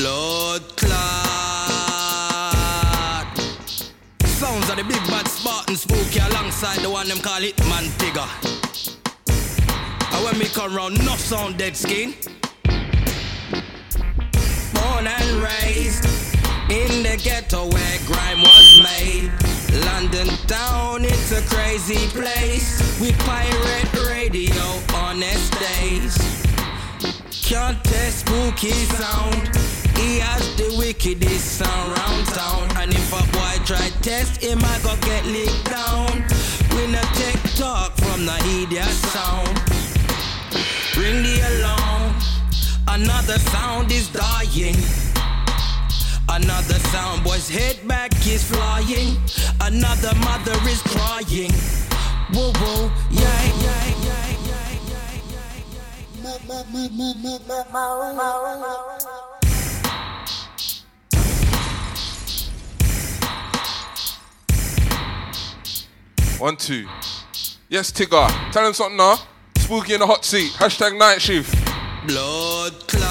Blood clot. Sounds of the big bad Spartan spooky alongside the one them call it man figure. And when me come round, no sound dead skin. Born and raised in the ghetto where grime was made. London town, it's a crazy place. We pirate radio on days. Can't test spooky sound. He has the wickedest sound round town. And if a boy try test him, I go get licked down. We no take talk from the idiot sound. Ring the alarm. Another sound is dying. Another sound boy's head back is flying. Another mother is crying. Whoa, whoa, yeah, yeah, yeah, yeah, One, two. Yes, Tigger. Tell him something now. Spooky in the hot seat. Hashtag night shift. Blood clot.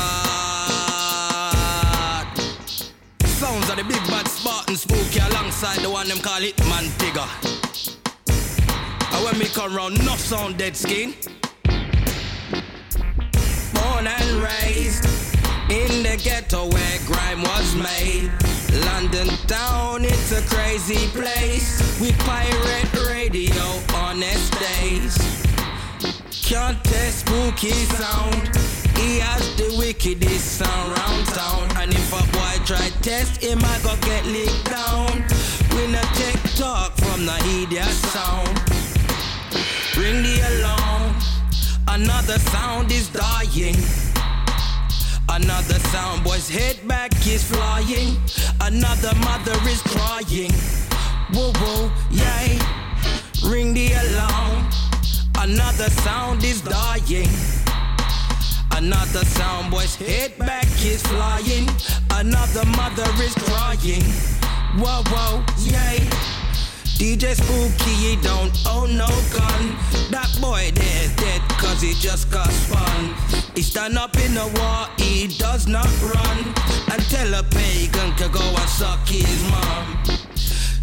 Sounds of the big bad Spartan spooky alongside the one them call it man figure. And when me come round, no sound dead skin. Born and raised in the ghetto where grime was made. London town, it's a crazy place. We pirate radio on days. Can't test spooky sound. He has the wickedest sound round town. And if a boy try test him, I go get licked down. We no take talk from the idiot sound. Ring the alarm. Another sound is dying. Another sound boy's head back is flying. Another mother is crying. Whoa, whoa, yay. Ring the alarm. Another sound is dying. Another sound boy's head back is flying. Another mother is crying. Whoa, whoa, yay. DJ Spooky, he don't own no gun. That boy there's dead cause he just got spun. He stand up in the war, he does not run. And tell a pagan to go and suck his mom.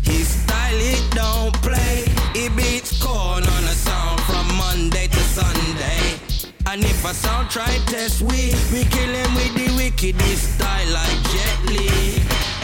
His style it don't play. He beats corn on a sound from Monday to Sunday. And if a sound try test we, we kill him with the wickedest style like Jet Li.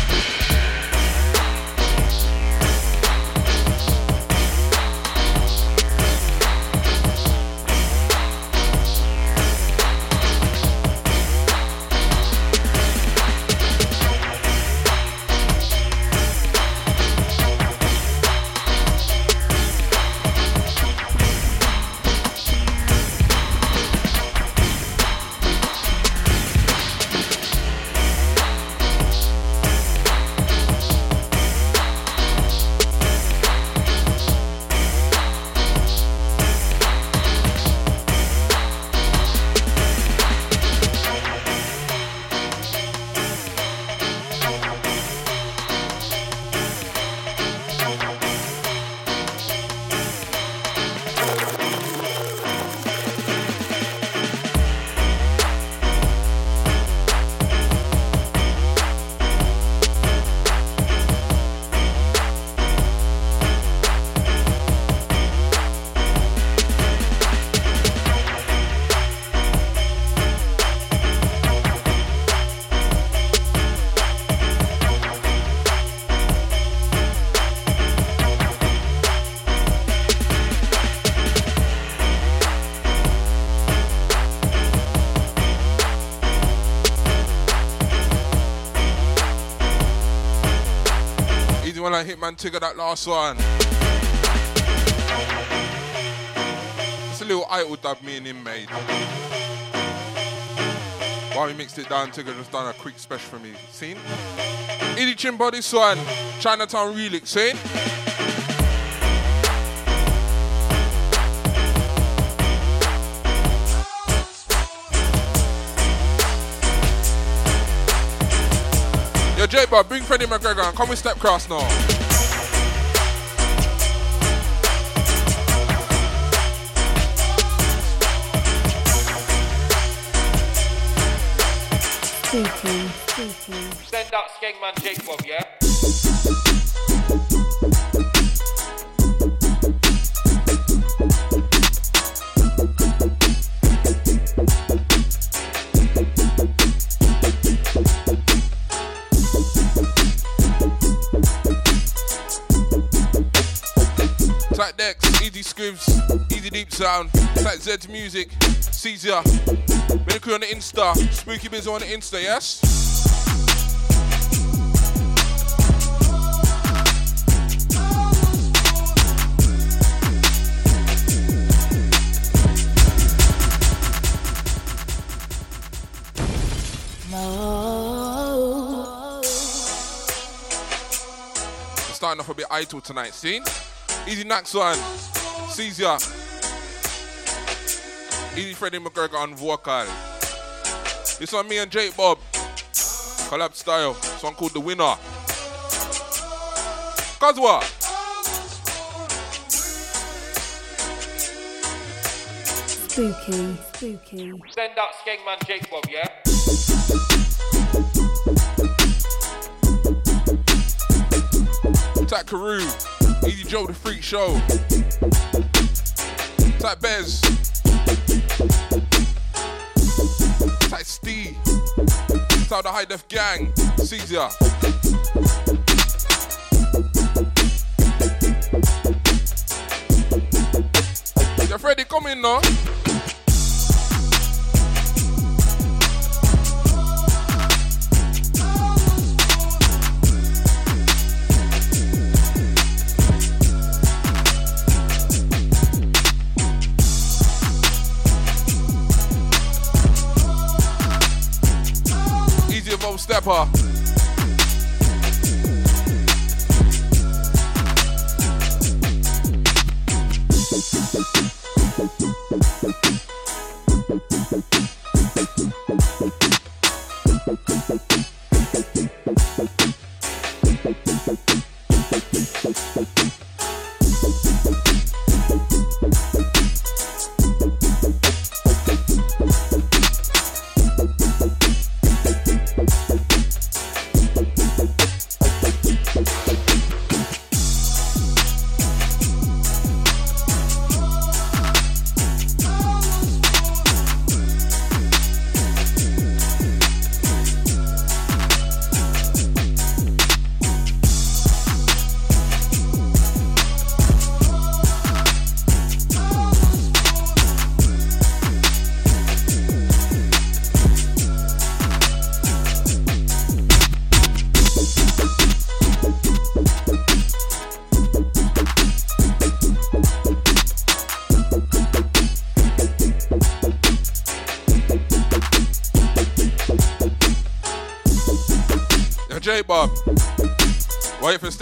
Easy when I hit man Tigger that last one. It's a little idle dub me and him made. While we mixed it down, Tigger just done a quick special for me. Seen? Edie Chimbo this one. Chinatown Relic, seen? Yo, J Bob, bring Freddie McGregor and come with Step Cross now. Skengman Jacob, yeah? Tight decks, easy scribs, easy deep sound. Tight Zed's music, Caesar. A on the Insta, Spooky Biz on the Insta, yes? Off a bit idle tonight, see? Easy next one. Caesar. Easy Freddie McGregor on vocal. This one me and Jake Bob. Collab style. This one called The Winner. Cause what? Spooky, spooky. Send out Skengman Jacob, yeah? Type Carew. Easy Joe the Freak Show. Type Bez. Type Steve. Type the High Def Gang. Caesar. Yeah, Freddy, come in now. Stepper.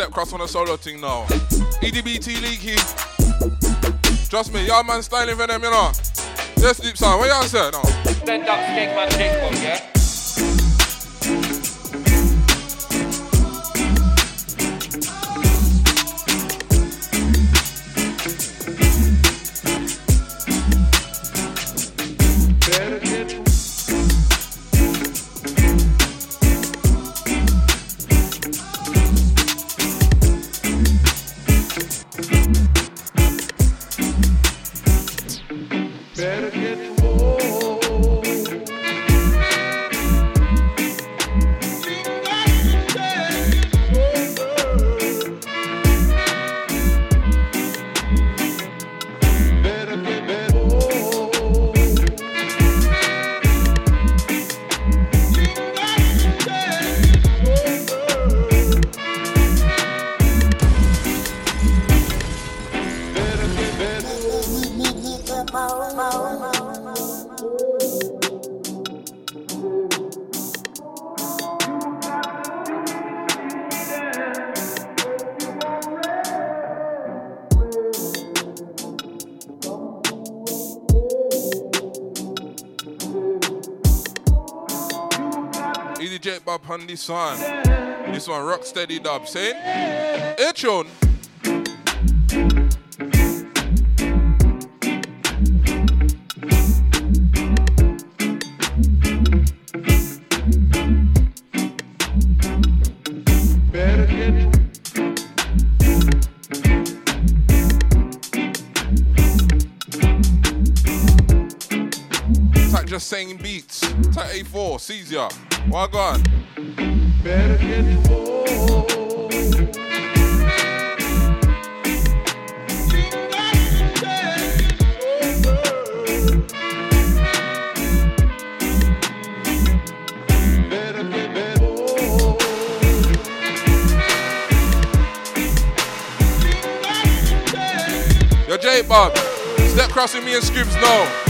Step cross on a solo thing now. EDBT leaky. Trust me, y'all man styling for them, you know. Yes, deep sound. What y'all say now? Send out Skengman Jacob, yeah? on this one. This one, rock steady dub, saying, hey, tune. just saying beats. Type A4, Caesar. on. Crossing me and Scribs, no.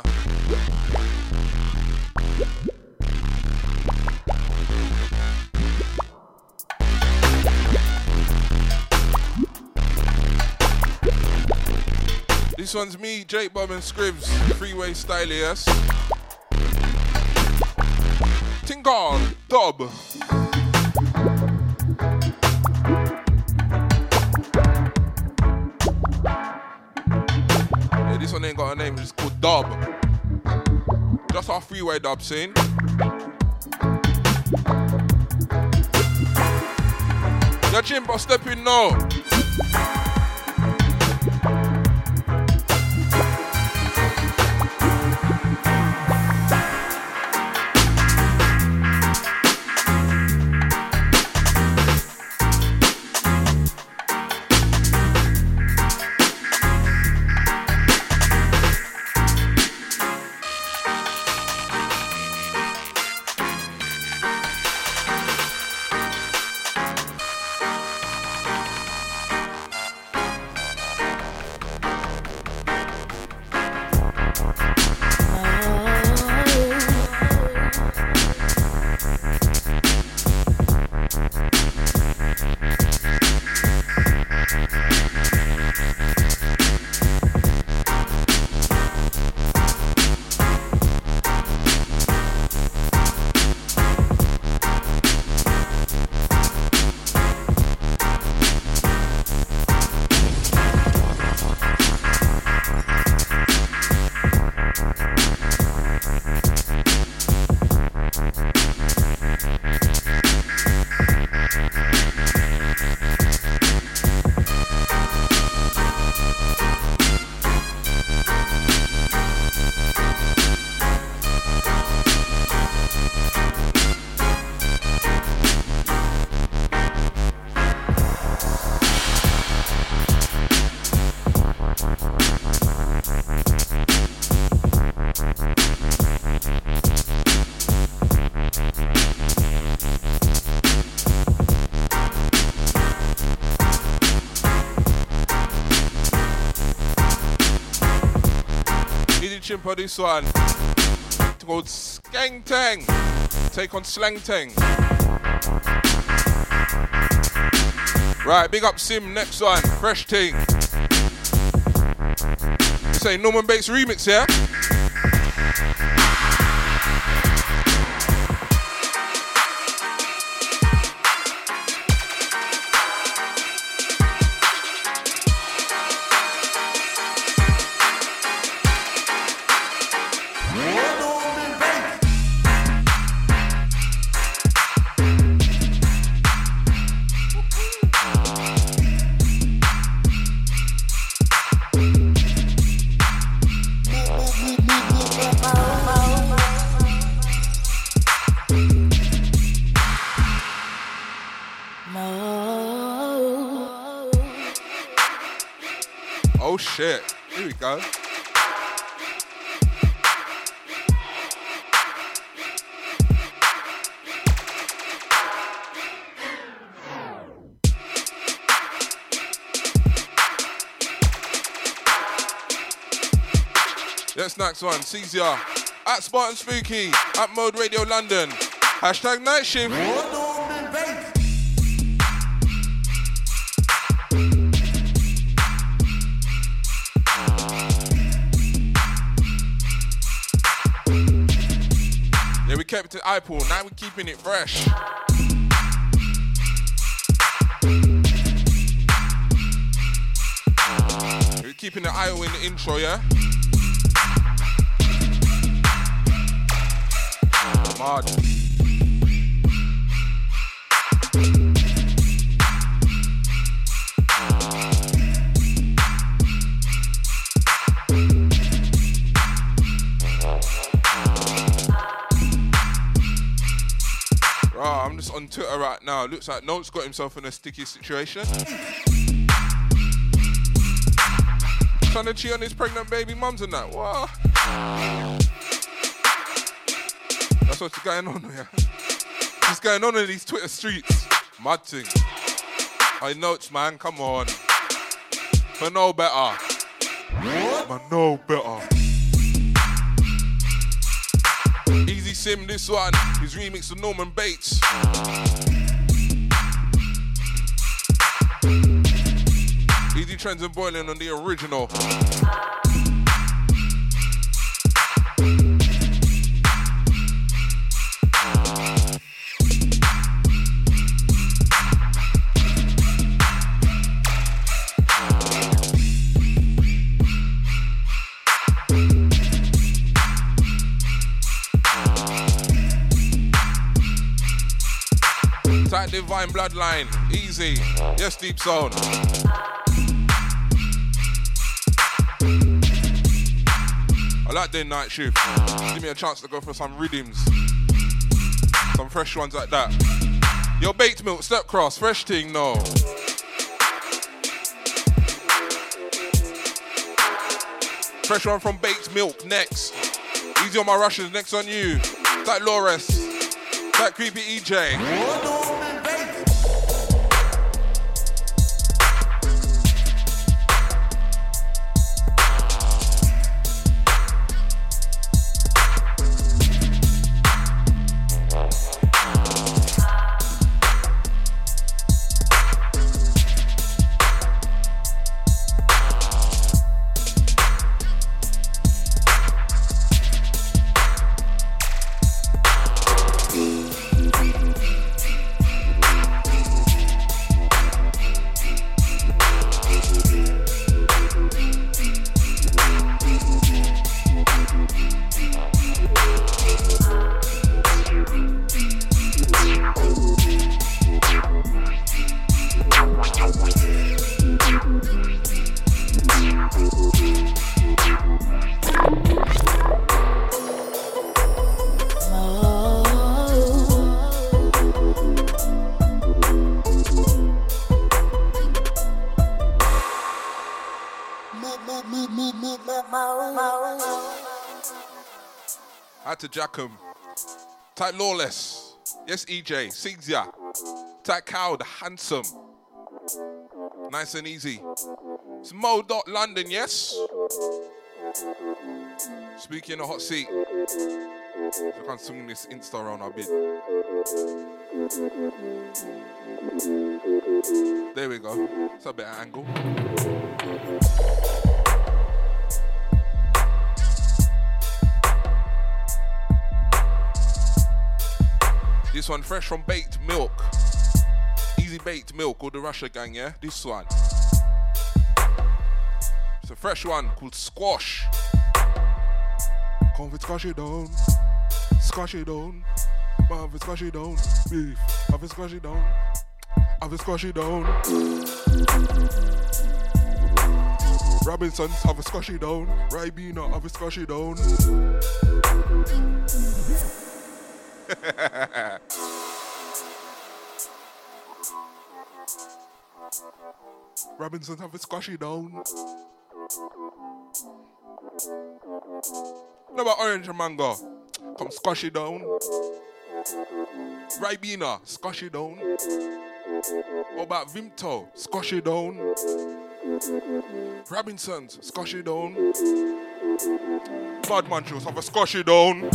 This one's me, Jake Bob and Scribs, Freeway Style, yes. Dub. Yeah, this one ain't got a name, it's called Dub. Just our freeway dub scene. Your chimpa stepping now. Chimp on this one. It's called Gang Tang. Take on Slang Tang. Right, big up Sim, next one. Fresh Ting. Say Norman Bates remix, yeah? Next one. Caesar. At Spartan Spooky. At Mode Radio London. Hashtag night shift. Yeah, we kept it iPod. Now we're keeping it fresh. We're keeping the IO in the intro, yeah? Right, I'm just on Twitter right now. Looks like Notes got himself in a sticky situation. Trying to cheat on his pregnant baby mums and that. What? What's going on here. What's going on in these Twitter streets? Mad thing. I know it's man. Come on. But no better. But no better. Easy Sim, this one. His remix of Norman Bates. Easy Trends and Boiling on the original. Divine Bloodline. Easy. Yes, Deep Zone. I like doing night shift. Give me a chance to go for some rhythms. Some fresh ones like that. Your baked milk, step cross, fresh thing, no. Fresh one from baked milk, next. Easy on my Russians, next on you. That Loris. That creepy EJ. Lawless. Yes, EJ. Sigzia. Tight Cow, the handsome. Nice and easy. It's Mo dot London, yes? Speaking in the hot seat. I can't swing this Insta around a bit. There we go. It's a better angle. This one fresh from baked milk. Easy baked milk, or the Russia gang, yeah? This one. It's a fresh one called Squash. Come with squash it down. Squash it down. Have it squash it down. Beef. Have it squash it down. Have it squash it down. Robinsons have a squash it down. Ribena have a squash it down. Robinson have a squashy down. What about orange mango? Come squashy down. Ribena, squashy down. What about Vimto? Squashy down. Robinsons, squashy down. Bad man juice have a squashy down.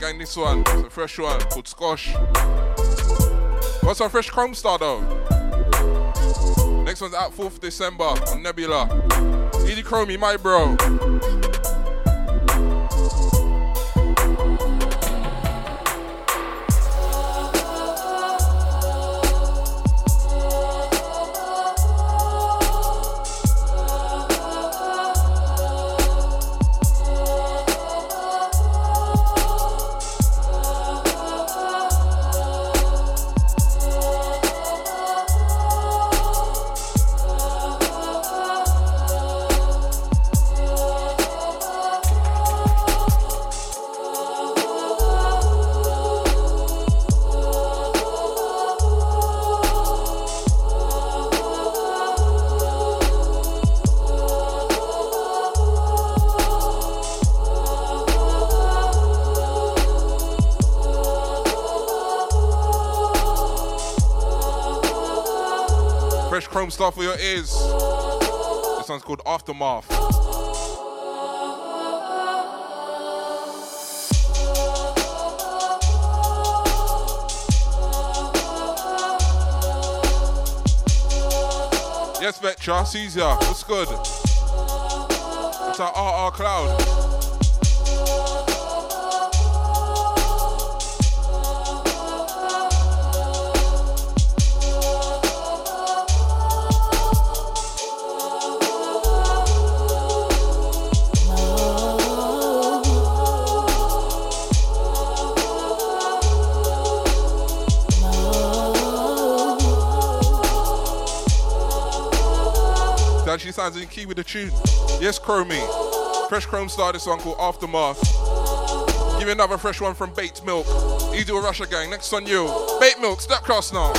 Gang this one. It's a fresh one called Squash. What's our fresh Chrome Star though? Next one's out 4th December on Nebula. Easy Chromie, my bro. Chrome for your ears. This one's called Aftermath. Yes, Vectra, Caesar, what's good? It's our RR Cloud. Sounds in key with the tune. Yes, Chromie. Fresh Chrome started one called Aftermath. Give me another fresh one from Baked Milk. With Russia Gang. Next on you. Baked Milk, step cross now.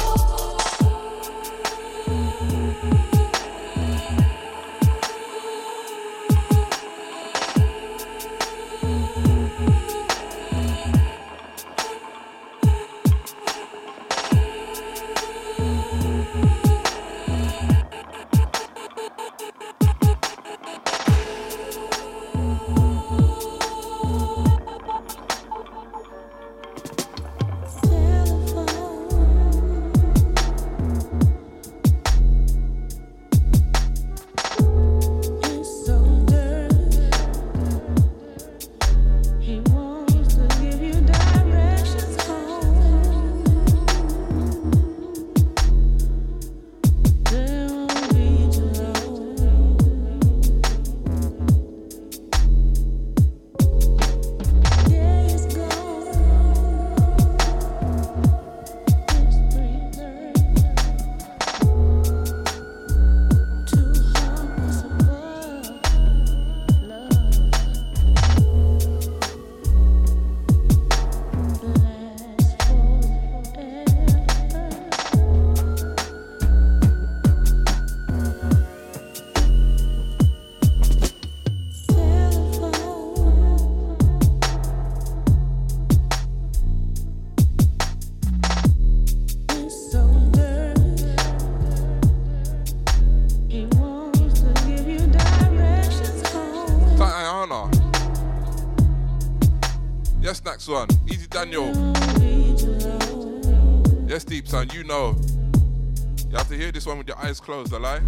Eyes closed, I lie.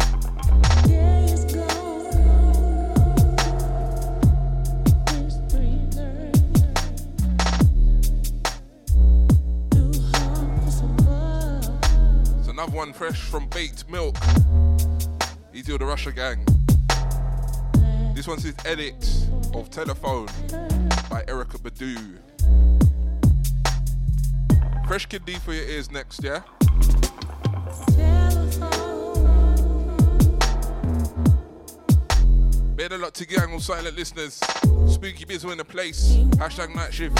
It's another one fresh from Baked Milk. Easy with the Russia Gang. This one's his edit of Telephone by Erykah Badu. Fresh Kid D for your ears next, yeah? Better luck to gang all silent listeners. Spooky Bizzle in the place. Hashtag night shift.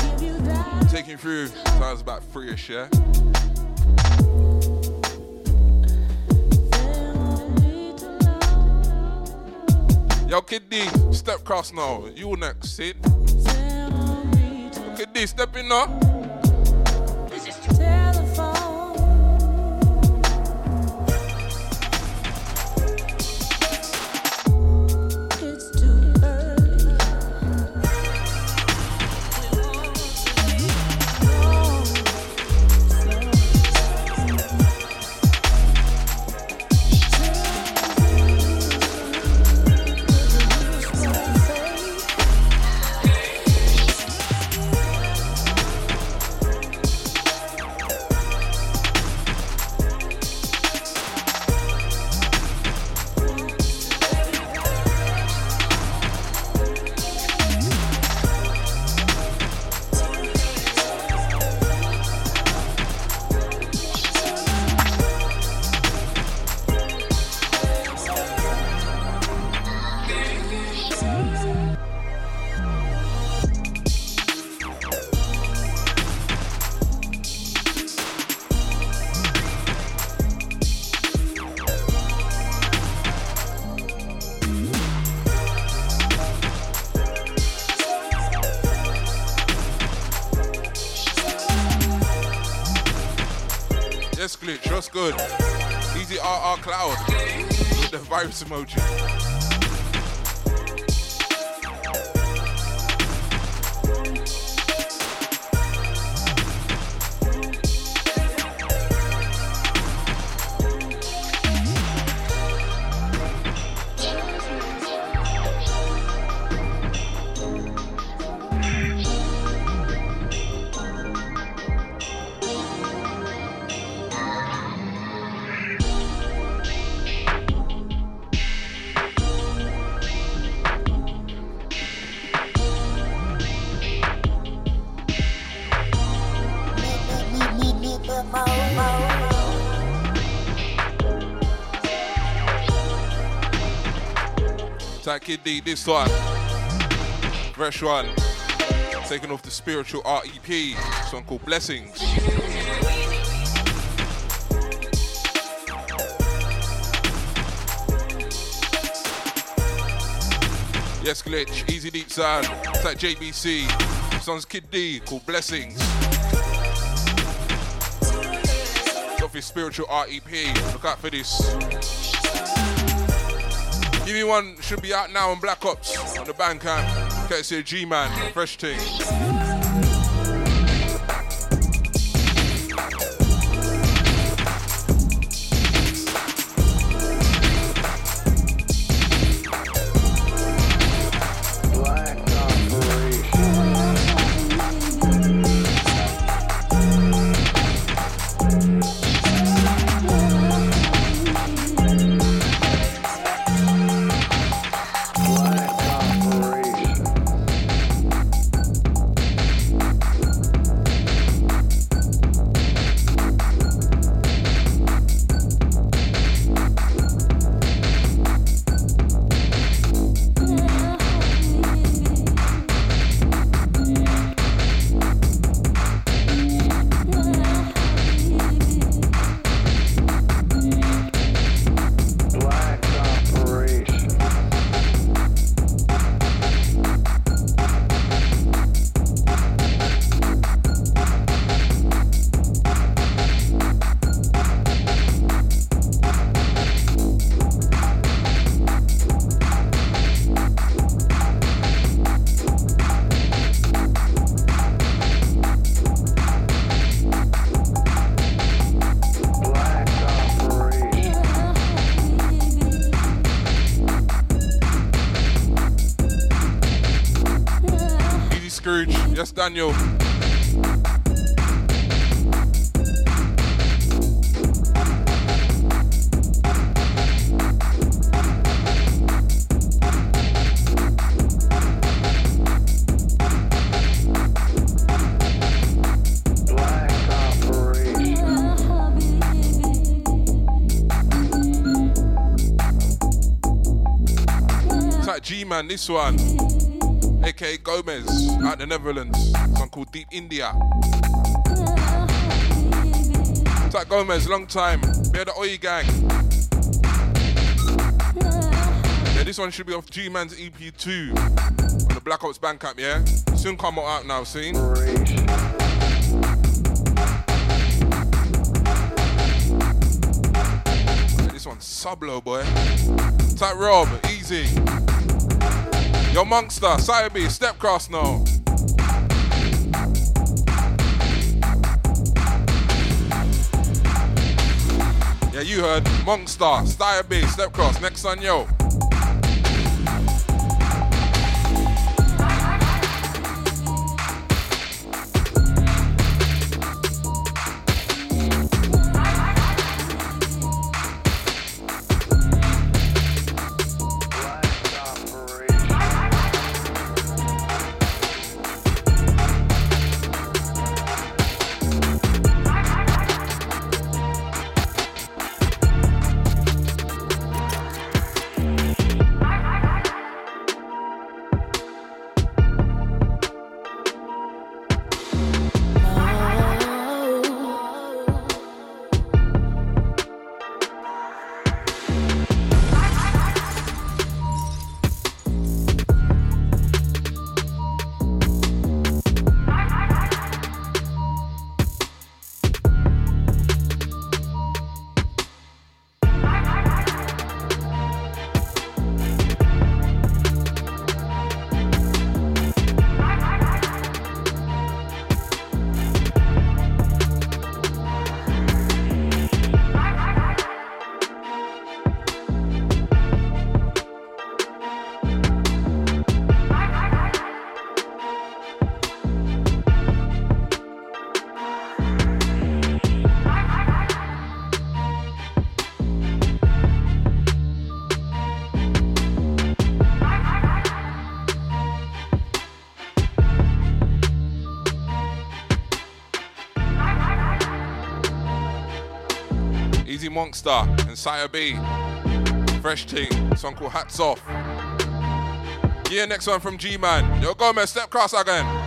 Taking through. Sounds about three-ish, yeah? Yo, Kid D, step cross now. You next, sit. Kid D, step in with emoji. Kid D, this one. Fresh one. Taking off the spiritual REP. Song called Blessings. Yes, glitch. Easy deep sound. It's like JBC. Song's Kid D called Blessings. Off his spiritual REP. Look out for this. Give me one should be out now on Black Ops on the Bandcamp. Courtesy of G-Man, fresh thing. Black Operation. Black Operation. Daniel. Like G-Man, this one. aka Gomez, out the Netherlands. Called Deep India. Like Gomez, long time. We're the Oi gang. Yeah, this one should be off G-Man's EP2 on the Black Ops Bandcamp, yeah? Soon come out now, seen? Yeah, this one's Sublo, boy. Type Rob, easy. Yo, Monster, Sire B, step cross now. You heard. Monster, Sire B, step cross. Next on yo. Monster and Sire B. Fresh team, song called Hats Off. Yeah, next one from G Man. Yo, Gomez, step cross again.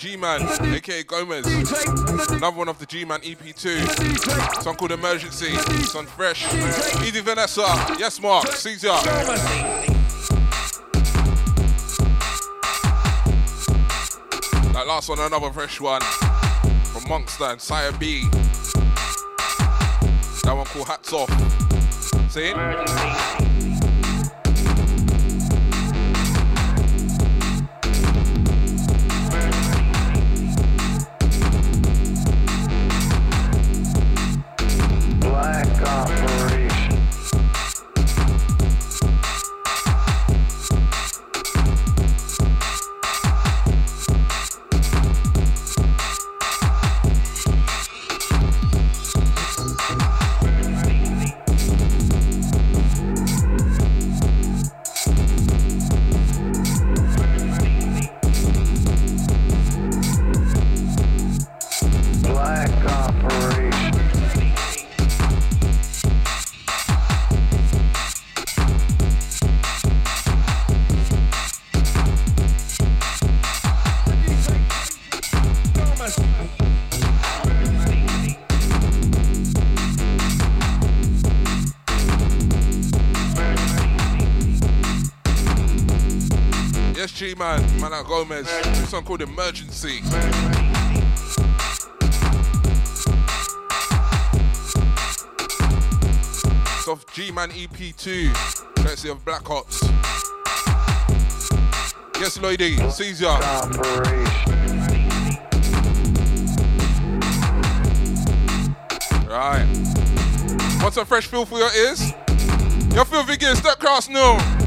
G Man, aka Gomez. Another one off the G Man EP2. DJ. Song called Emergency. Song fresh. Easy Vanessa. Yes, Mark. Caesar. That last one, another fresh one. From Monster and Sire B. That one called Hats Off. See it? Man, at Gomez. This song called Emergency. It's off G Man EP2, courtesy of Black Ops. Yes, lady, Caesar. Right. What's a fresh feel for your ears? Your filthy gears, step cross new.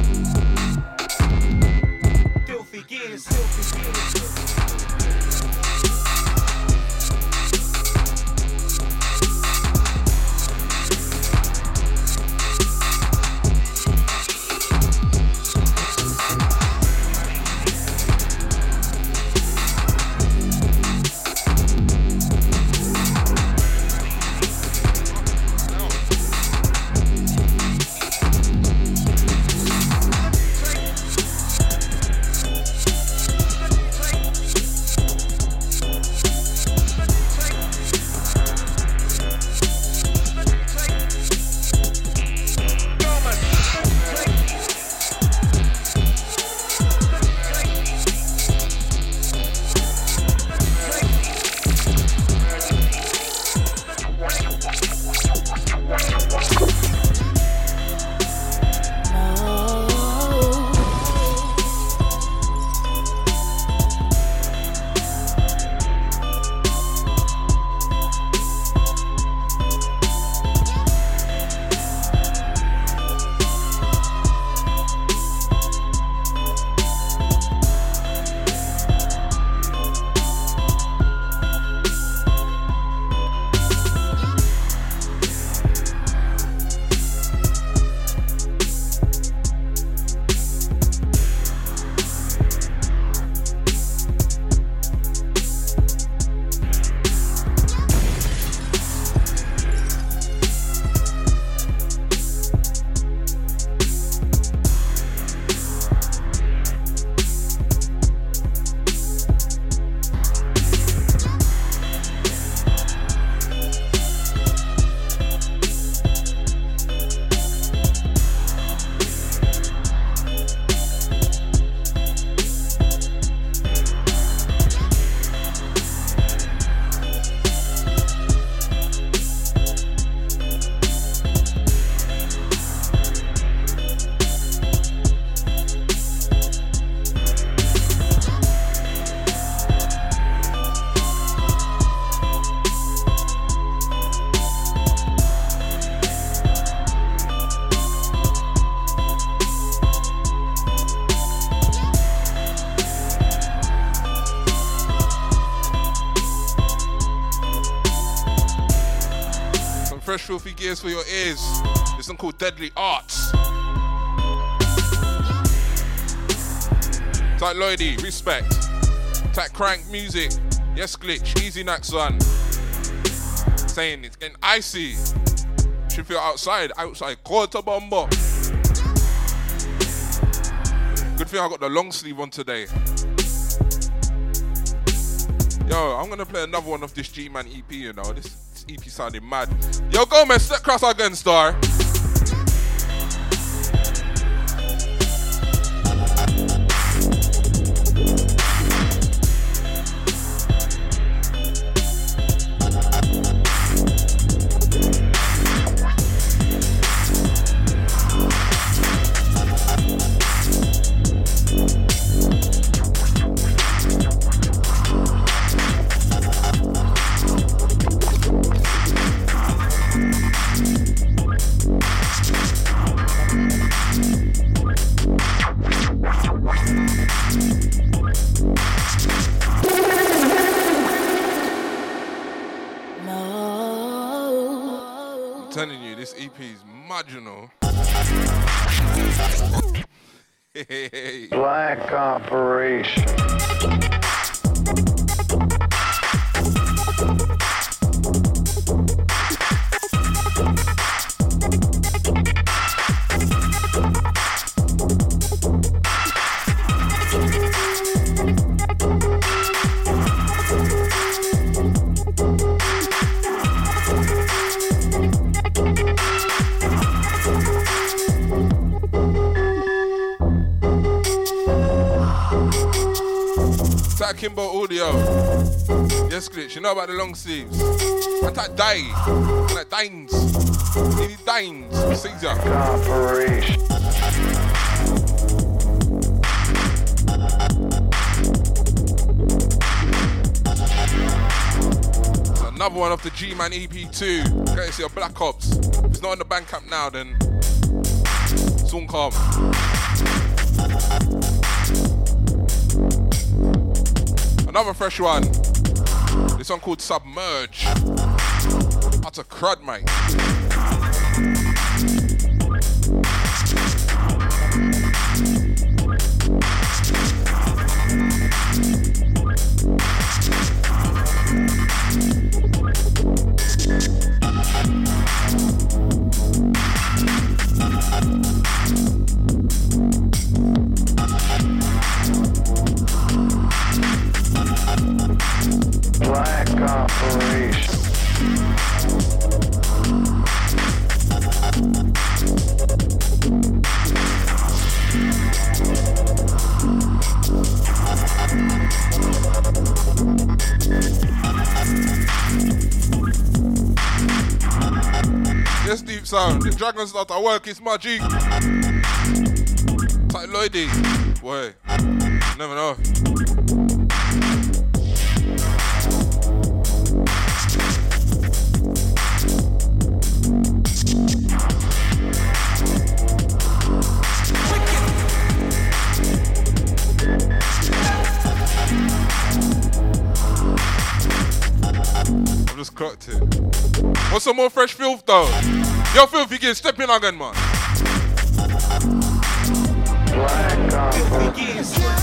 Filthy gears for your ears. This one called Deadly Arts. Tight Lloydie, respect. Tight Crank Music. Yes, Glitch. Easy Nack son. Saying it's getting icy. Should feel outside. Outside. Quarter bomber. Good thing I got the long sleeve on today. Yo, I'm gonna play another one of this G Man EP, you know. This, this EP sounding mad. Yo, Gomez, cross again, star. Like dines. Need dines. Another one off the G-Man EP2. Courtesy of Black Ops. If it's not in the Bandcamp now, then soon come. Another fresh one. This one called Submerge. That's a crud, mate. Sound. The dragon start to work, it's my G. It's like Lloydie. Boy, never know. I've just clocked it. What's some more fresh filth though? Yo, filthy kid, step in again, man. Black operation. Begins. Black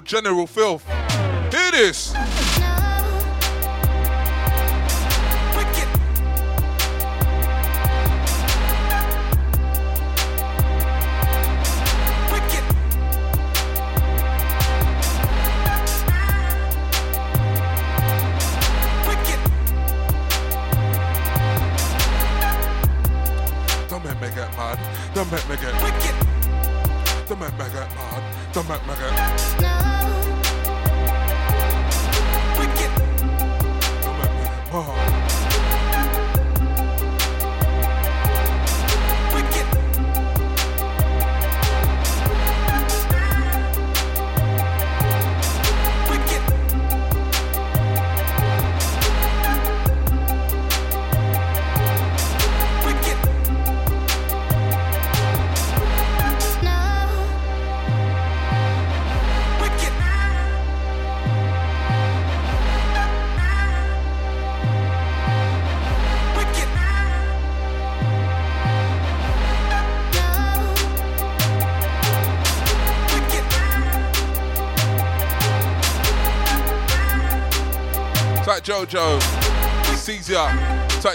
General Filth.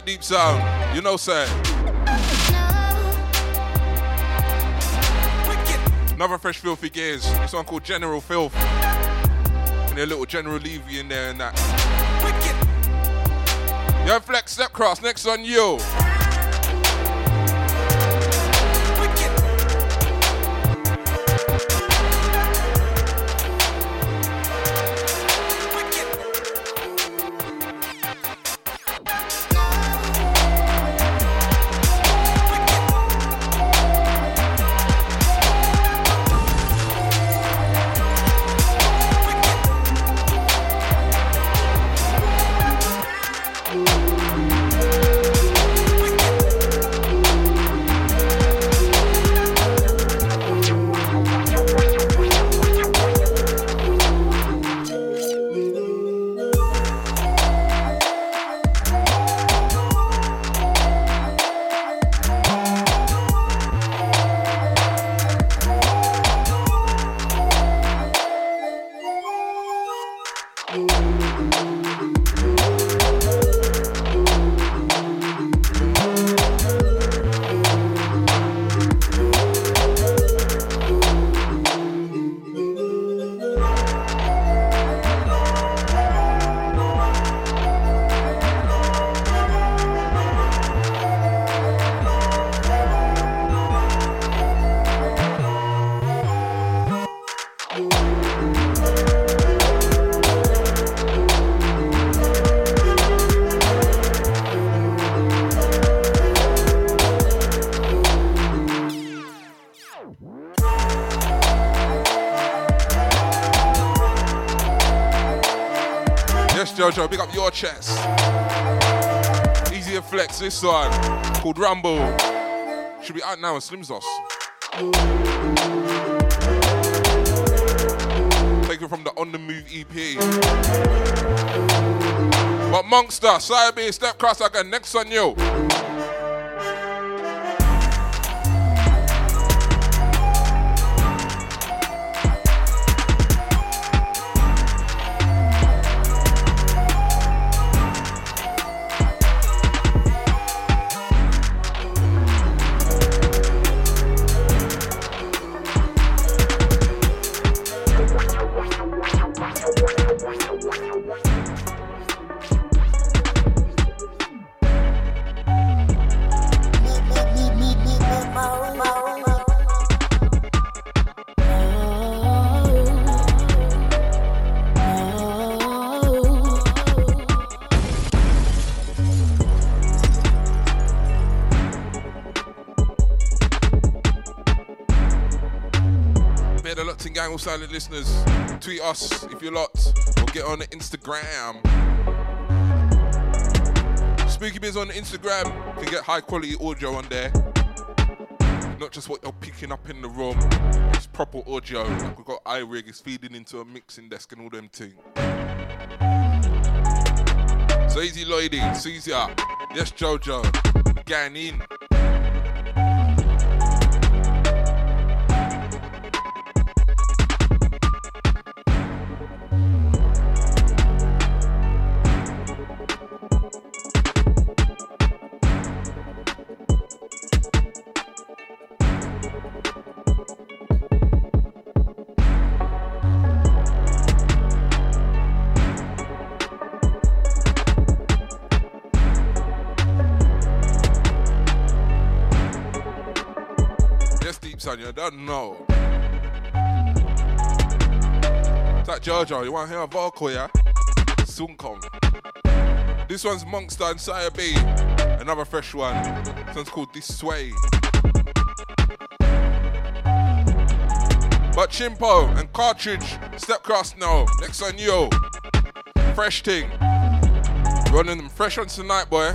Like Deep Sound. You know, say. Another fresh filthy gears. This one called General Filth. And a little General Levy in there and that. Yo, Flex Step Cross, next on you. Up your chest. Easy flex, this one called Rumble. Should be out now on Slimzos. Taken from the On the Move EP. But Monster, Sire B, Step Cross again, next on you. Listeners. Tweet us if you're locked or get on the Instagram. Spooky Biz on Instagram. Can get high quality audio on there. Not just what you're picking up in the room. It's proper audio. Like we've got iRig, it's feeding into a mixing desk and all them things. So easy Lloydie, Caesar. Yes, Jojo. Gang in. Know. It's like Jojo, you want to hear a vocal, yeah? Soon come. This one's Monster and Sire B. Another fresh one. This one's called This Sway. But Chimpo and Cartridge, Step Cross now. Next on you. Fresh thing. Running them fresh on tonight, boy.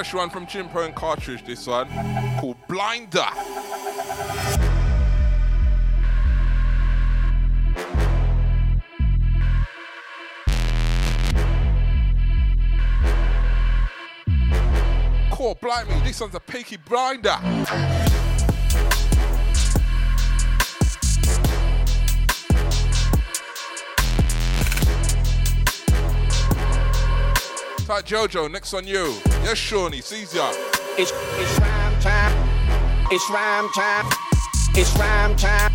Fresh one from Chimpo and Cartridge, this one, called Blinder. Core Blimey, this one's a Peaky Blinder. Fat Jojo, next on you. Yes, Shawnee, Caesar. It's it's rhyme time. It's rhyme time. It's rhyme time.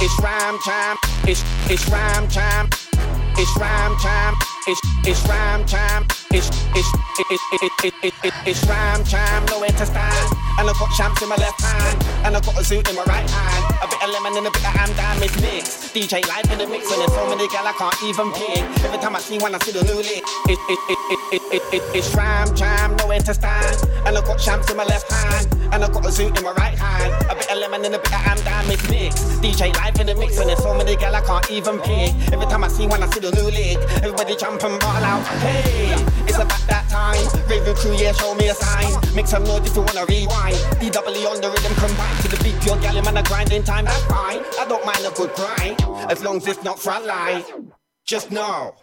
It's rhyme time. It's it's rhyme time. It's rhyme time. It's it's rhyme time. It's it's it, it, it, it, it, it, it's rhyme time. Nowhere to stand. And I got champs in my left hand. And I got a suit in my right hand. A bit of lemon and a bit of ham damage mix. DJ live in the mix and there's so many gal I can't even pick. Every time I see one, I see the new lick. It, it, it, it, it, it, it, it's rhyme time. Nowhere to stand. And I got shams in my left hand, and I got a zoot in my right hand. A bit of lemon and a bit of am down mix mix. DJ life in the mix, and there's so many gal I can't even pick. Every time I see one, I see the new lick. Everybody jump and ball out. Hey, it's about that time. Raven crew, yeah, show me a sign. Make some noise if you wanna rewind. DW on the rhythm combined to the beat, pure gal, man, I grind in time. That's fine. I don't mind a good grind, as long as it's not front line. Just know.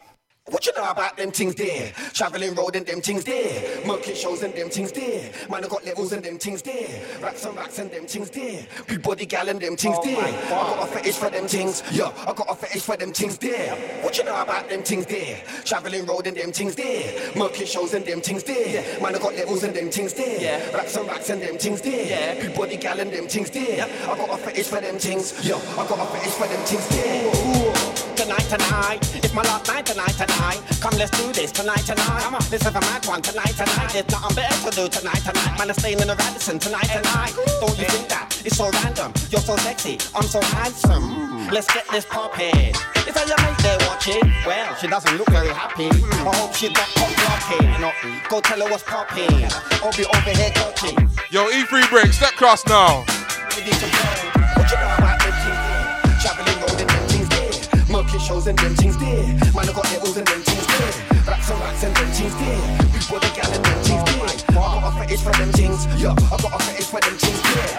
What you know about them things there? Traveling road and them things there. Monkey shows and them things there. Man, I got levels and them things there. Racks and racks and them things there. Big body gal and them things there. I got a fetish for them things. Yeah, I got a fetish for them things there. What you know about them things there? Traveling road and them things there. Monkey shows and them things there. Man, I got levels and them things there. Racks and racks and them things there. Big body gal and them things there. I got a fetish for them things. Yeah, I got a fetish for them things there. Ooh. Tonight, tonight, it's my last night tonight, tonight. Come, let's do this tonight, tonight. Come on, this is a mad one tonight, tonight. There's nothing better to do tonight, tonight. Man, I'm staying in the Radisson tonight, tonight. Don't you think that it's so random? You're so sexy, I'm so handsome. Let's get this poppin'. Is that your mate there watching? Well, she doesn't look very happy. I hope she got pop blocking. Go tell her what's poppin'. I'll be over here talking. Yo, E3 break, step cross now. Shows and them things there. Man, I got and them things there. Racks and racks and them things there. Big body gal and them things there. I got a fetish for them things. Yeah, I got a fetish for them things there.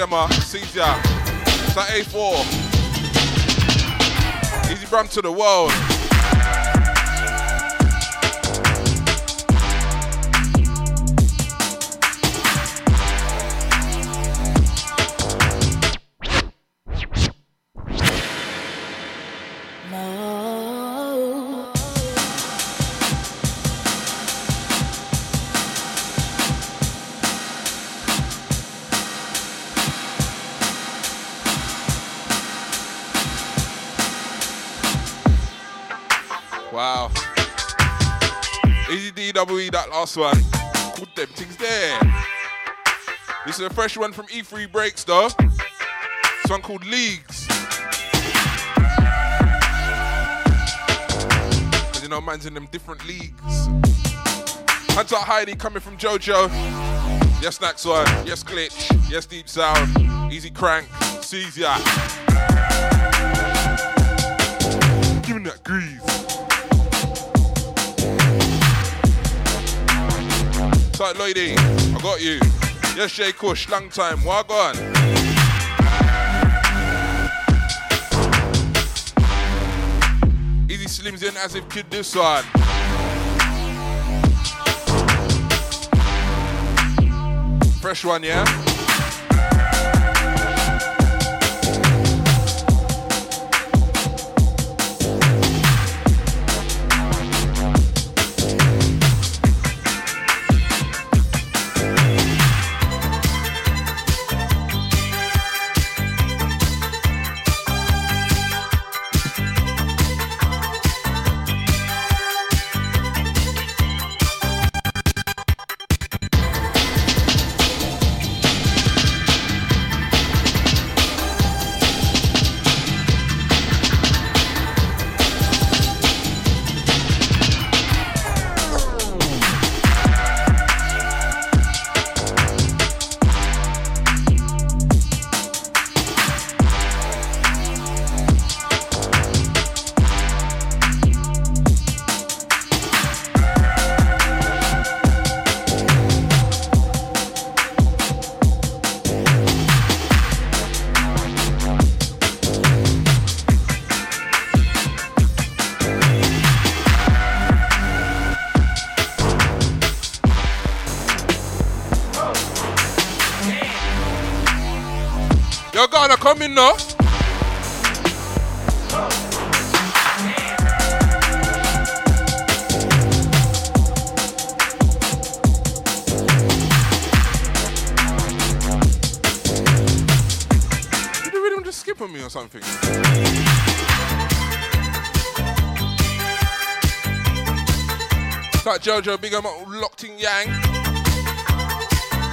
HMR, It's Attack A4, Easy Bram to the world. Last one. Called them things there. This is a fresh one from E3 Breaks, though. This one called Leagues. And you know, man's in them different leagues. Hunter Heidi coming from JoJo. Yes, next one. Yes, Glitch. Yes, Deep Sound. Easy Crank. Caesar. Give me that grease. Tight lady, I got you. Yes, Jay Kush, long time. Wagwan. Easy Slims in as if kid this one. Fresh one, yeah? Gonna come in now. Did the rhythm just skip on me or something? It's like Jojo, big up locked in Yang.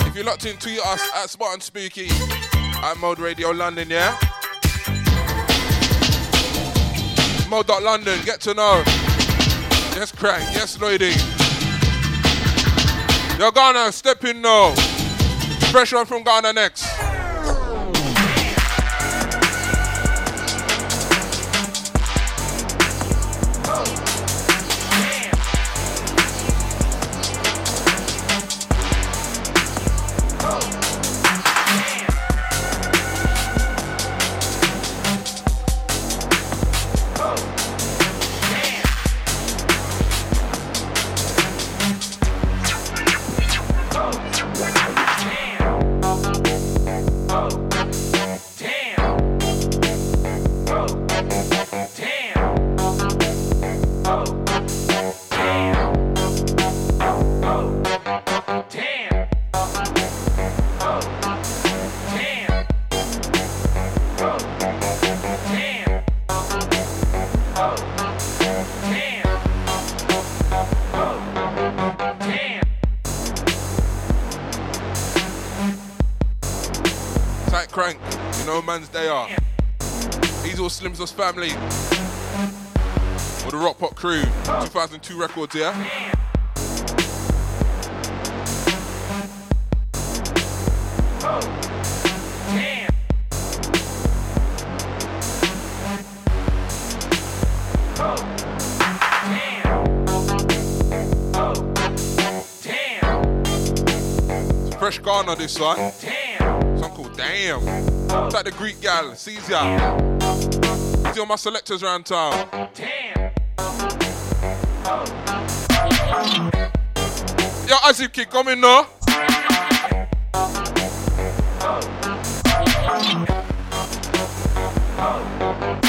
If you're locked in, tweet us at Spot and Spooky at Mode Radio London, yeah? Mode.London, get to know. Yes, Crank. Yes, Lloydie. You're Ghana, step in now. Fresh one from Ghana next. Family. The Rock Pop crew, 2002 records, yeah? Fresh Ghana this one. Damn. Song called Damn. It's like the Greek gal, Caesar. See all my selectors around town. Yo, Azib Kid, come in now. Yeah,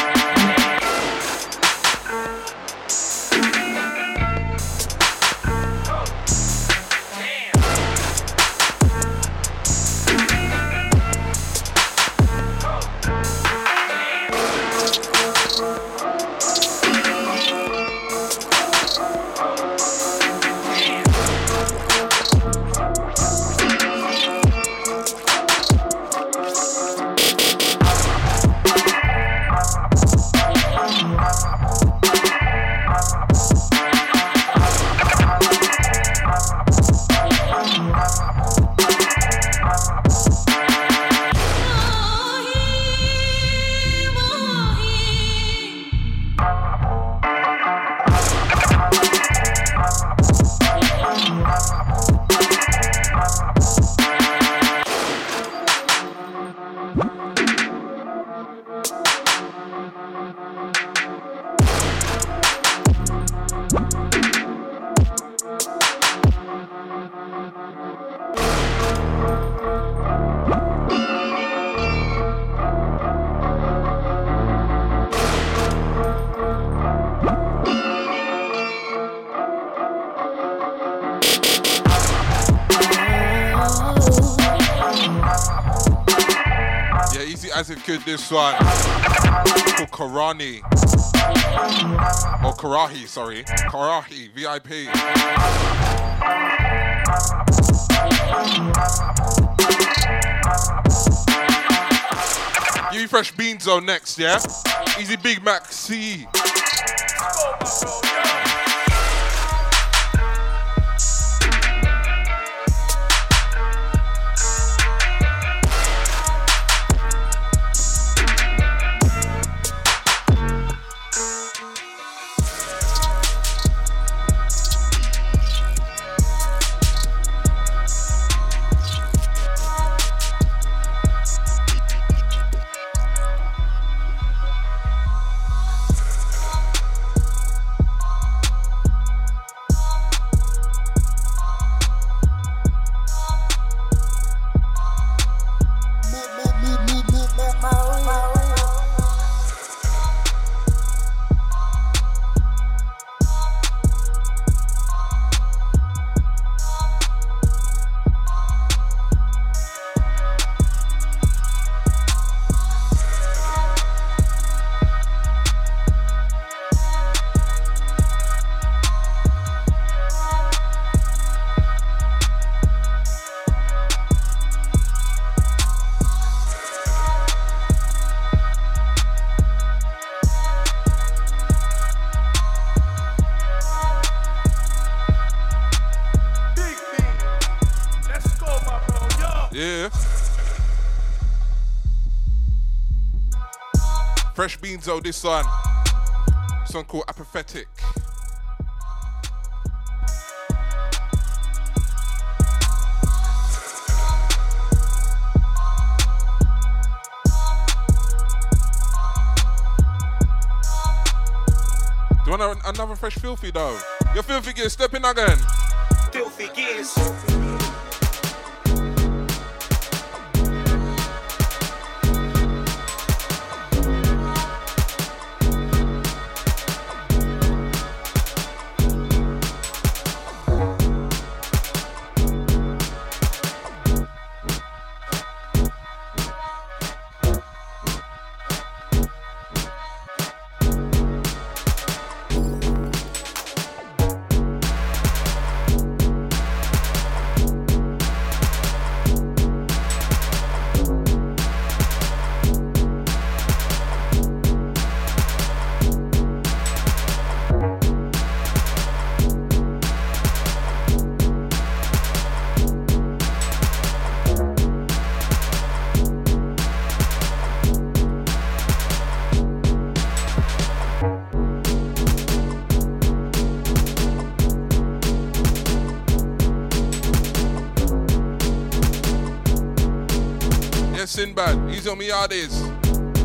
this one. Called Karani. Or Karahi, sorry. Karahi, VIP. Give me fresh beans on next, yeah? Easy Big Mac C. Though, this one. One called Apathetic. Do you want another fresh filthy though? Your filthy gear stepping again. Filthy gears. Sinbad. Easy on me yardies.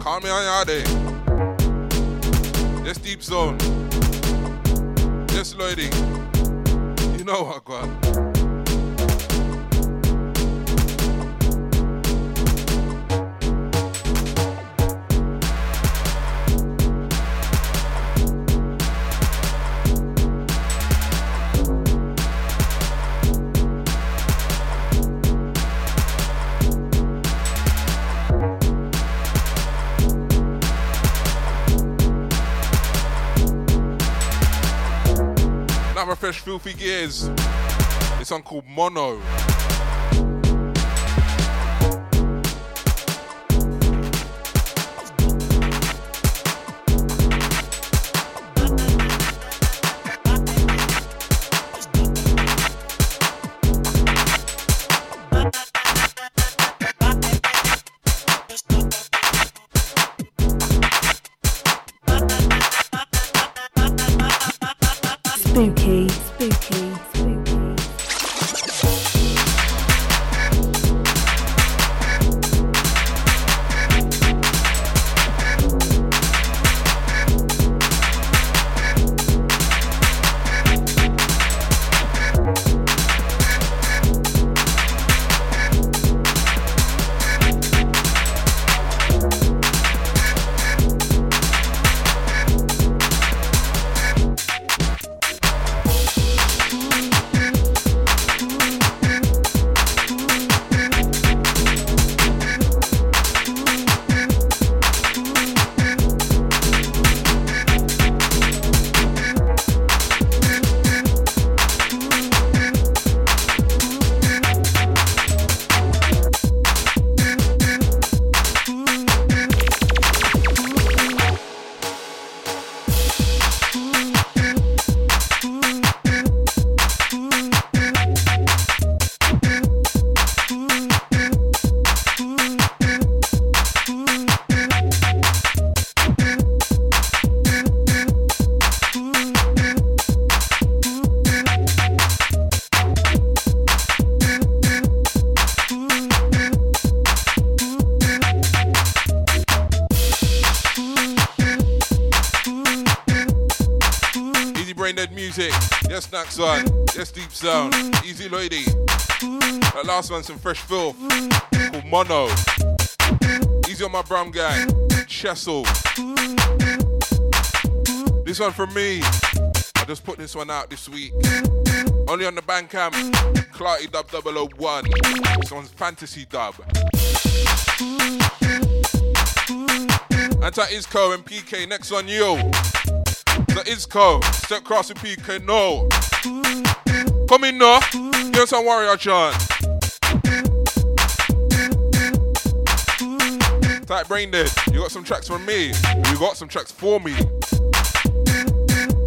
Call me on yardy. Yes, deep zone. Yes, lady. You know what, God. Filthy gears. This called Mono. Easy lady. That last one, some fresh filth. Called Mono. Easy on my brown guy, Chessel. This one from me. I just put this one out this week. Only on the Bandcamp. Clarty Dub 001. This one's Fantasy Dub. Anti Isco and PK. Next one, you. The Isco. Step cross with PK. No. Come in now. Here's some warrior chant. Type brain dead. You got some tracks from me. You got some tracks for me.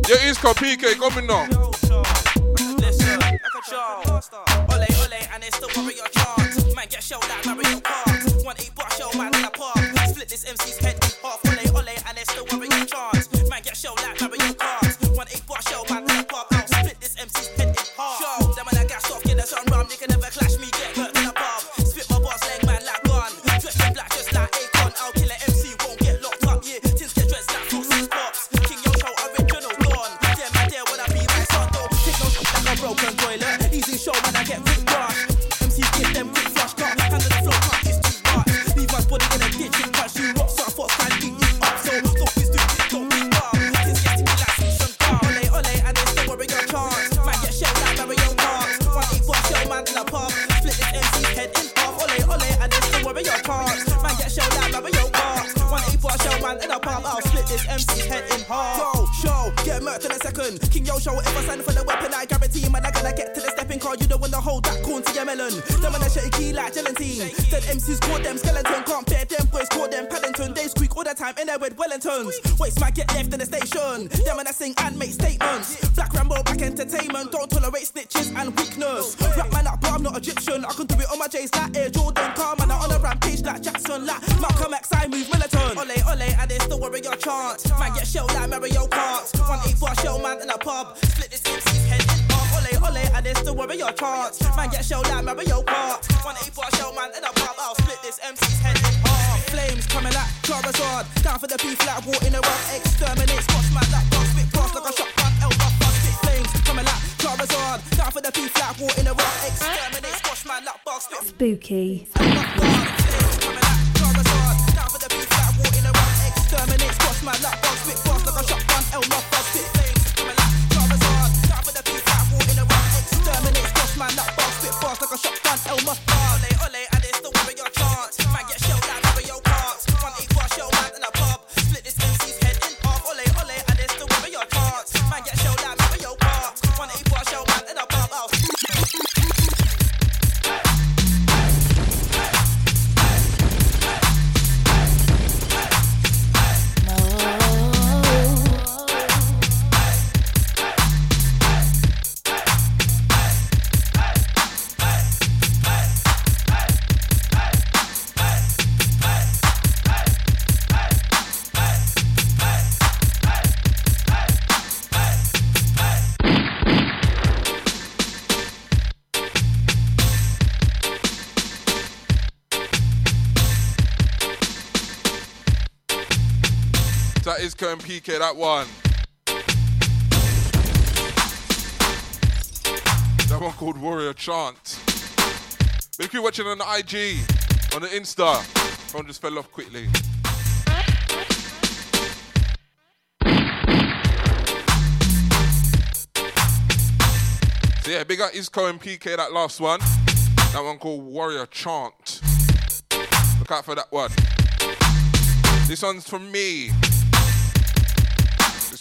Yeah, Isco PK. Come in now. Jones. Waste my get and PK, that one. That one called Warrior Chant. But if you're watching on the IG, on the Insta, phone just fell off quickly. So yeah, big up Isco and PK, that last one. That one called Warrior Chant. Look out for that one. This one's from me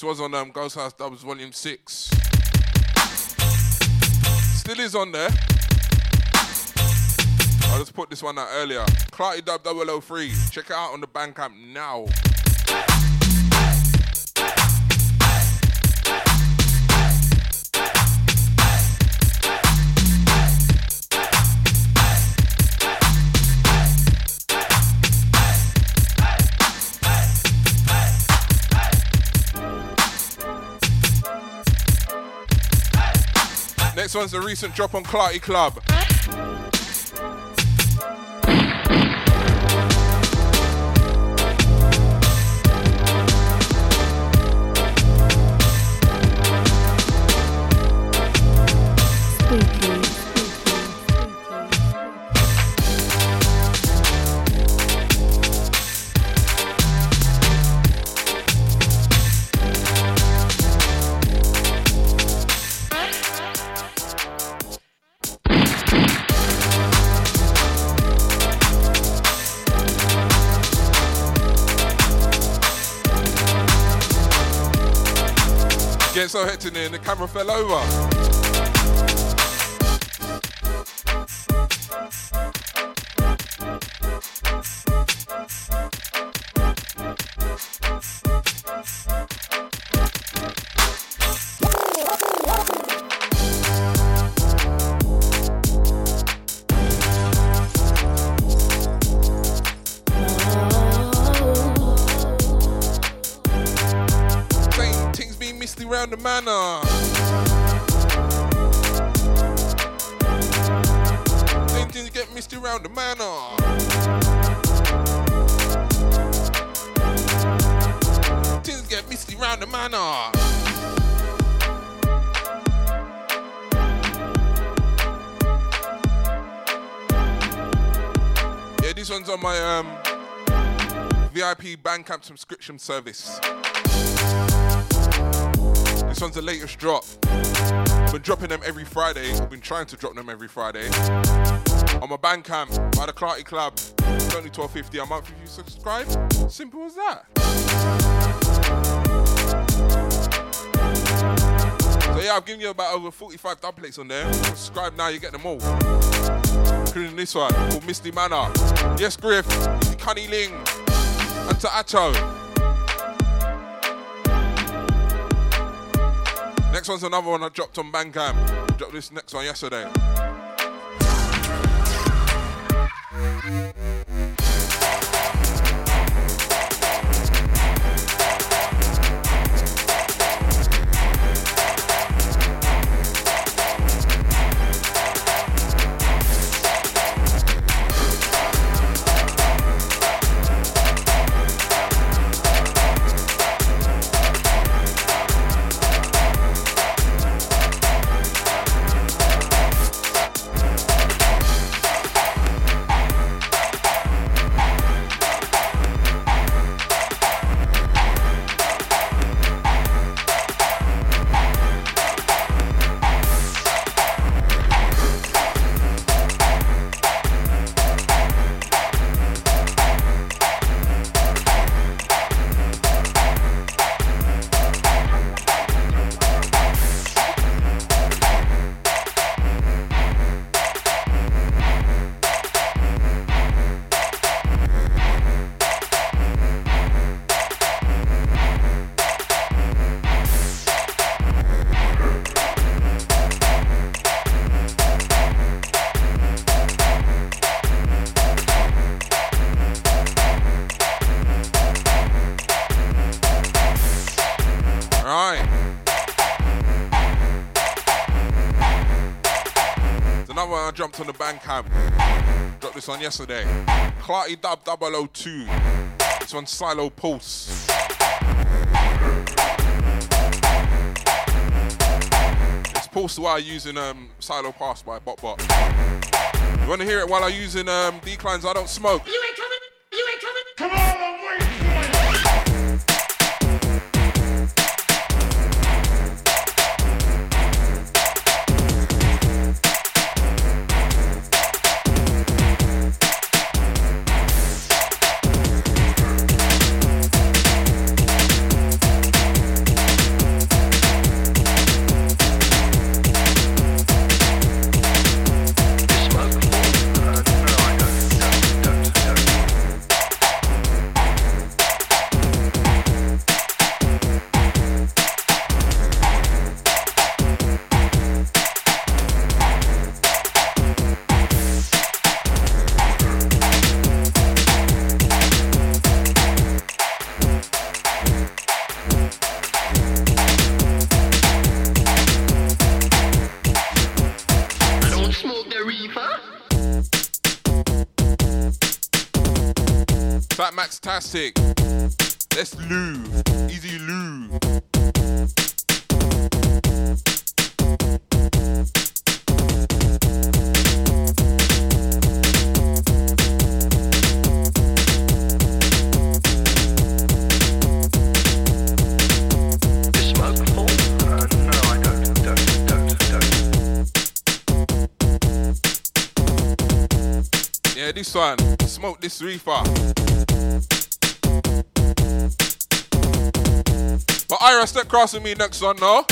was on um, Ghost House Dubs Volume 6. Still is on there. I just put this one out earlier. Clarty Dub 003. Check it out on the Bandcamp now. Next one's a recent drop on Clarty Club. happening, the camera fell over. Bandcamp subscription service. This one's the latest drop. Been dropping them every Friday. I've been trying to drop them every Friday. On my Bandcamp by the Clarty Club. It's only 12.50 a month if you subscribe. Simple as that. So yeah, I've given you about over 45 dub on there. Subscribe now, you get them all. Including this one called Misty Manor. Yes, Griff, Cunny Ling, and to Acho. Next one's another one I dropped on Bandcamp. Dropped this next one yesterday. Bandcamp. Dropped this on yesterday. Clarty Dub 002. This one's Silo Pulse. It's pulsed while using um, Silo Pass by BotBot. You want to hear it while I'm using um, declines? I don't smoke. You one. Smoke this reefer. But Ira, step cross with me next one, no?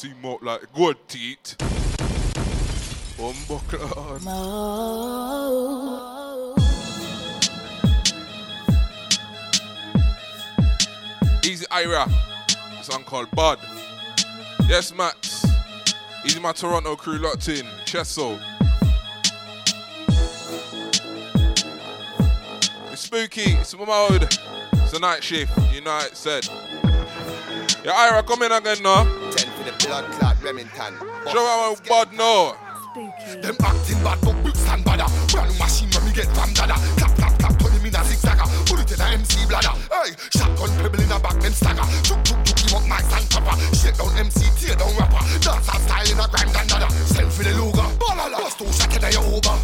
Bullet in that MC mouth like good teeth. Umbuckler. Easy Ira. Song called Bud. Yes, Max. Easy my Toronto crew locked in. Chesso. It's spooky. It's mode. It's a night shift. You know it said. Yeah, Ira, come in again now. Ten for the blood clot Remington. Show how Bud know. Them acting bad, but big stand badder. Brand machine when me get from dada. Clap, clap, clap, turn him in a zigzagger. Put it in a MC bladder. Hey, shotgun pebble in a back, then stagger. Chuk, chuk, chuk, him up nice and proper. Shake down MC, tear down rapper. Dance and style in a grime than dada. Send for the. Ballala. Bust two shot in your Uber.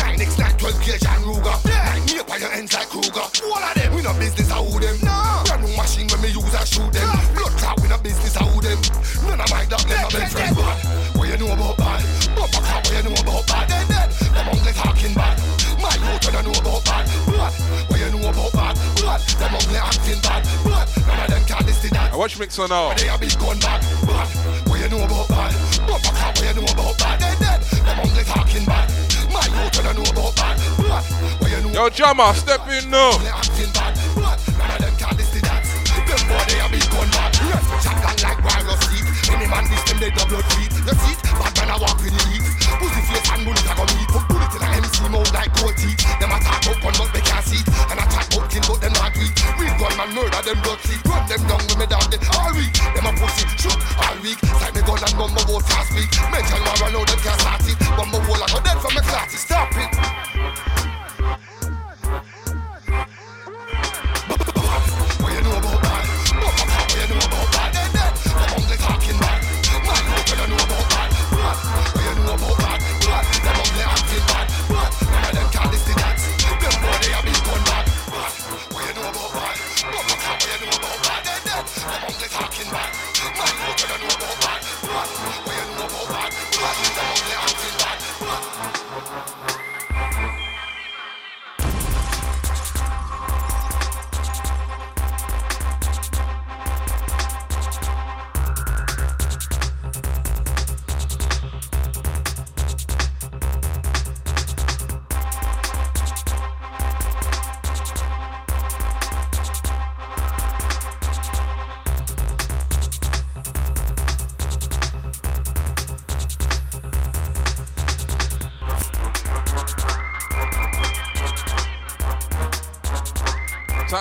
9x9, 12 gauge and Ruger. Nine me up on your ends like Kruger. All of them, we no business, I who them. Brand new machine when me use, I shoot them. Blood clot, we no business, I who them. None of my dog, them, my best friend. Bad. What you know about bad? Bumper car, what you know about bad? Dead, dead. Them ugly talking bad. My youth, don't know about bad. Bad. What you know about bad? Bad. Them ugly acting bad. Bad. None of them can listen that. I watch mix on now. They a big gun bad. Bad. What you know about bad? Bumper car, what you know about bad? Dead, dead. Them ugly talking bad. Yo, Jammer, step in now. them the heat. Pussy face and bullet a gon' eat. Put bullet in a MC mouth like gold teeth. Them a talk gun but they can't see. And a chat about kin but them gunman murder them seat. Run them down with me there all week. Them a pussy shoot all week. Like me gun and bumbo boat fast week. Mention war I know them can't start it. Bumbo wall I go dead from me classes. Stop it.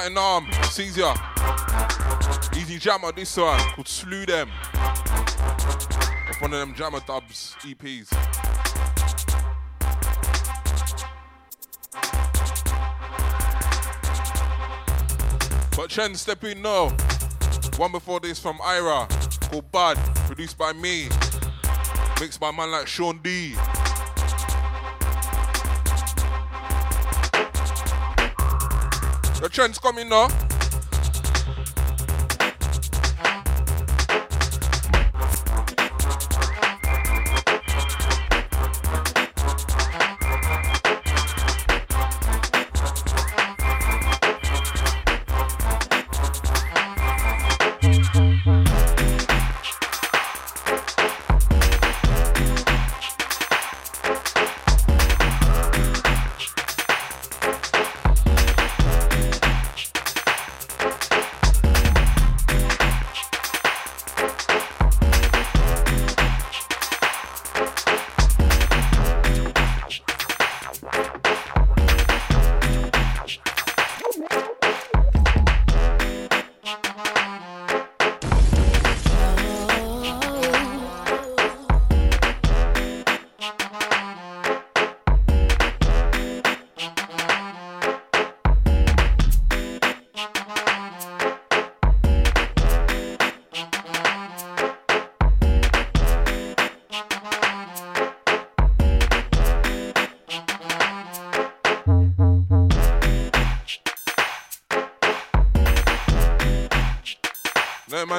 Tighten arm, Caesar. Easy jammer, this one called Slew Them. Off one of them jammer dubs EPs. But Chen, step in now. One before this from Ira called Bad, produced by me. Mixed by man like Sean D. The trend's coming now.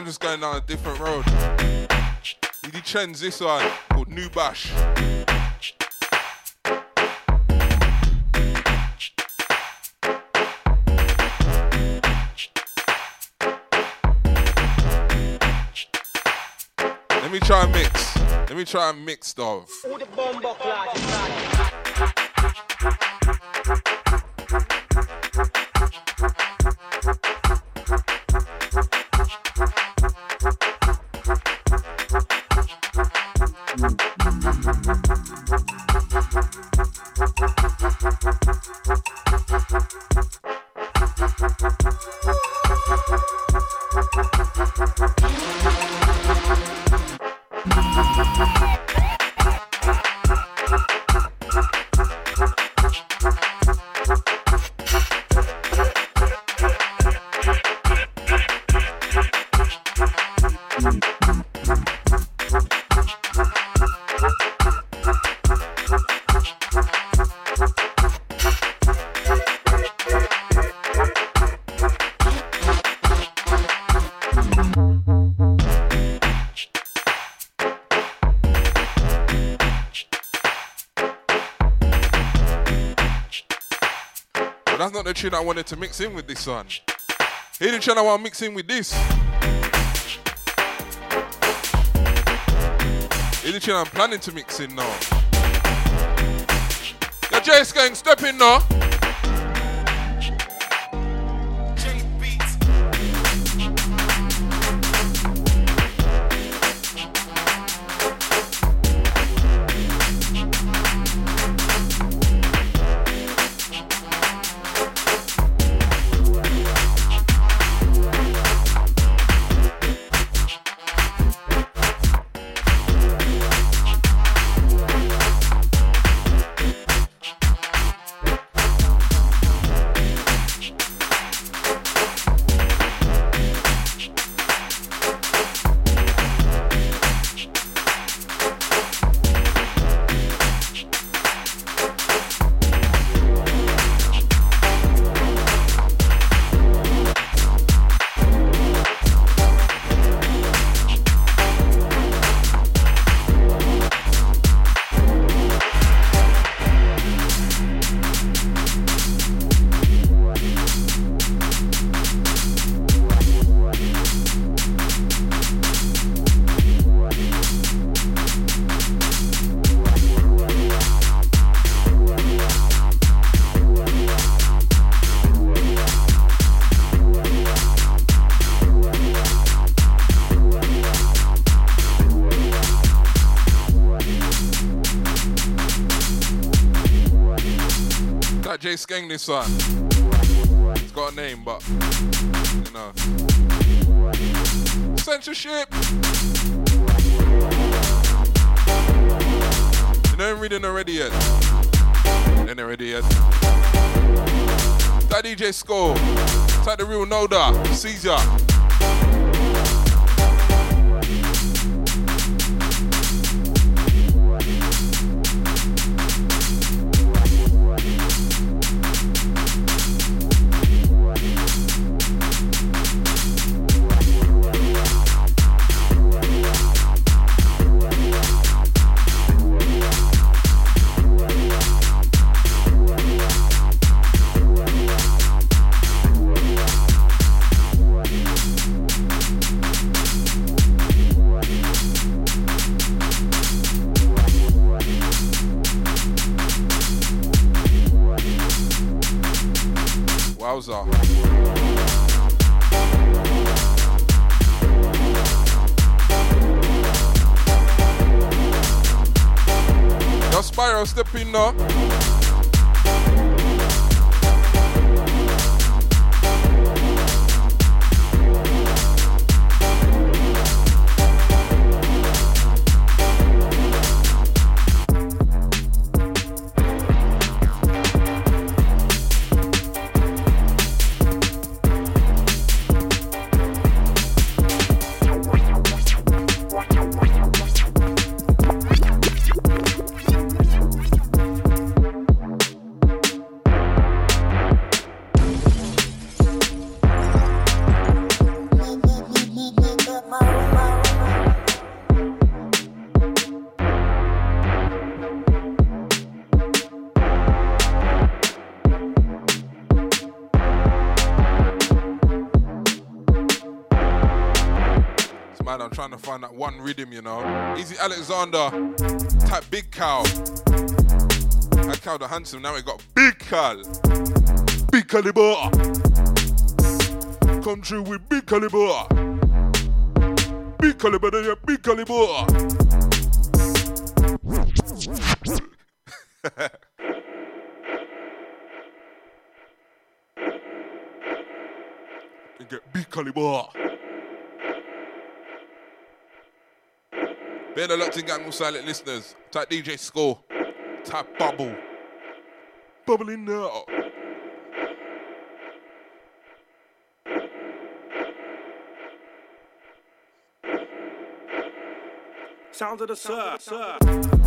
just going down a different road. He trends this one called New Bash. Let me try and mix. Let me try and mix though. Tune I wanted to mix in with this one. Here's the tune I want to mix in with this. Here's the tune I'm planning to mix in now. Yo, Jace gang, step in now. That this one. It's got a name, but you know. Censorship. You know him reading already yet. Ain't already yet. That DJ Skull. That the real Noda. Caesar. One rhythm, you know. Easy Alexander, type Big Cow. Had Cow the Handsome, now we got Big Cal. Big Caliber. Through with Big Caliber. Big Caliber, then Big Caliber. Being a lot to gang with silent listeners. Type DJ score. Type bubble. Bubbling now. Sounds of the surf, surf.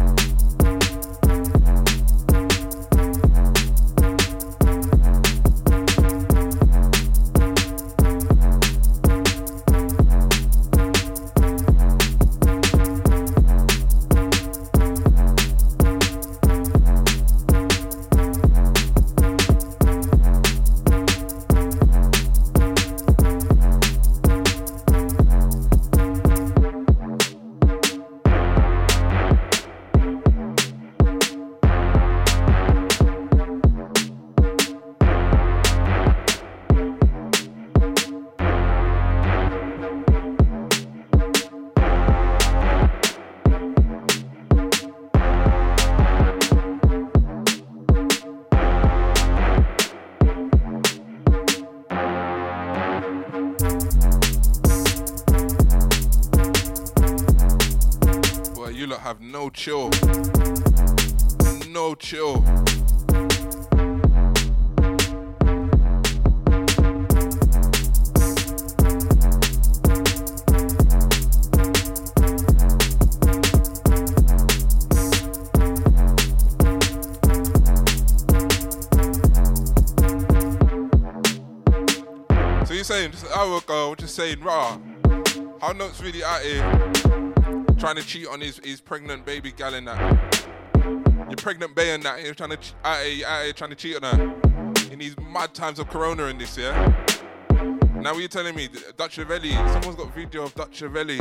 Chill. No chill. So you're saying just an hour ago, just saying, rah, how notes really out here trying to cheat on his, his pregnant baby gal in that. Your pregnant bae and that, you're trying to ch- out here, out here trying to cheat on her in these mad times of corona in this, yeah? Now what you telling me, Dutch Ravelli, someone's got video of Dutch Ravelli.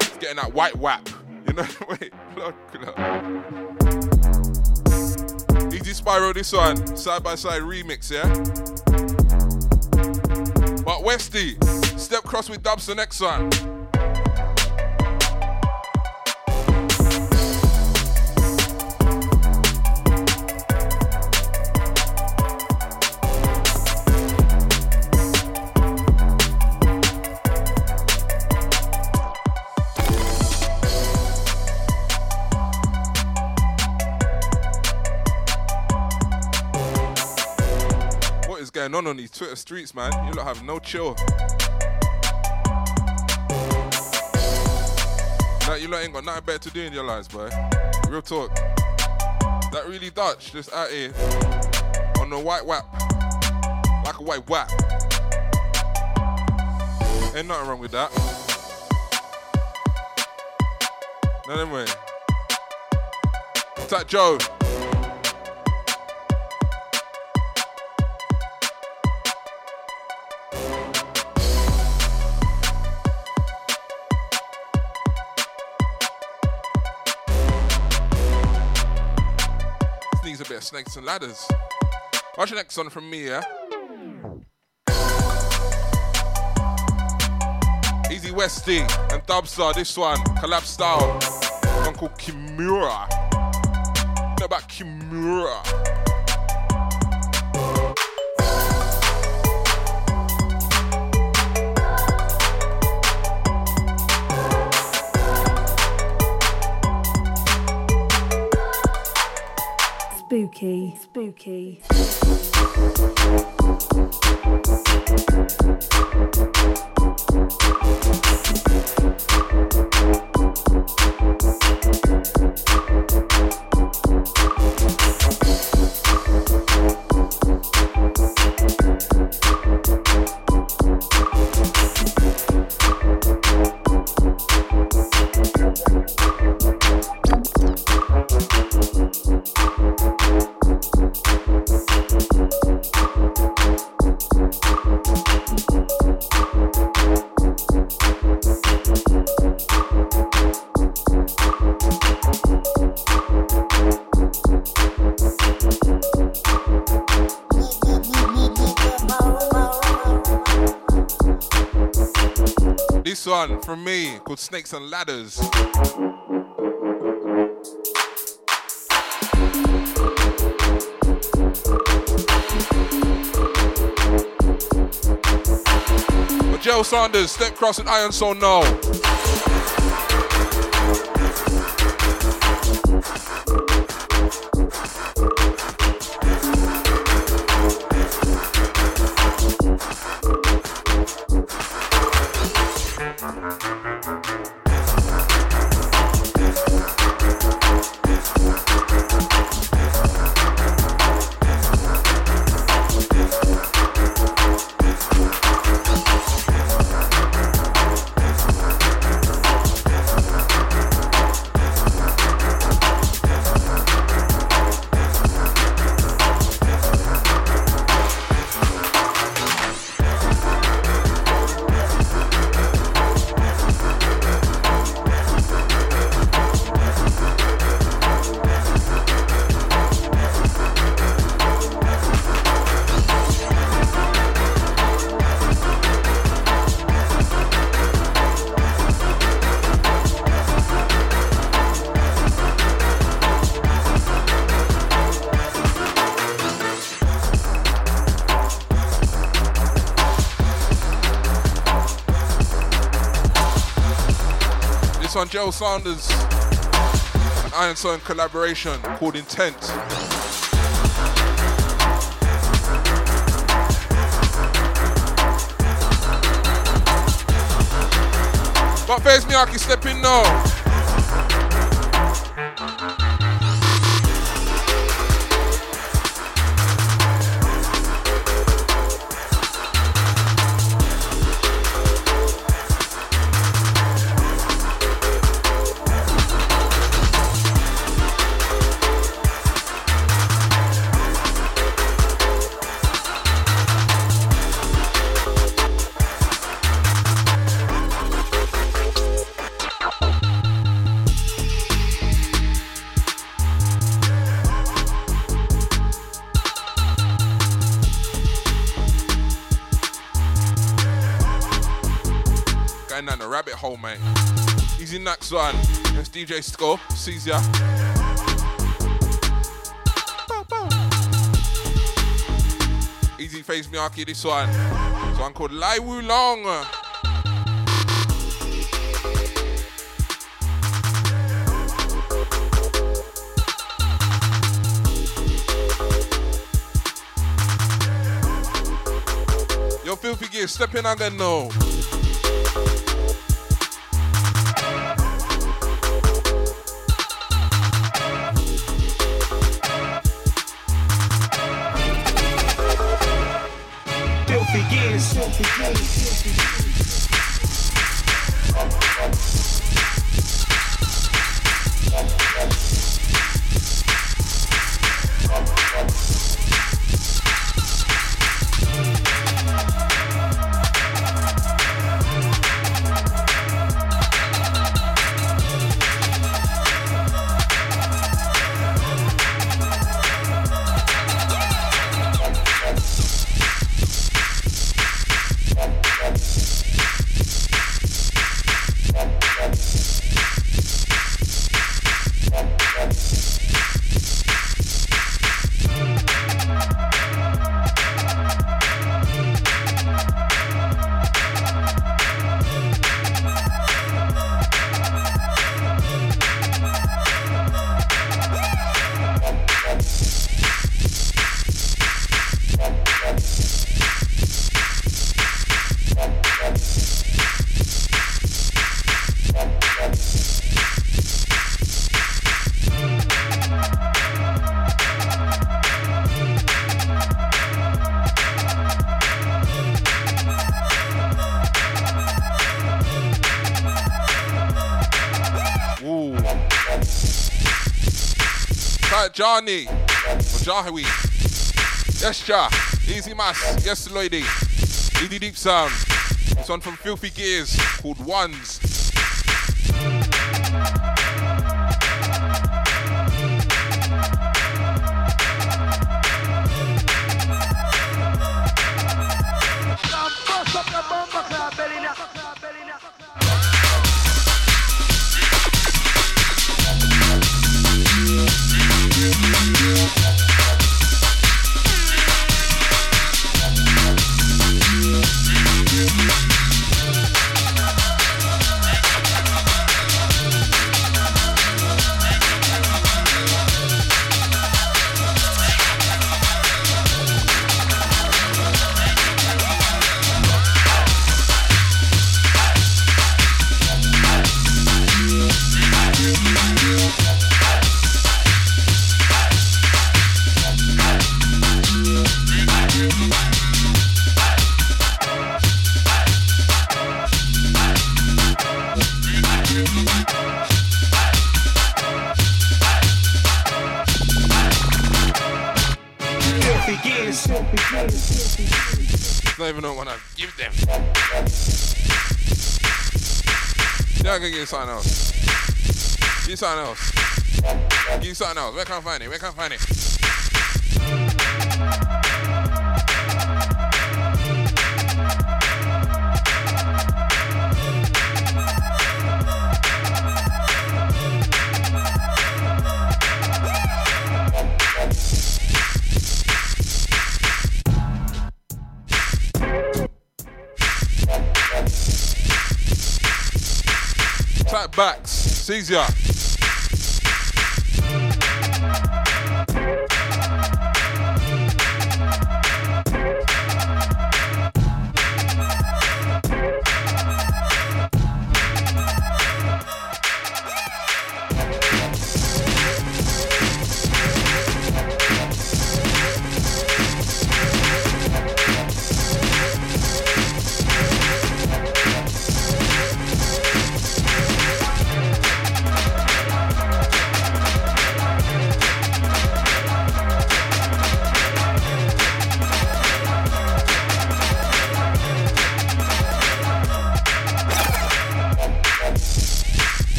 He's getting that white whap. You know, wait, look, look. Easy Spiral, this one, side by side remix, yeah? But Westy, step cross with dubs the next one. Going on on these Twitter streets, man? You lot have no chill. Like, you lot ain't got nothing better to do in your lives, boy. Real talk. That really Dutch, just out here on the white whap. Like a white whap. Ain't nothing wrong with that. No, anyway. What's that, Joe? Of snakes and ladders. Watch the next one from me, yeah? Easy Westy and Dubstar, this one, Collapse style. One called Kimura. Know about Kimura. spooky, spooky. Called Snakes and Ladders. But Joe Sanders, Step Cross and Iron Soul, no. On Joe Sanders and Iron Sun collaboration called Intent. But face me, Aki, step in now. Easy next one. It's DJ Skull. Sees ya. Easy face Miyaki, this one. This one called Lai Wu Long. Yo, Filthy Gear, step in again now. Gears. Johnny. Or Yes, Ja. Easy Mass. Yes, lady. Easy Deep Sound. This one from Filthy Gears called Ones. Can get something else. Give you something else. Give you something else. Where can I find it? Where can I find it? Backs. It's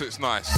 next nice.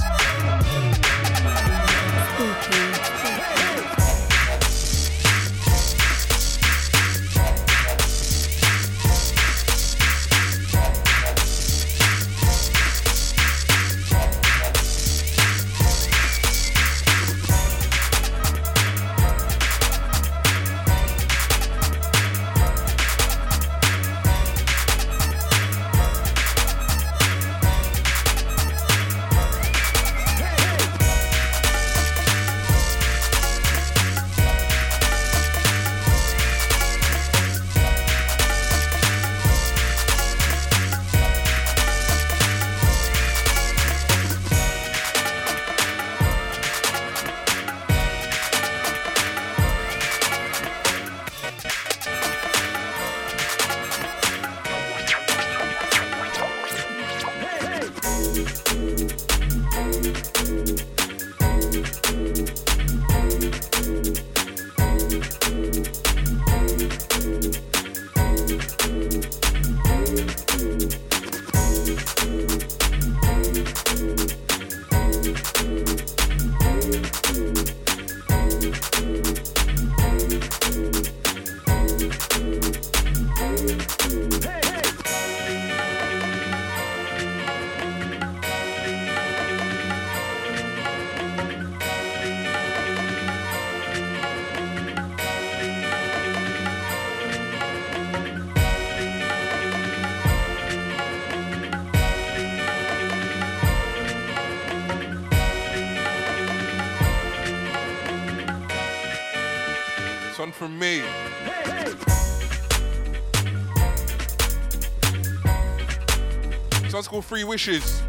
Three Wishes.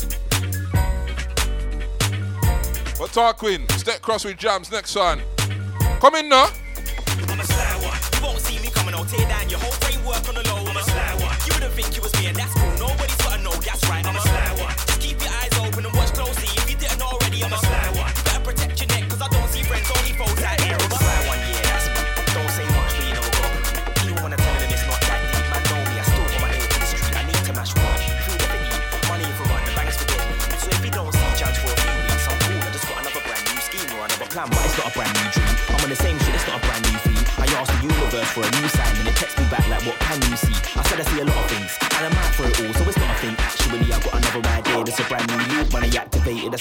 But Tarquin, step cross with Jammz next time. Come in now.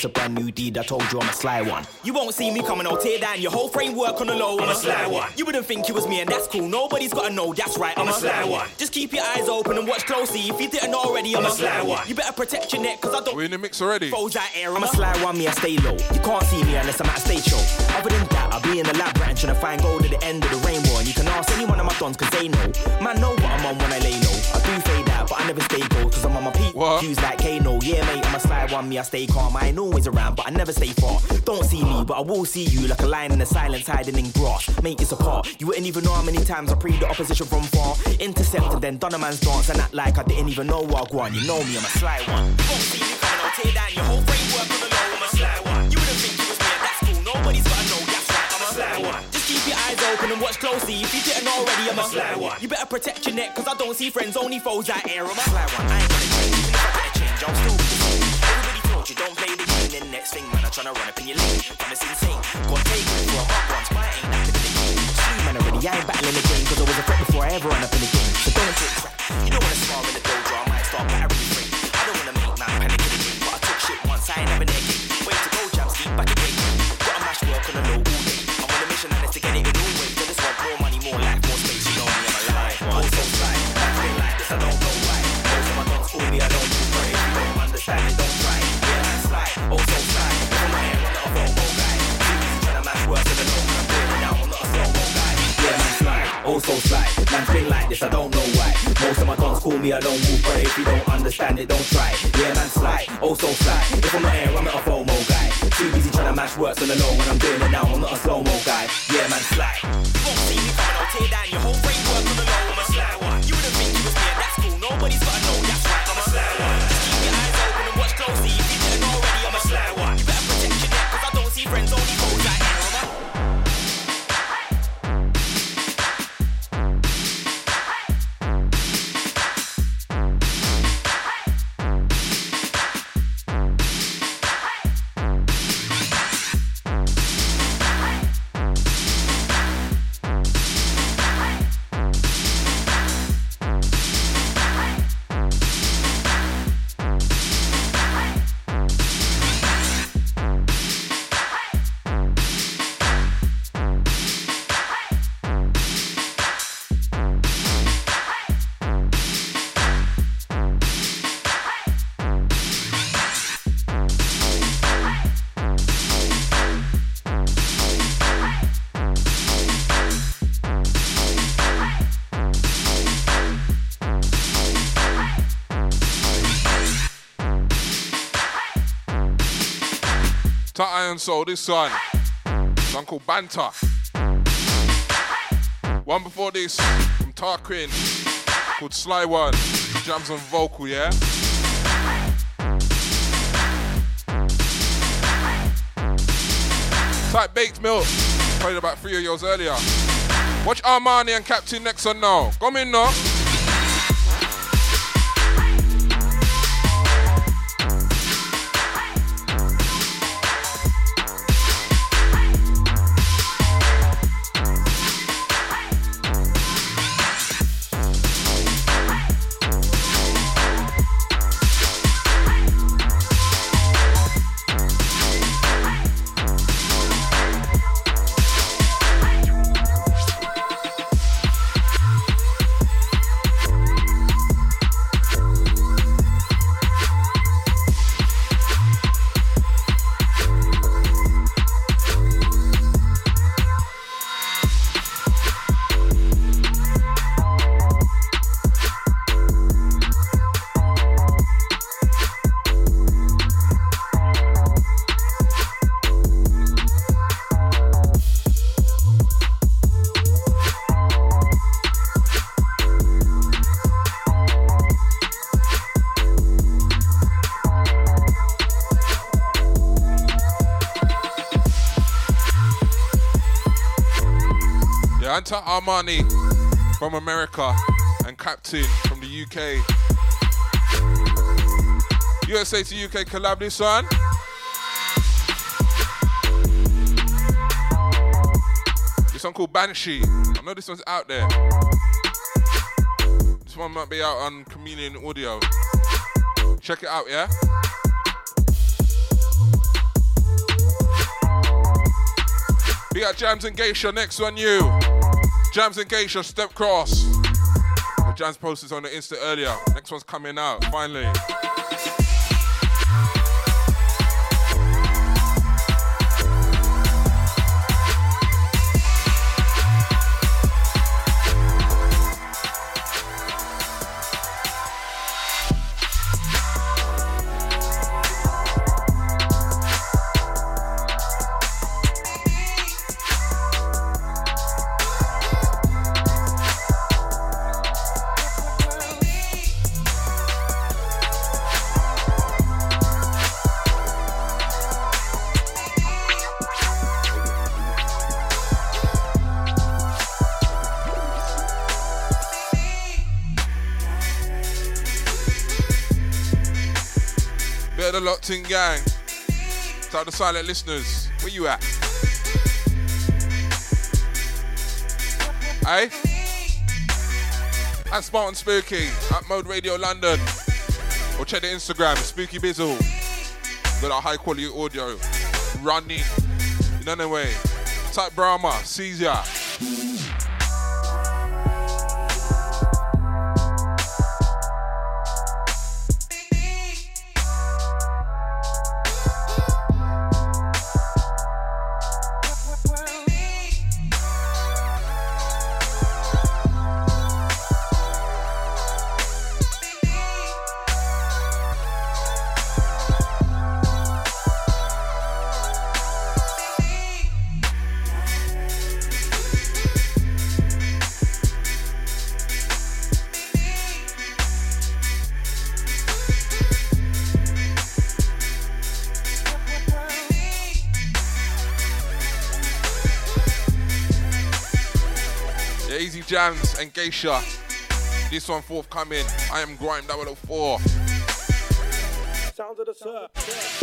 Activated. That's a brand new deed. I told you I'm a sly one. You won't see me coming. I'll tear down your whole framework on the low. I'm a sly one. You wouldn't think it was me, and that's cool. Nobody's gotta know. That's right. I'm a sly one. Just keep your eyes open and watch closely. If you didn't already, I'm a sly one. You better protect your neck, cause I don't. We're in the mix already. Foes out here. I'm a sly one. Me, I stay low. You can't see me unless I'm at a stage show. Other than that, I'll be in the lab branch trying to find gold at the end of the rainbow. And you can ask any one of my dons, cause they know. Man, know what I'm on when I lay low. Do fade out, but I never stay gold, cause I'm on my peak. Views like Kano, yeah, mate, I'm a sly one, me, I stay calm. I ain't always around, but I never stay far. Don't see me, but I will see you like a lion in the silence hiding in grass. Mate, it's apart. You wouldn't even know how many times I pre the opposition from far. Intercept and then done a man's dance and act like I didn't even know what I want. You know me, I'm a sly one. Won't see me coming, I'll tear down your whole framework on the low. I'm a sly one. You wouldn't think it was me, that's cool. Nobody's gotta know that's right. I'm a sly one. Open and watch closely. If you didn't already, I'm a sly one. You better protect your neck, cause I don't see friends, only foes out here. I'm a sly one. I ain't gonna change, even if I get a change, I'll still be the same. Everybody told you don't play the game, then next thing, man, I'm tryna run up in your lane. Promise insane. Go and take it for a hot once, but I ain't in the game. Slew man already, I ain't battling the game, cause I was a threat before I ever run up in the game. So don't talk crap. You don't wanna spar in the dojo, I might start battering free. I don't wanna make man panic in the game, but I took shit once, I ain't never near so slide. Man's like this, I don't know why. Most of my dogs call me, I don't move, but if you don't understand it, don't try. Yeah, man, slide. Oh, so slide. If I'm not here, I'm not a FOMO guy. Too busy trying to match works on the low when I'm doing it now. I'm not a slow mo guy. Yeah, man. You won't see me coming, I'll tear down your whole framework on the low. I'm a sly one. You wouldn't think you was me, that's cool. Nobody's gotta know that's right. I'm a sly one. Keep your eyes open and watch closely. If you didn't already, I'm a sly one. You better protect your neck, cause I don't see friends, only this one. Song called Banter. One before this, from Tarquin, called Sly One. Jammz on vocal, yeah? Type Baked Milk. Played about three of yours earlier. Watch Armani and Captain Nexon now. Come in now. Yeah, Anta Armani from America and Captain from the UK. USA to UK collab this one. This one called Banshee. I know this one's out there. This one might be out on Chameleon Audio. Check it out, yeah? We got Jammz and Geisha, next one you. Jammz and Geisha, Step Cross. The Jammz posted on the Insta earlier. Next one's coming out, finally. Locked in gang. Shout the silent listeners. Where you at? Hey? At Smart and Spooky, at Mode Radio London. Or check the Instagram, Spooky Bizzle. Got our high quality audio running. You the way. Type Brahma, Caesar. And Geisha. This one forthcoming. I am Grime 004. Sounds of the surf.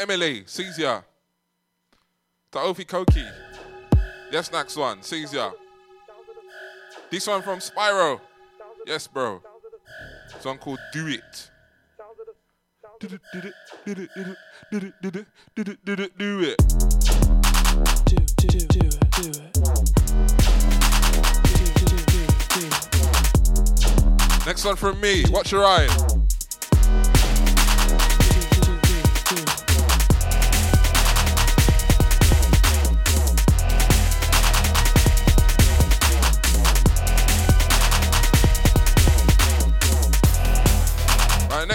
MLA, Caesar. Taofi Koki. Yes, next one, Caesar. This one from Spyro. Yes, bro. Song called Do It. Do it, do it, do it, did it, did it, did it, did it, do it. Do, do, do, do it, do it. Next one from me. Watch your eye.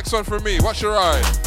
Next one from me. Watch your eye.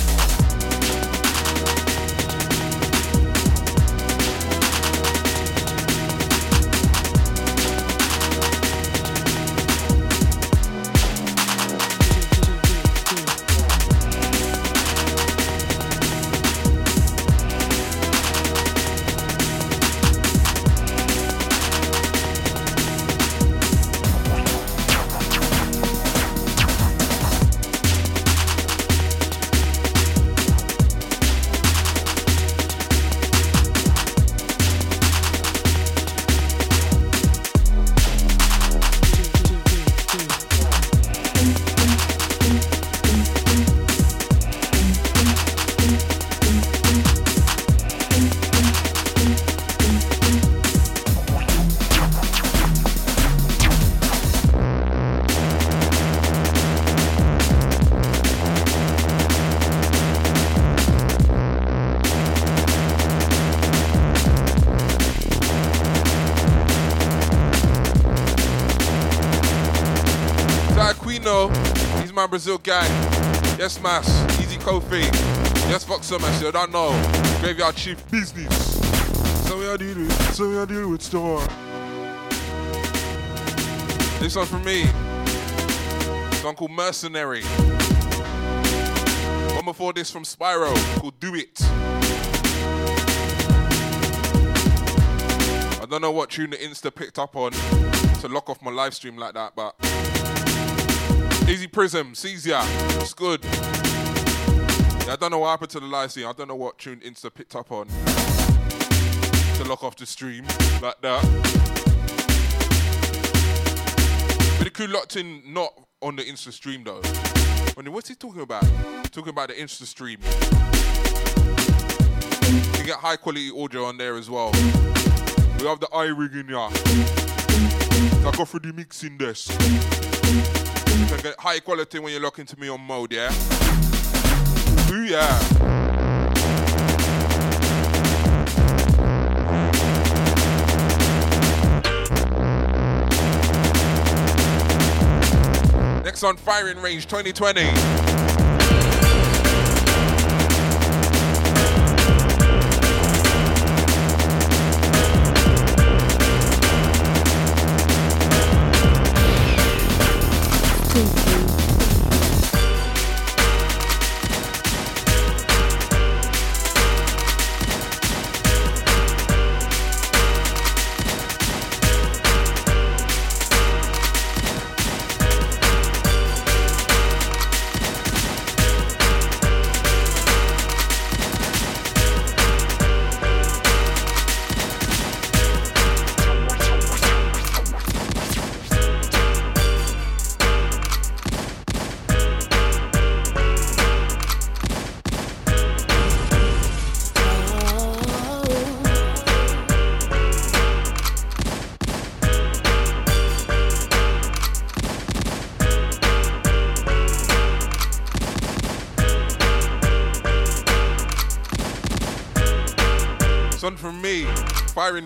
Brazil gang. Yes, Mass, Easy Kofi. Yes, Voxer Mass, you don't know. Graveyard Chief Business. So we are dealing so we are dealing with store. This one from me. This one called Mercenary. One before this from Spyro called Do It. I don't know what tune the Insta picked up on to lock off my live stream like that, but Easy Prism, Caesar, it's good. Yeah, I don't know what happened to the live stream. I don't know what tune Insta picked up on to lock off the stream like that. But uh, the crew locked in not on the Insta stream though. When what's he talking about? Talking about the Insta stream. You get high quality audio on there as well. We have the eye rig in here. I go through the mixing desk. You get high quality when you look into me on mode, yeah? Ooh, yeah. Next on Firing Range 2020.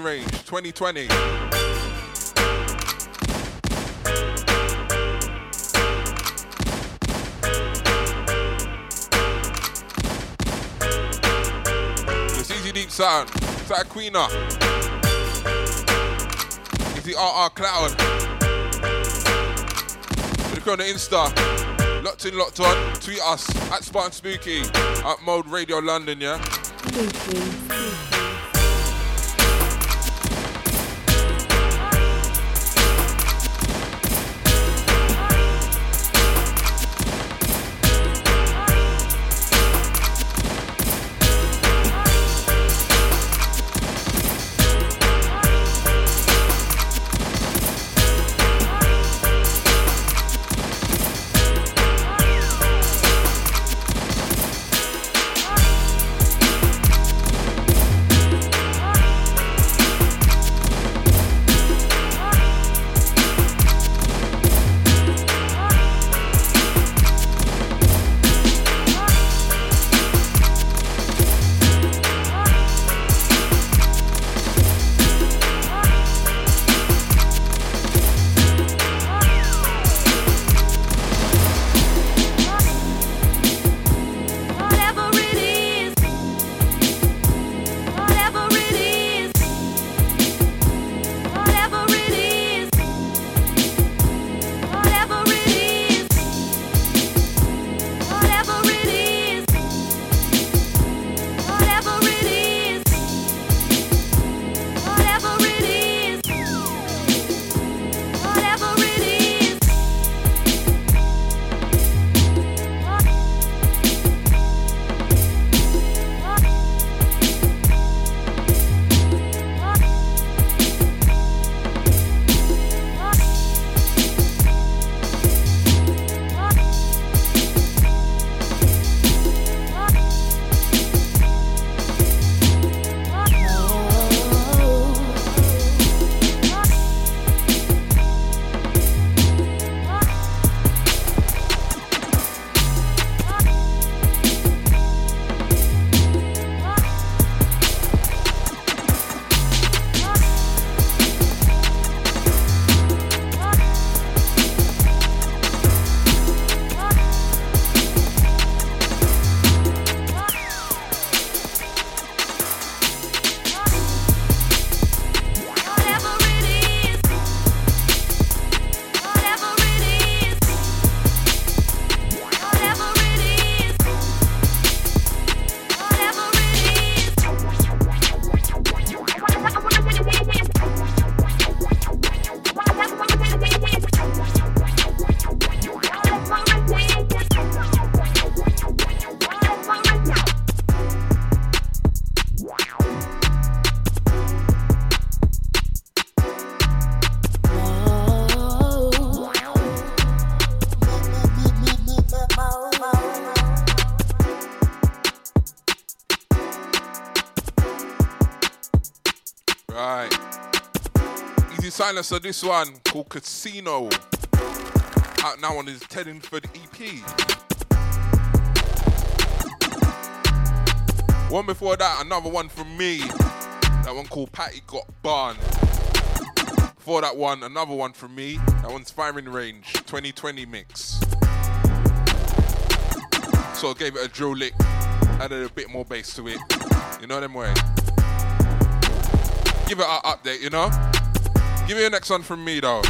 Range 2020. It's easy deep sound. Queener. It's the RR Cloud. Look on the Insta. Locked in, locked on. Tweet us at Spartan Spooky at Mode Radio London, yeah? Spooky. Silencer, this one called Casino. Out now on his Teddingford EP. One before that, another one from me. That one called Patty Got Barn. Before that one, another one from me. That one's Firing Range 2020 mix. So I gave it a drill lick, added a bit more bass to it. You know them way. Give it an update, you know? Give me the next one from me though.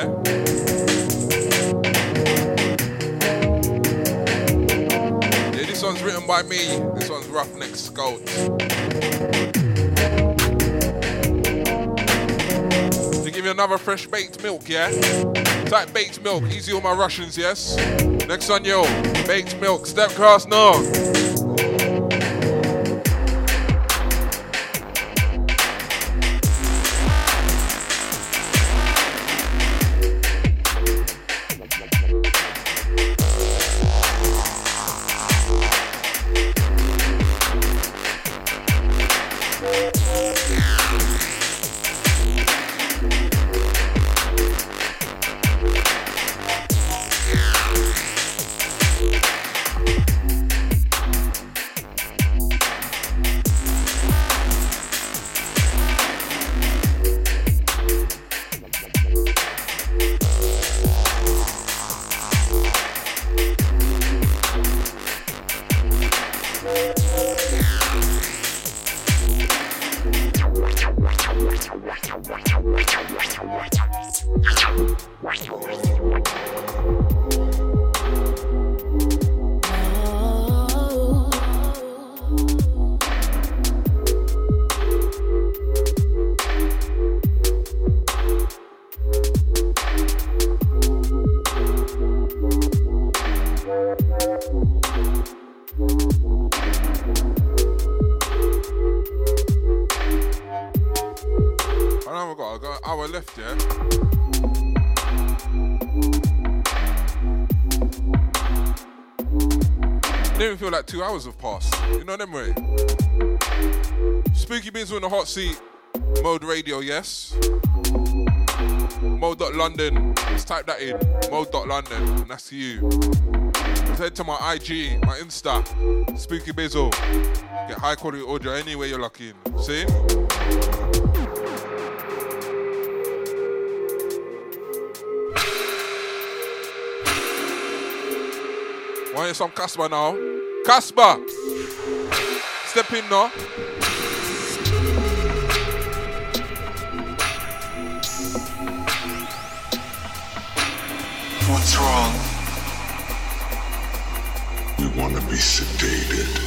Yeah? Yeah, this one's written by me. This one's Roughneck Scout. To give you another fresh baked milk, yeah? Type baked milk, easy on my Russians, yes? Next on yo, baked milk, step cross, no. Two hours have passed. You know them way? Spooky Beans in the hot seat. Mode radio, yes. Mode.London. Just type that in. Mode.London. And that's you. head to my IG, my Insta, Spooky Bizzle. Get high quality audio anywhere you're looking. See? Want some Casper now? Casper! Step in now. What's wrong? We want to be sedated.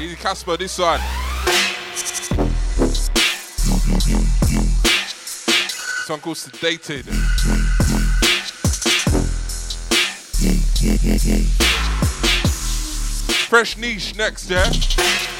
Easy Casper, this one. This one called Sedated. Fresh niche next, yeah?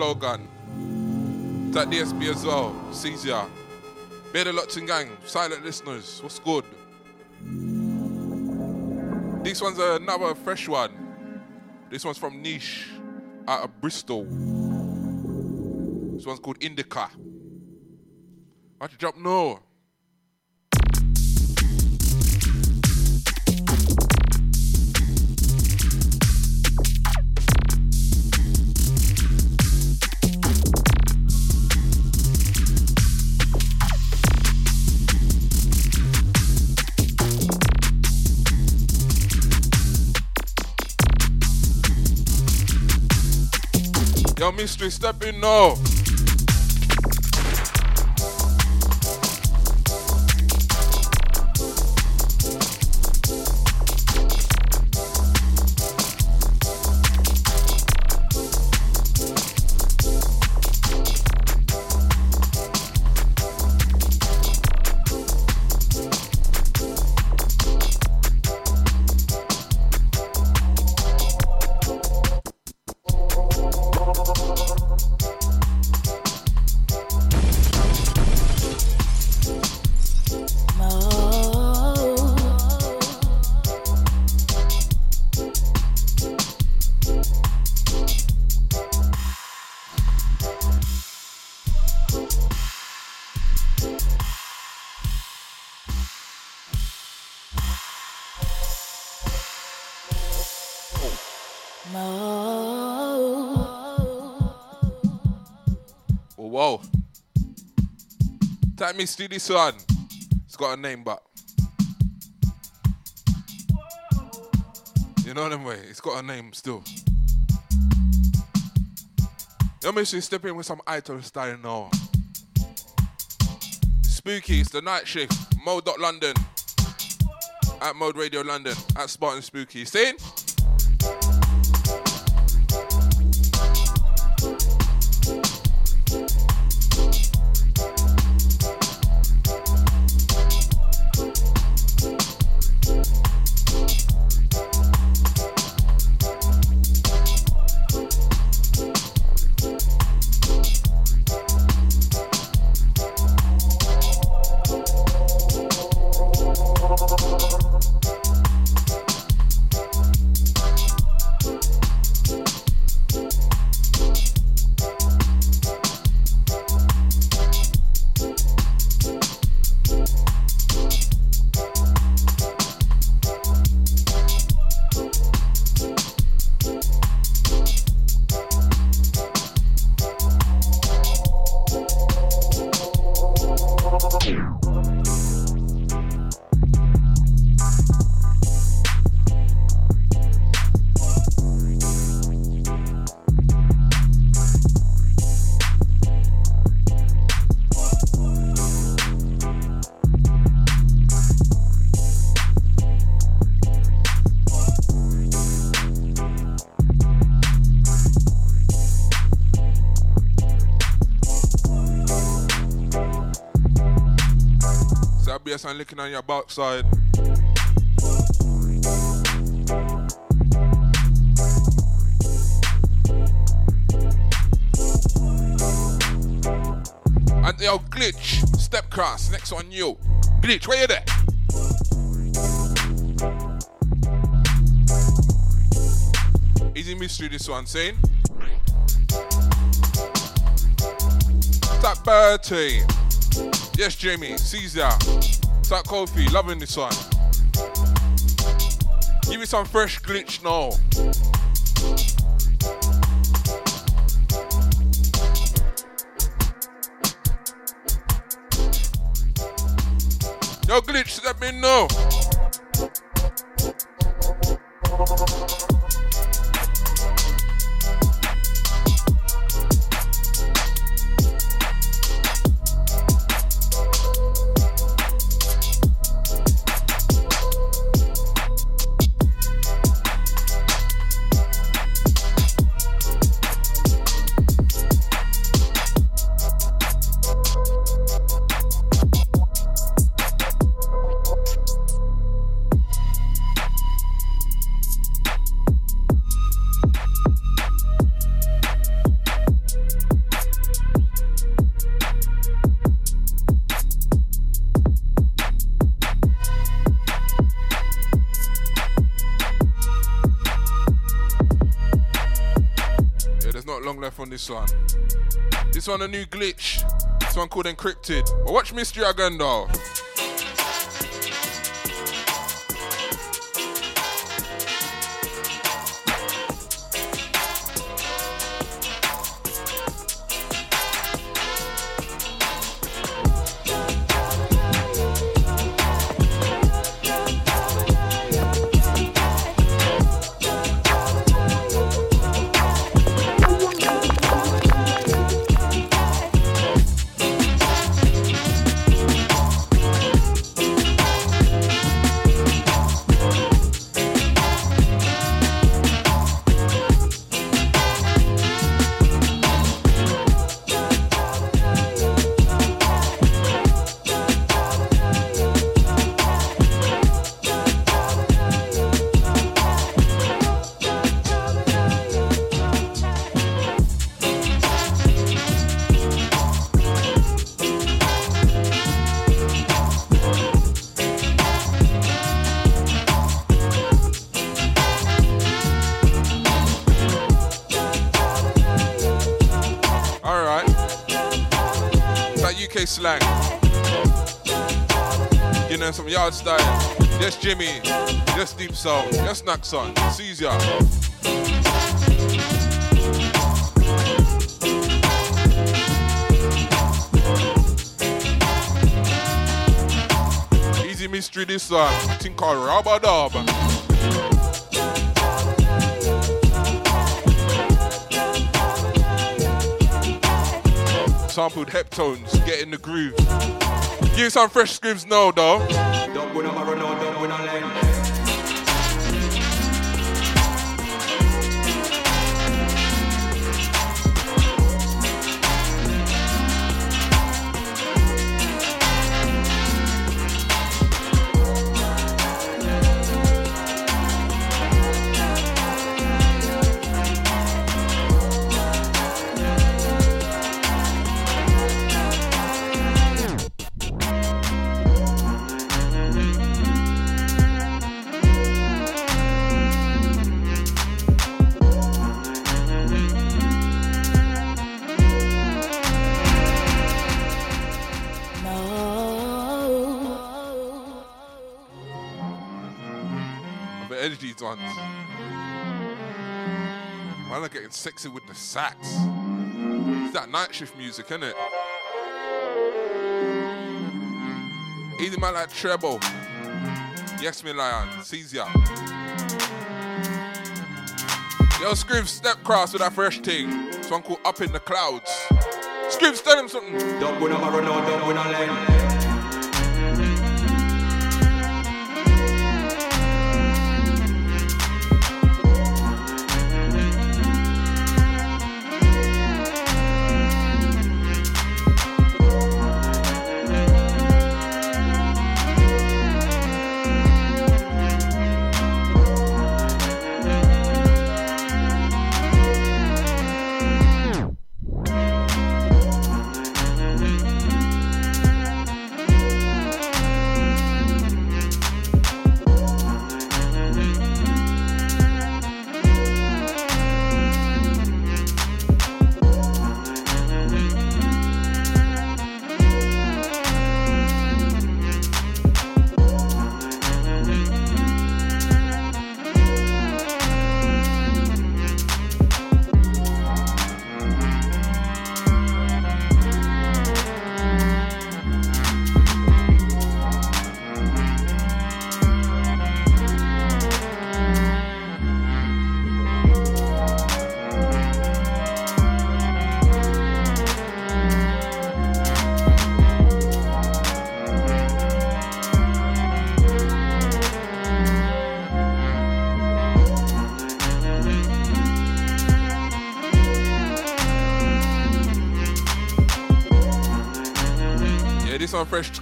Yes, Logan. That DSP as well. Caesar. Better Lotting Gang. Silent listeners. What's good? This one's another fresh one. This one's from Niche out of Bristol. This one's called Indica. Why'd you drop no? Yo, mystery, step in Me Steely Son. It's got a name, but. You know them way. It's got a name still. Let me see step in with some item style now. Spooky, it's the night shift. Mode London. At Mode Radio London. At Spartan Spooky. Seen? And licking on your backside. And yo, glitch, step cross, next on you. Glitch, where you there? Easy mystery this one, saying. Tap Bertie. Yes, Jamie, Caesar. That Kofi, loving this one. Give me some fresh glitch now. Yo, glitch, let me know. This one. This one a new glitch. This one called Encrypted. But watch Mystery again So, yes, Naxon, See ya. Easy mystery this song, thing called Rubber Dub. Sampled heptones, get in the groove. Give some fresh Scribs now though. Sax. It's that night shift music, isn't it? Easy man like treble. Yes, me lion. Sees ya. Yo, Scribs, step cross with that fresh thing. Song called Up in the Clouds. Scribs, tell him something. Don't win a Maradona, don't win a lane.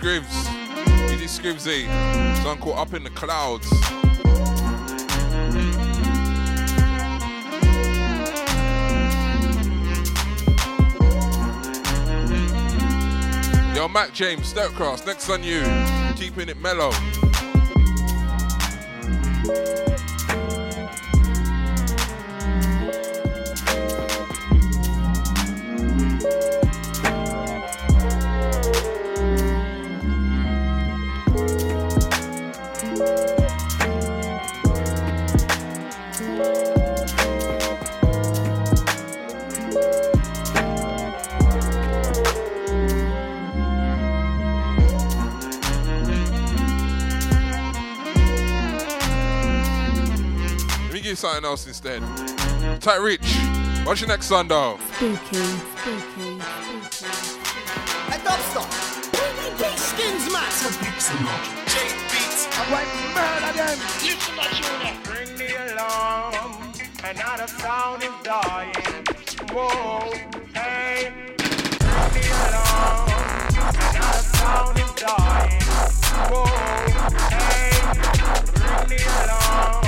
Scribs. It is Scribsy. Eh? Song called Up in the Clouds. Yo, Matt James, Step Cross, next on you. Keeping it mellow. Something else instead. Tight Rich, what's your next song though? Spooky, spooky, spooky. A dubstep. Skins massive. J beats. I'm like murder them. Listen to tune. Bring me along. Another sound is dying. Whoa, hey. Bring me along. Another sound is dying. Whoa, hey. Bring me along.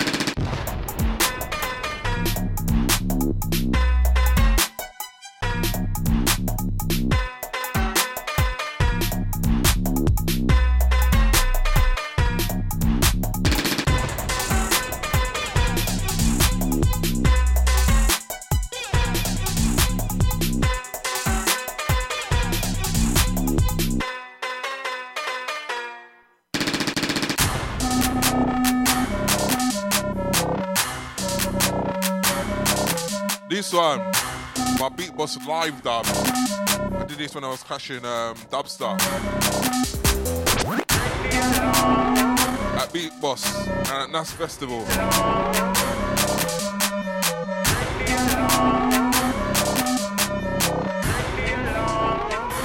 Boss live dub. I did this when I was crashing um, Dubstar. At Beat Boss and at NAS Festival.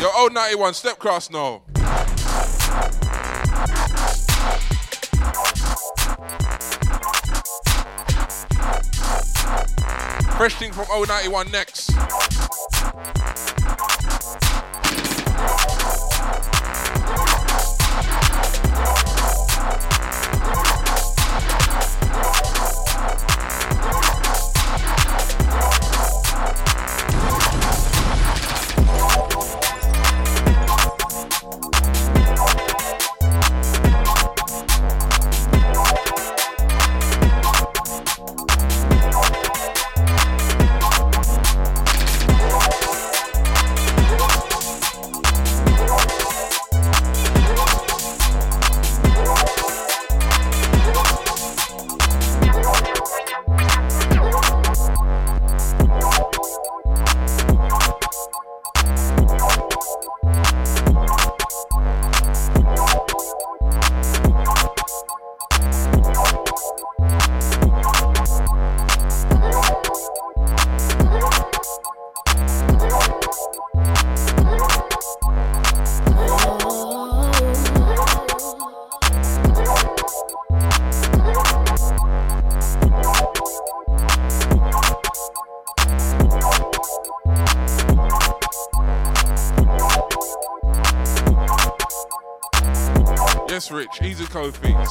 Yo, old 91, step cross now. Fresh thing from 091 next.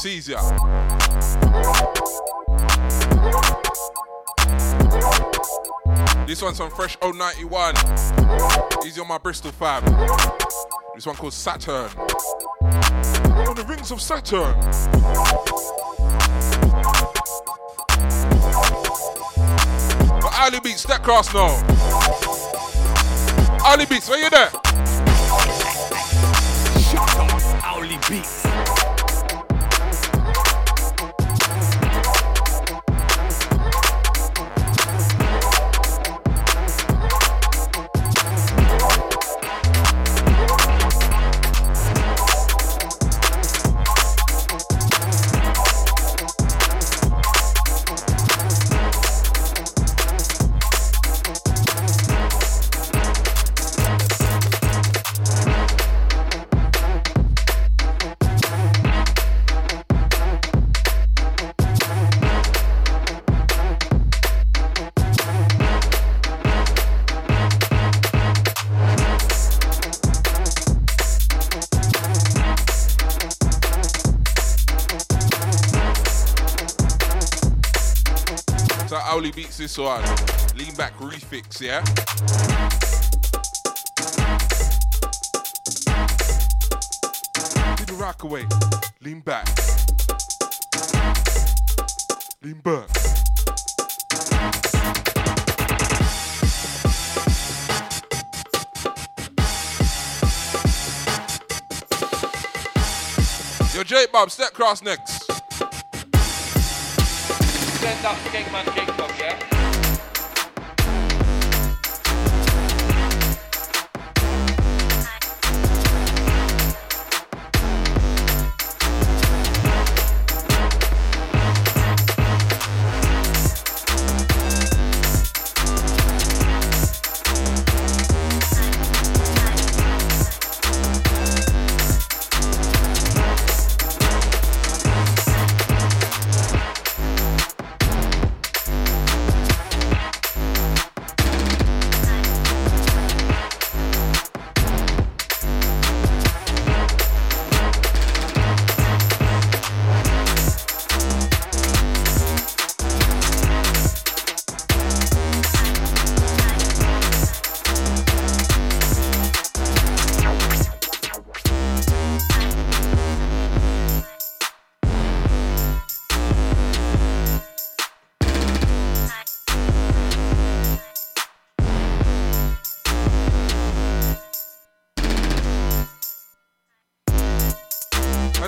Kofi. Caesar. This one's on Fresh 091. Easy on my Bristol fam. This one called Saturn. On the rings of Saturn. But Ali Beats, that cross now. Ali Beats, where you there? Owly Beats. This one. Lean back refix, yeah? Do the rock away. Lean back. Lean back. Yo, J Bob, step cross next. Send up Skegman Jacob, yeah?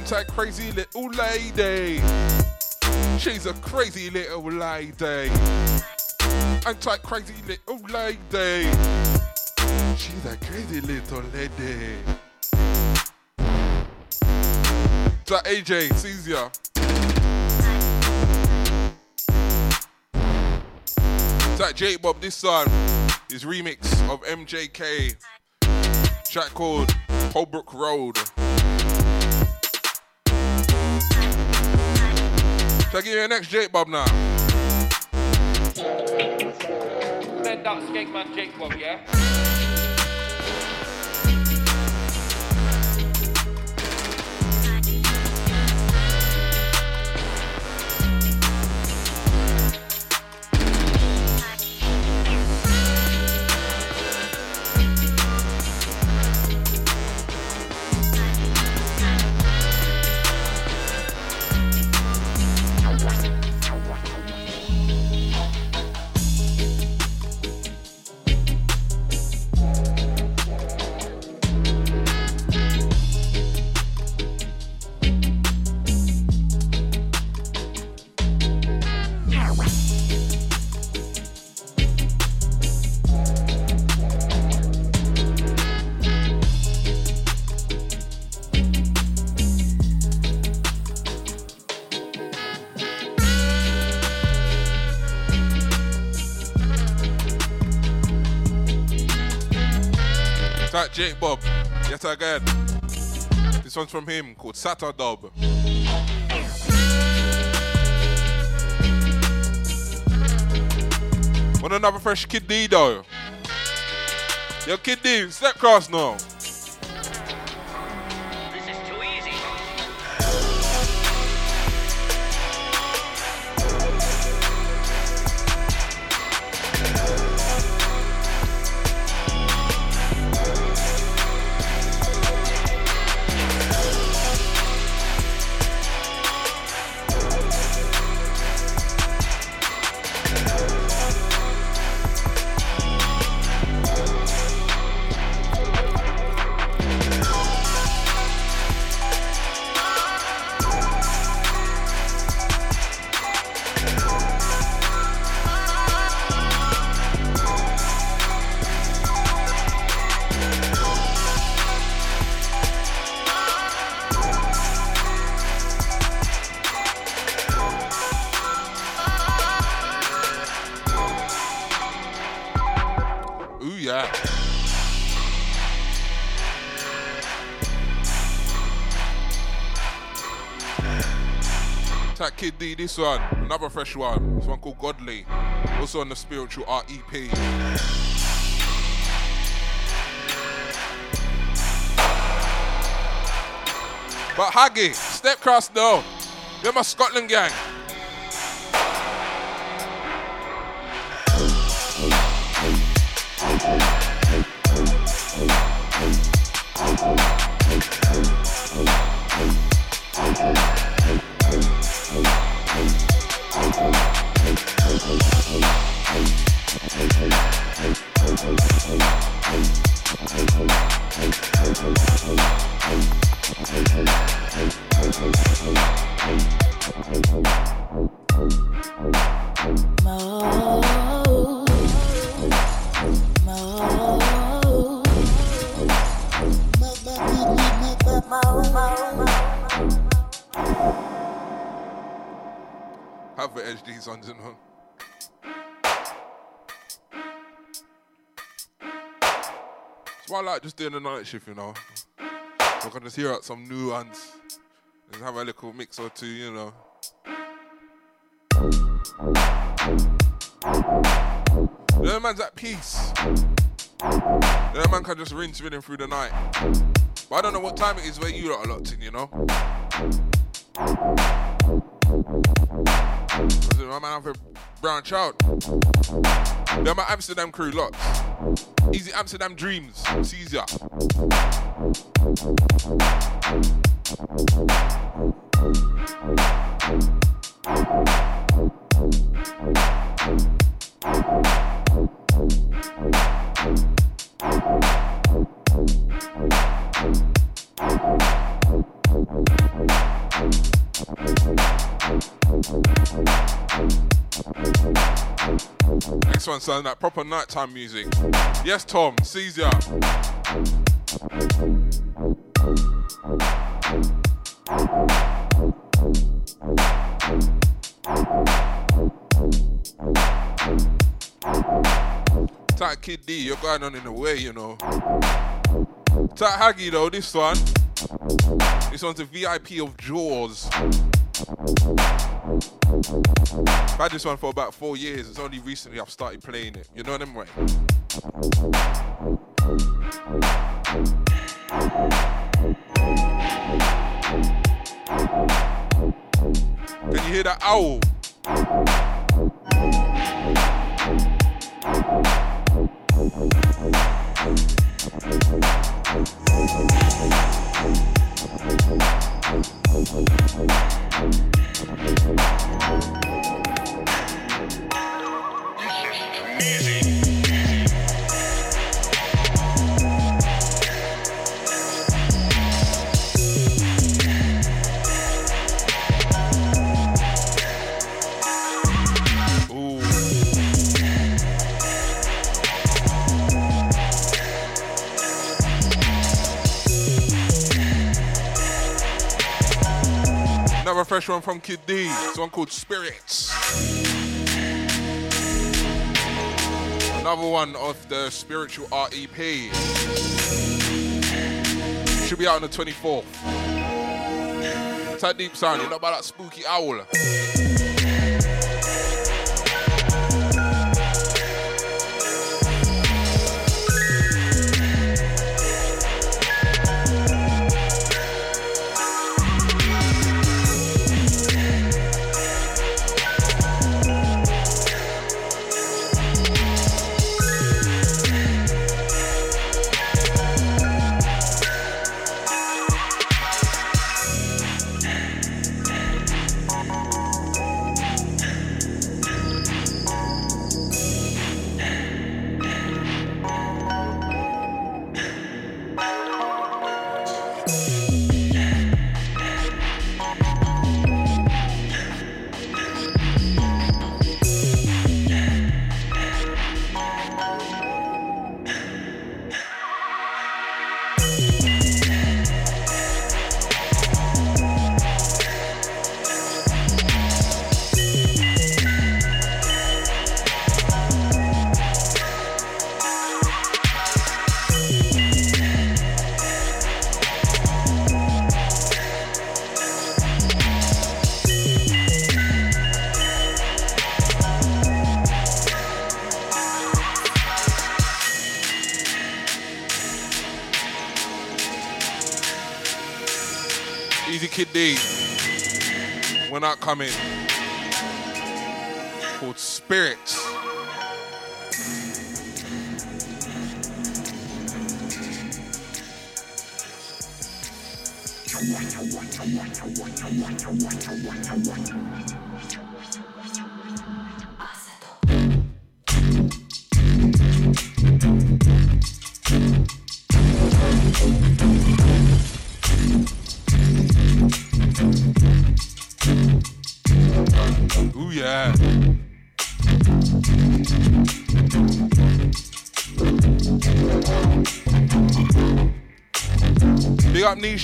Anti crazy little lady. She's a crazy little lady. anti crazy little lady. She's a crazy little lady. To AJ, Caesar. To J Bob, this song is remix of MJK. Track called Holbrook Road. Shall I give you the next Jake Bob now? Send that skate man Jake Bob, yeah? Jake Bob, yet again. This one's from him called Saturdub. Want another fresh Kid D though? Yo, Kid D, step cross now. D, this one, another fresh one. This one called Godly. Also on the spiritual art But Haggy, step cross though. They're my Scotland gang. Like just doing the night shift, you know. So I can just hear out some new ones. And have a little mix or two, you know. The man's at peace. The man can just rinse rhythm through the night. But I don't know what time it is where you lot are locked in, you know. Because my man have a branch out. They're my Amsterdam crew locked. Easy Amsterdam dreams. Caesar. Next one sounds like proper nighttime music. Yes, Tom, sees ya. Tight Kid D, you're going on in the way, you know. Tight Haggy though, this one. This one's a VIP of Jaws. I've had this one for about four years. It's only recently I've started playing it. You know what I'm? Can you hear that owl? Thank you. Fresh one from Kid D. It's one called Spirits. Another one of the Spiritual REP. Should be out on the 24th. Tight deep sound, you know about that spooky owl. Coming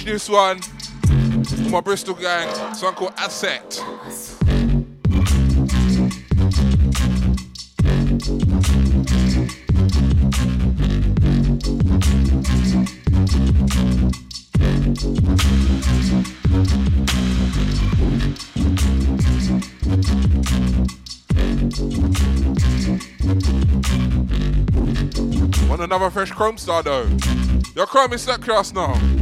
this one. My Bristol gang, song called Asset. Want another fresh Chrome star though? Your Chrome is that class now.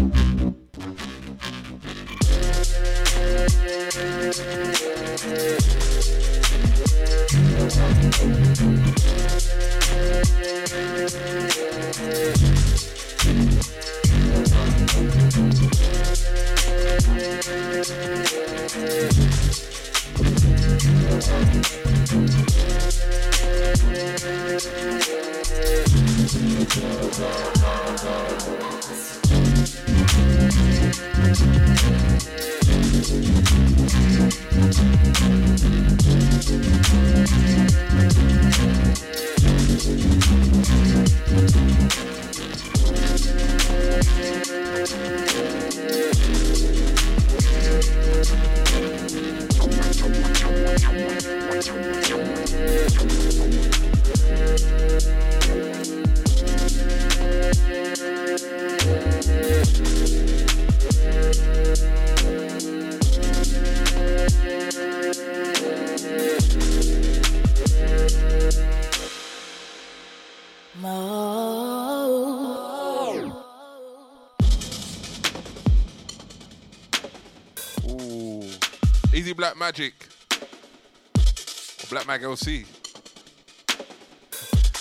Black Mag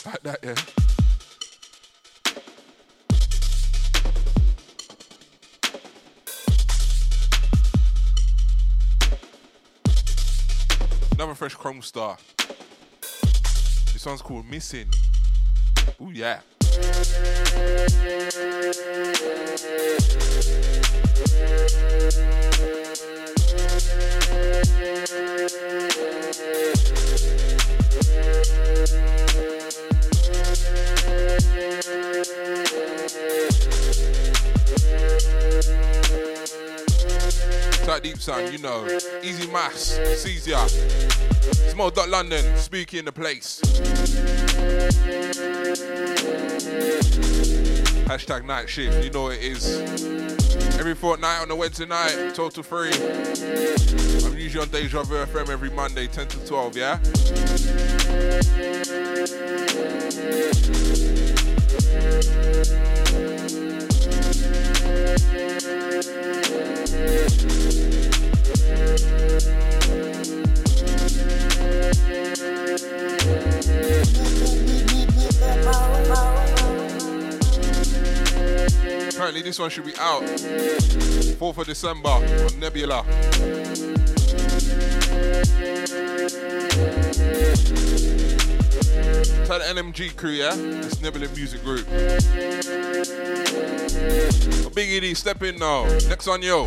Like that, yeah. Another fresh Chrome Star. This one's called Missing. Ooh, yeah. Deep sound, you know. Easy mass, sees ya. Small dot London, spooky in the place. Hashtag night shift, you know it is. Every fortnight on a Wednesday night, total free. I'm usually on Deja Vu FM every Monday, 10 to 12, yeah? Apparently, this one should be out 4th of December on Nebula. Tell the NMG crew, yeah? That's Nebula Music Group. Big ED, step in now. Next on yo.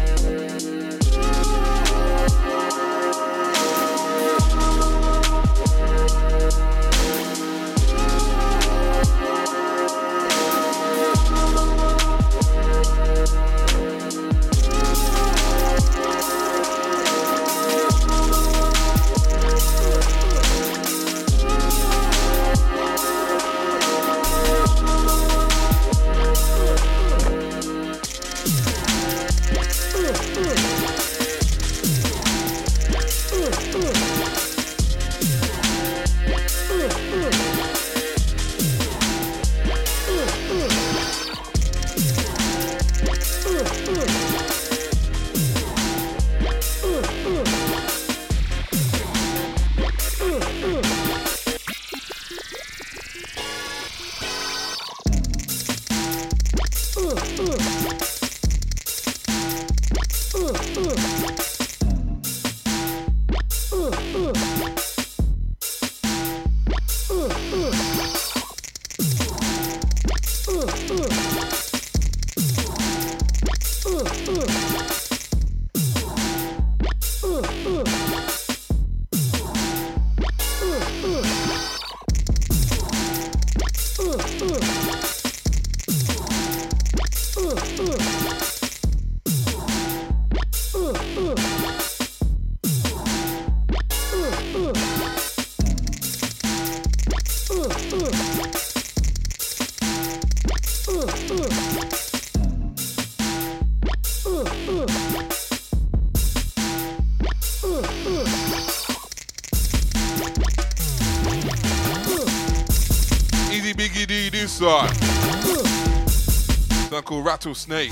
Rattlesnake.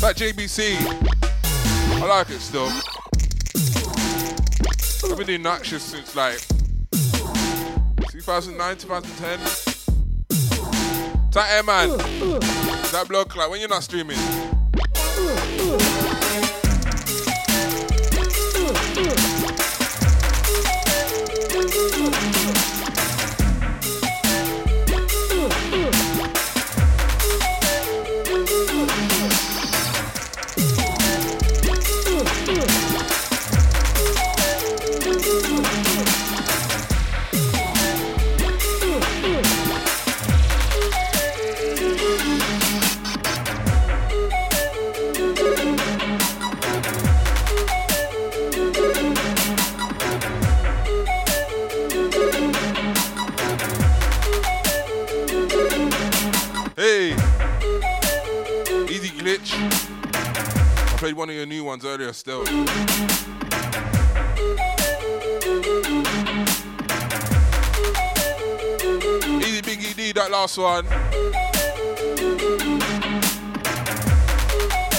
That JBC. I like it still. I've been doing shifts since like 2009, 2010. That air man. That bloke like when you're not streaming. That one.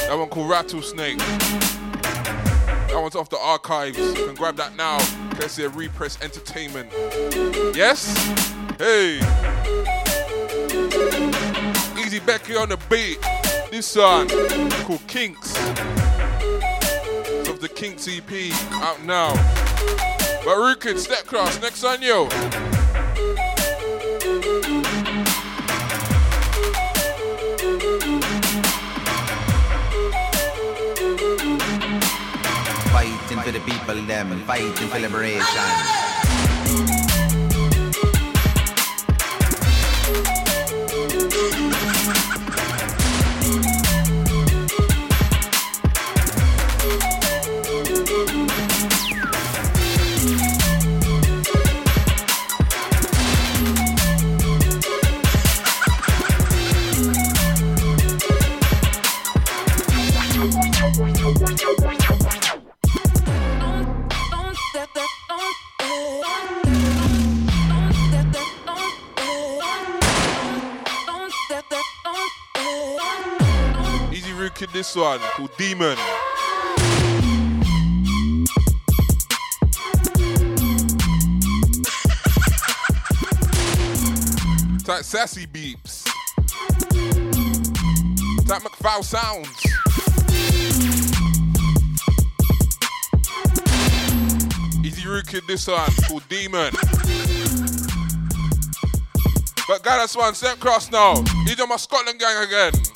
That one called Rattlesnake. That one's off the archives. You can grab that now. Of Repress Entertainment. Yes? Hey. Easy Becky on the beat. This song called Kinks. It's of the Kinks EP out now. But Rukid, Step Cross, next on you. People, them, fighting for liberation. Demon. Type sassy beeps. Type McFowl sounds. Easy Rukid, this one called Demon. But guy, that's one, sent cross now. He's on my Scotland gang again.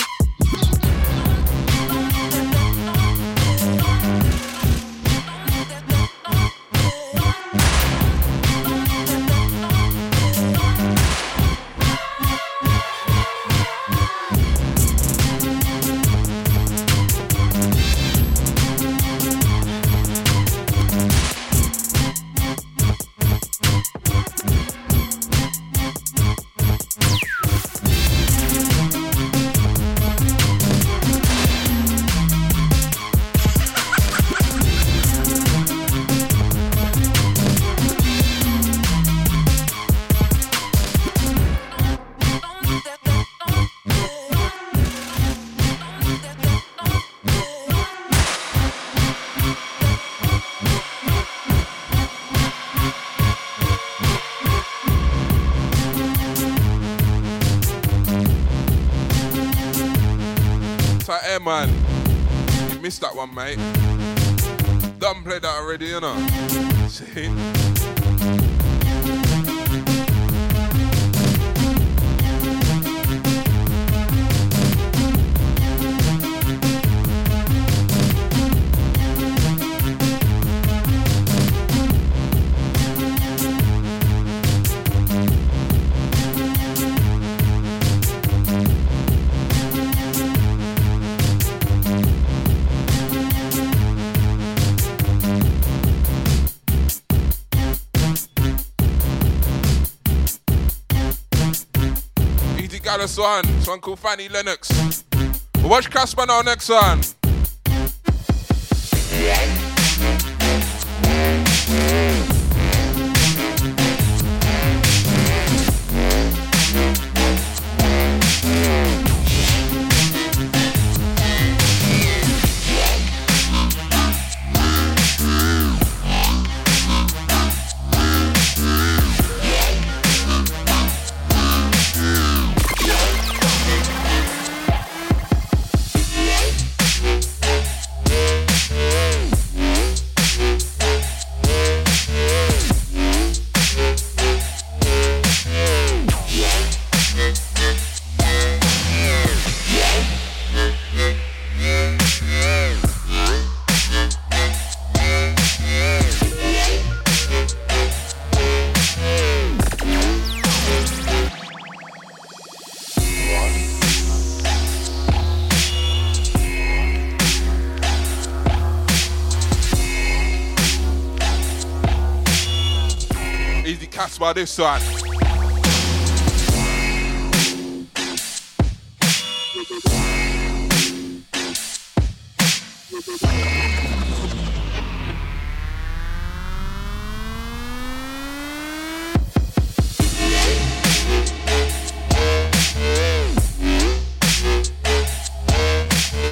Air Man. You missed that one, mate. Done played that already, you know. See? One. This one called Fanny Lennox. But watch Casper now next one. this one.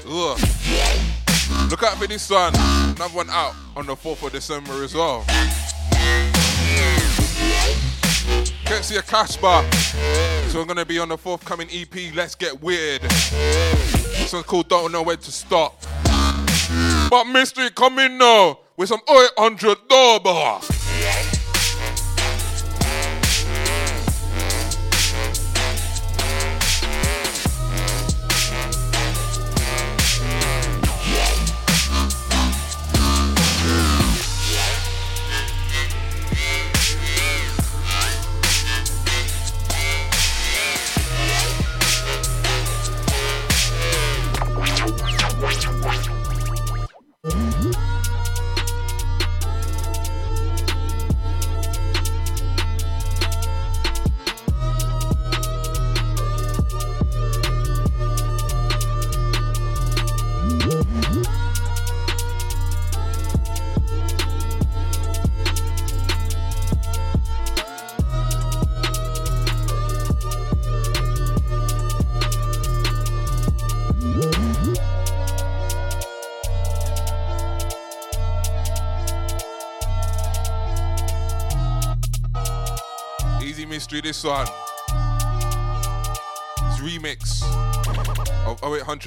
Look. Look out for this one. Another one out on the 4th of December as well. Can't see a Casper. So I'm gonna be on the forthcoming EP, Let's Get Weird. This one's called Don't Know Where to Stop. But mystery coming now with some 800 double.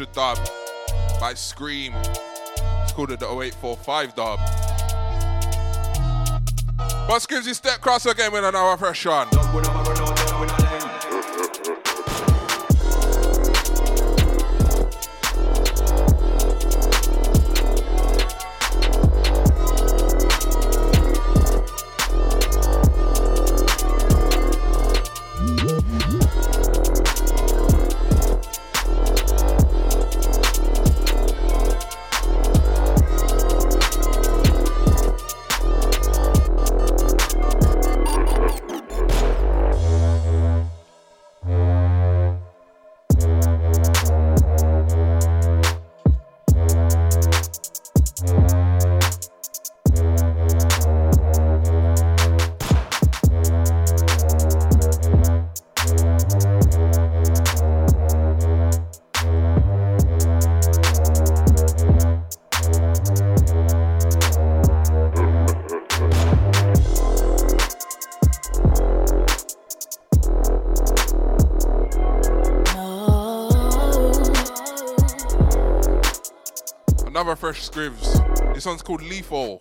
0800 dub by Scream. It's called the 0845 dub. But Skimsy step cross again with another fresh one's called Lethal.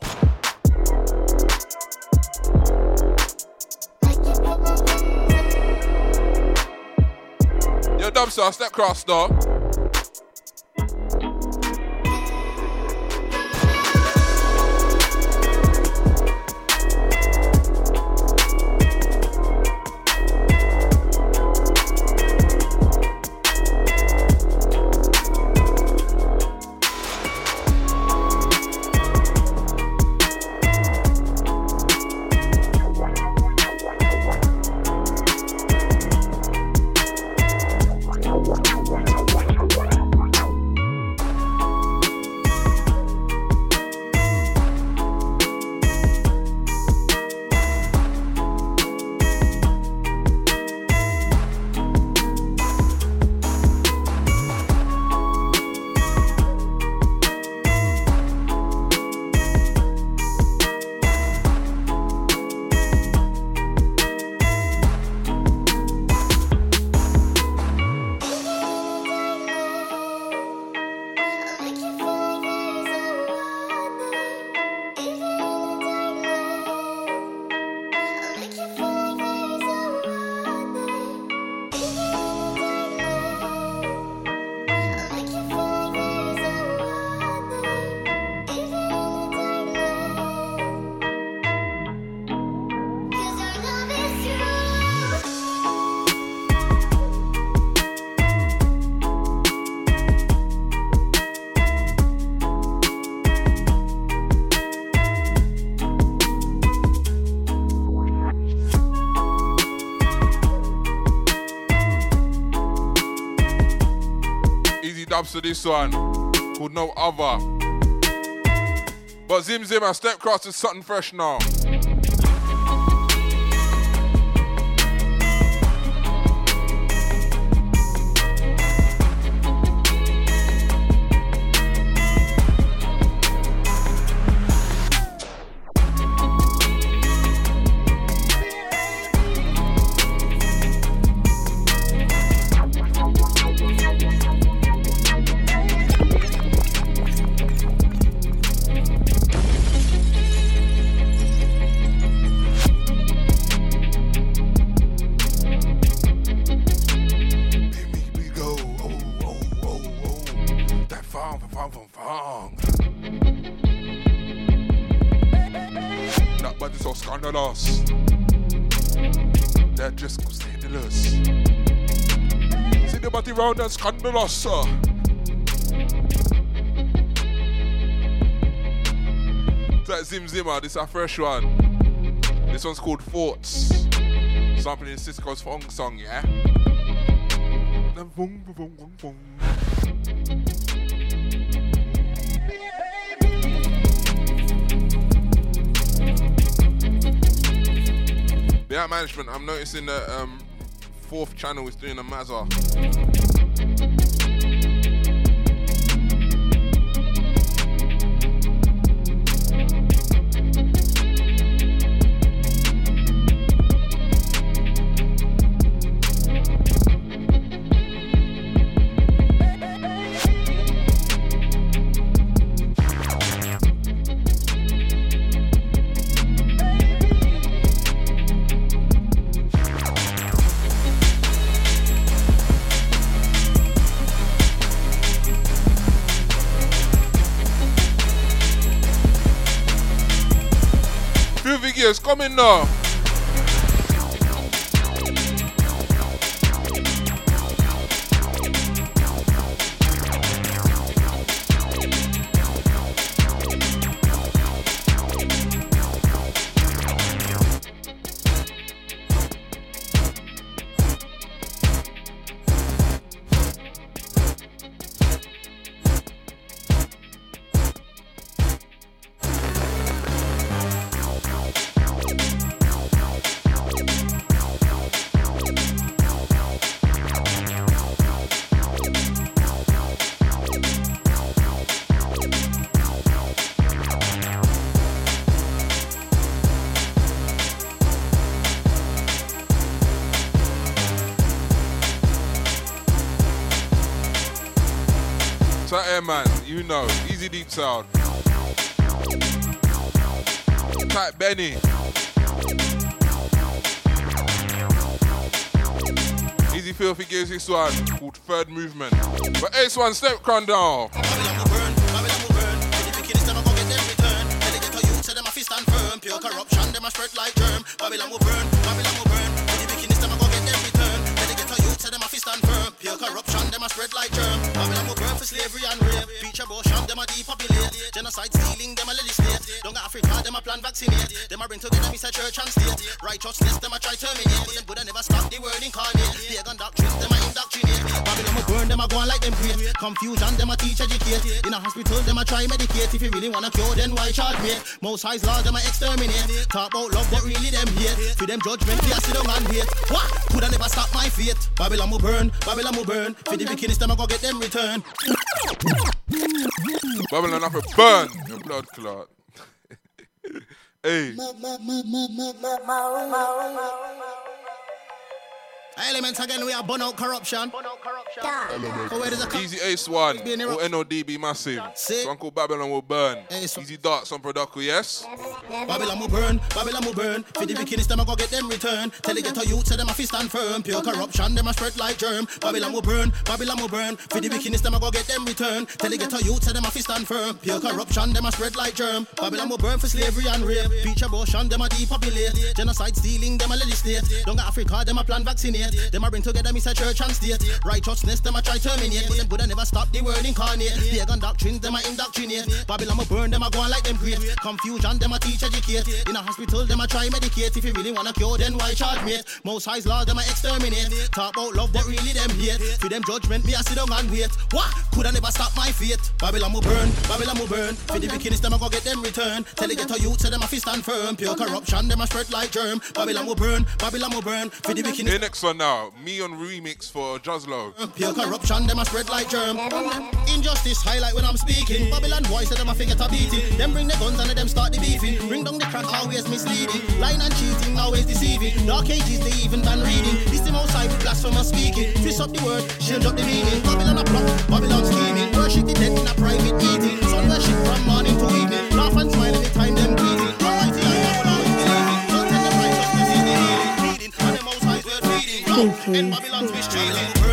Yo, Dubstar, cross To this one called No Other. But Zim Zim I Step Cross is something fresh now. Sir. That Zim Zimmer, this is a fresh one. This one's called Thoughts. Sampling Sisqo's Thong Song, yeah? Yeah, management, I'm noticing that um, fourth channel is doing a mazza. Figures man, you know, easy deep sound. Type Benny. Easy filthy gives this one called Third Movement. But Ace One, step crown vaccinate. Them a bring together, Mr. Church and State. Righteousness, them a try terminate. But them Buddha never stop the word incarnate. Pagan doctrines, them a indoctrinate. Babylon will burn, them a go on like them great. Confusion, them a teach educate. In a hospital, them a try medicate. If you really wanna cure, then why charge me? Most high's law, them a exterminate. Talk about love, but really them hate. For them judgment, a sit down and wait. What? Coulda never stop my fate. Babylon will burn, Babylon will burn. For the wickedness, them a go get them return. Babylon have a burn. Your blood clot. Hey. Elements again, we are burn out corruption. Oh, where is the Easy Ace One or NODB Massive. One called Babylon will burn. Easy Darts on Production, yes? Babylon will burn, Babylon will burn. Oh, for the wickedness, them a go get them return. Oh, Tell the ghetto youth, say them a fist and firm. Pure oh, corruption, them a spread like germ. Babylon will burn, Babylon will burn. For the wickedness, them a go get them return. Tell the ghetto youth, say them a fist and firm. Pure corruption, them a spread like germ. Babylon will burn for slavery and rape. Feature abortion, them a depopulate. Genocide stealing, them a legislate. Don't Africa, them a plan vaccinate. Them a bring together, Mr. Church and State. Righteousness, them a try terminate. But them Buddha never stop the word incarnate. Pagan doctrines, them a indoctrinate. Babylon will burn, them a go on like them great. Confusion, them a teach educate. In a hospital, them a try medicate. If you really wanna cure, then why charge me? Most high's law, them a exterminate. Talk about love, but really them hate. For them judgment, me a sit down and wait. What? Coulda never stop my fate. Babylon will burn, Babylon will burn. For the wickedness, them a go get them return. Tell the ghetto youth, say them a fist and firm. Pure corruption, them a spread like germ. Babylon will burn, Babylon will burn. For the wickedness. Hey, next one now. Me on remix for Jazlo. Pure corruption, them a spread like germ. Injustice highlight when I'm speaking. Babylon say them a figure to beating. Them bring the guns and them start the beefing. Bring down the crack, always misleading. Lying and cheating, always deceiving. Dark ages, they even ban reading. This the outside with blasphemous speaking. Twist up the word, change up the meaning. Babylon a plot, Babylon scheming. Worship the dead in a private meeting. Sun worship from morning to evening. Laugh and feeding. In Babylon's.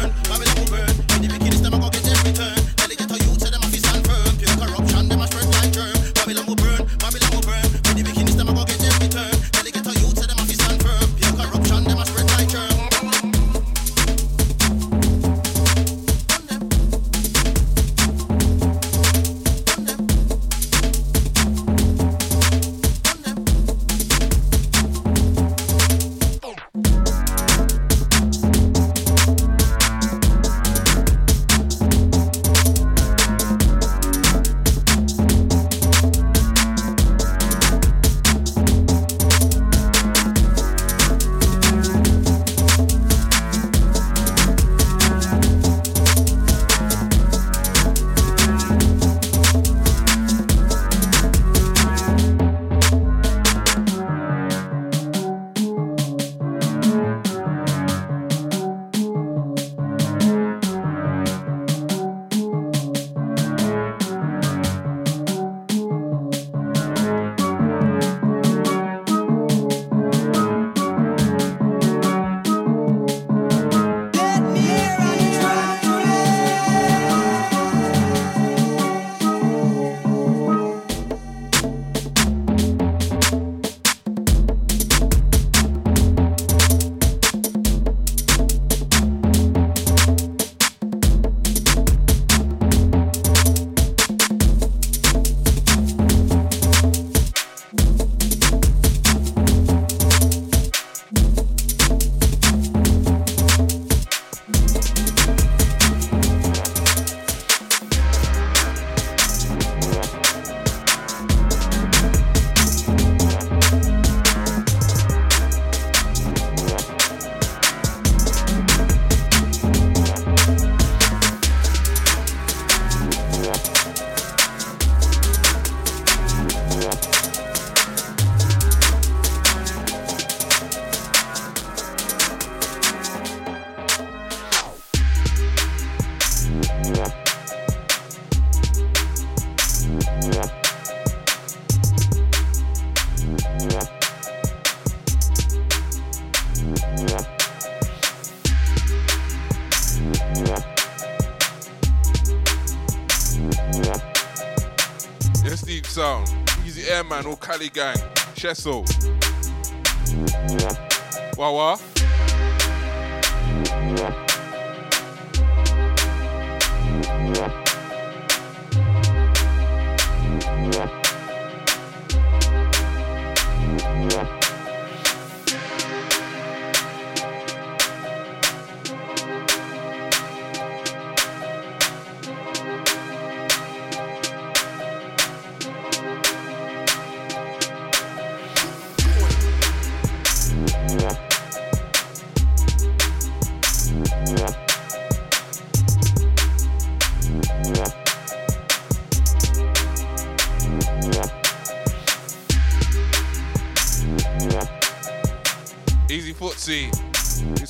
Chesso.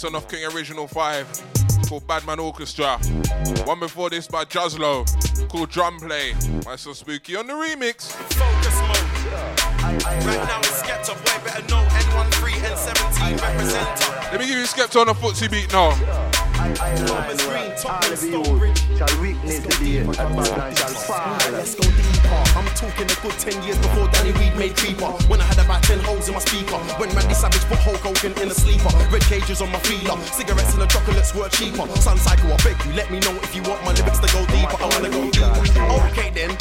This one off King Original 5 called Badman Orchestra. One before this by Jazlo called Drum Play. Why so spooky on the remix? Focus mode. Right now it's Skepta, boy better know N13, N17 representer. Let me give you Skepta on a footsie beat now. Thomas Green, top All of you shall witness the day that Babylon shall I'm talking a good 10 years before Danny Weed made Creeper. When I had about 10 holes in my speaker. When Randy Savage put Hulk Hogan in a sleeper. Red cages on my feeler. Cigarettes and the chocolates were cheaper. Sun cycle, I beg you, let me know if you want my lyrics to go deeper. I wanna go deeper. Okay then.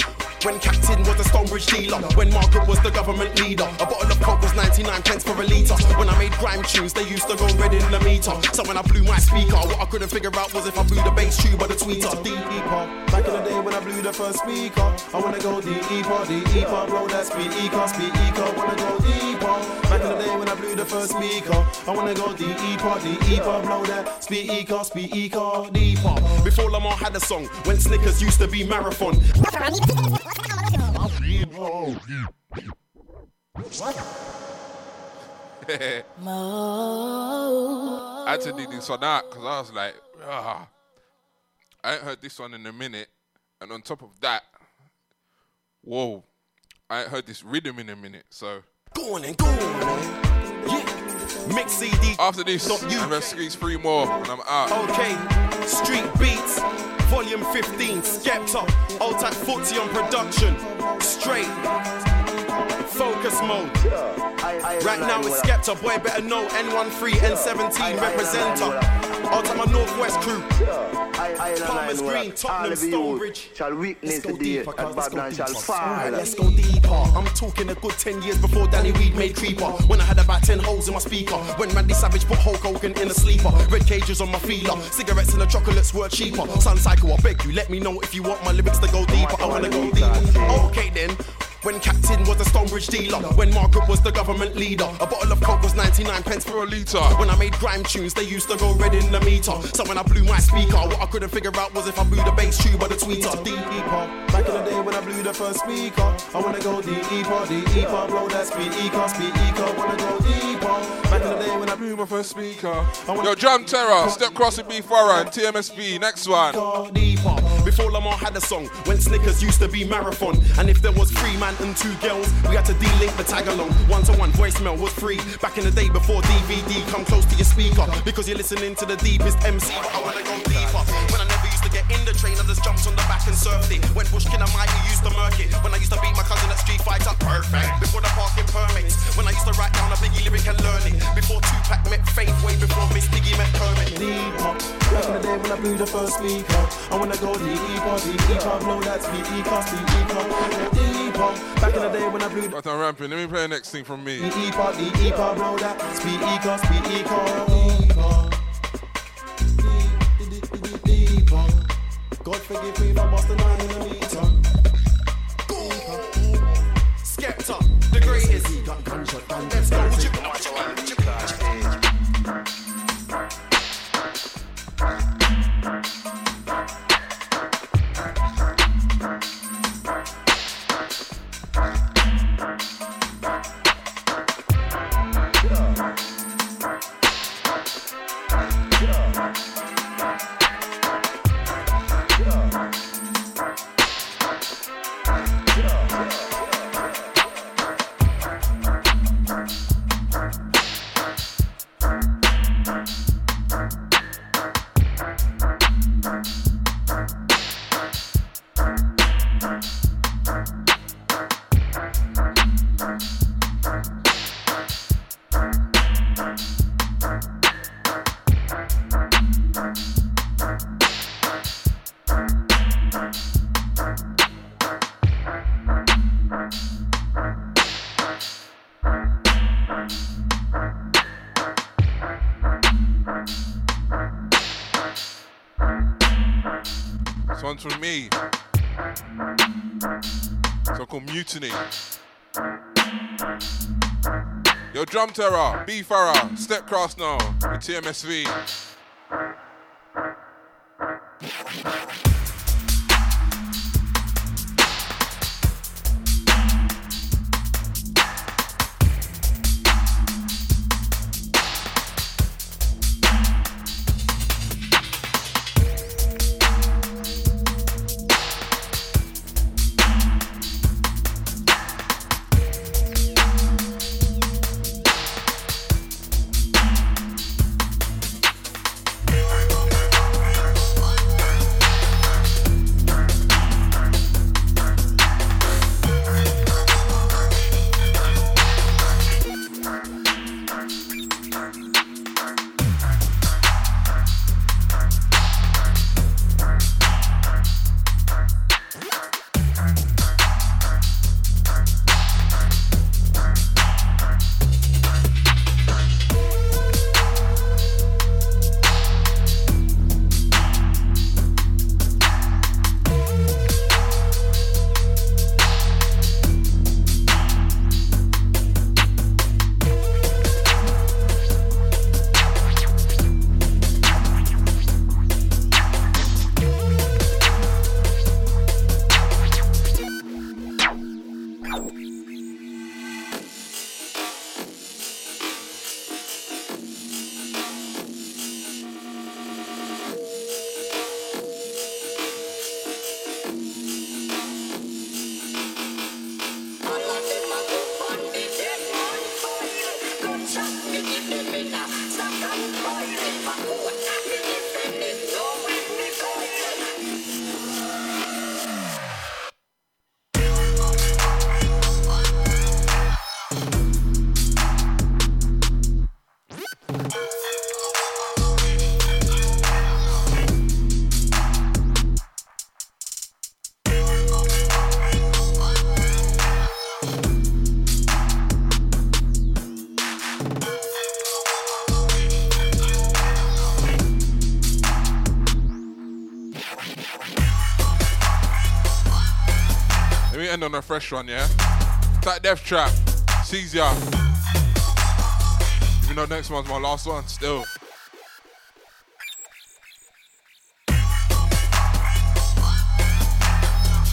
When Captain was a Stonebridge dealer, when Margaret was the government leader, a bottle of coke was 99 pence for a litre. When I made grime tunes, they used to go red in the meter. So when I blew my speaker, what I couldn't figure out was if I blew the bass tube or the tweeter. deeper. Blew the first speaker, I wanna go deeper, deeper, blow that speaker, speaker, wanna go deeper. Back in the day when I blew the first speaker, I wanna go deeper, deeper, blow that speed eco, speed speaker, deeper. Before Lemar had a song, when Snickers used to be marathon. I had to do this one out because I was like, ah, I ain't heard this one in a minute. And on top of that, whoa, I ain't heard this rhythm in a minute. So Go on and go on. Yeah. Mix CD. after this, I'm gonna squeeze three more and I'm out. Okay, Street Beats, Volume 15, Skepta, Old Type Footsie on production, Straight, Focus Mode. Right now it's Skepta, boy better know N13, N17 representer. Old Type my Northwest crew, Palmer's Green, Tottenham, Stonebridge. Shall witness the day that Babylon shall fall. Let's go deeper. I'm talking a good 10 years before Danny Weed made Creeper. When I had about 10 holes in my speaker. When Randy Savage put Hulk Hogan in a sleeper. Red cages on my feeler. Cigarettes and the chocolates were cheaper. Sun cycle, I beg you, let me know if you want my lyrics to go deeper. I wanna go deeper. Okay then. When Captain was a Stonebridge dealer, when Margaret was the government leader, a bottle of coke was 99 pence for a litre. When I made grime tunes, they used to go red in the meter. So when I blew my speaker, what I couldn't figure out was if I blew the bass tube or the tweeter. deeper. Blew the first speaker, I wanna go deeper, deeper, blow that speaker, speaker, wanna go deeper. Back in the day when I blew my first speaker, I Yo, Drum Terror, Step Crossing B Foreign, TMSV, next one. deeper. Before Lemar had a song, when Snickers used to be marathon. And if there was three man and two girls, we had to de-link the tag along. One to one voicemail was free. Back in the day before DVD, come close to your speaker. Because you're listening to the deepest MC. I wanna go deeper. In the train, I just jumped on the back and surfed it. When Bushkin and Mikey used to murk it. When I used to beat my cousin at Street Fighter, perfect. Before the parking permits. When I used to write down a biggie lyric and learn it. Before Tupac met Faith, way before Miss Piggy met Kermit. deeper. Back in the day when I blew the first speaker, I wanna go deeper, deeper, blow that speaker, speaker, wanna go deeper. Back in the day when I blew the But I'm ramping. Let me play the next thing from me. deeper, deeper, blow that speaker, speaker, deeper. Deep- Deeper. God forgive me if I bust a nine in the meter. Skepta, the greatest. Let's go. Yo, Terror, B Farah, Step Cross now, with TMSV. On a fresh one, yeah? That Death Trap, sees ya. Even though next one's my last one, still.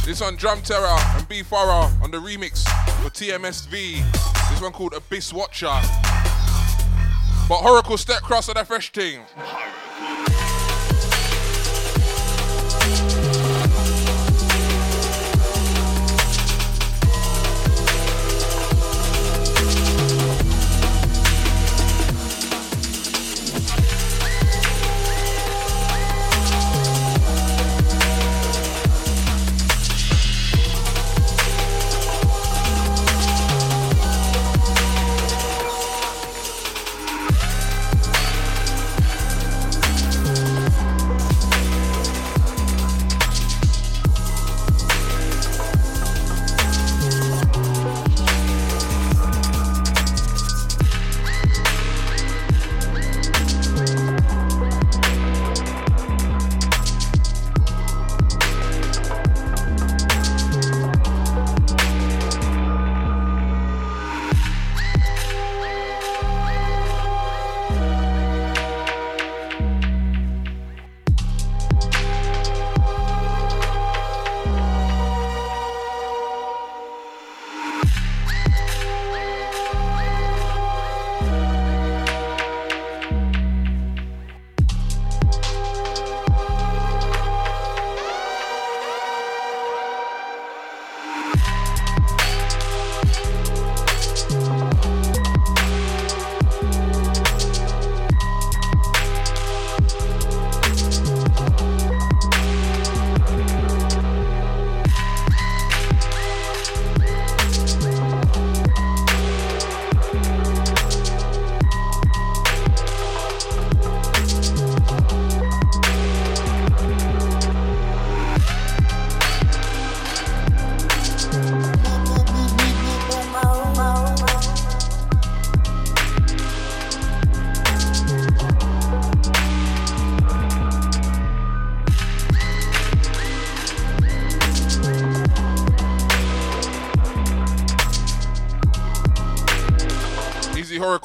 This one, Drum Terror and B Farah on the remix for TMSV. This one called Abyss Watcher. But Oracle Step Cross on that fresh thing.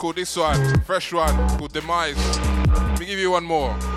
Oracle, this one, fresh one, called Demise. Let me give you one more.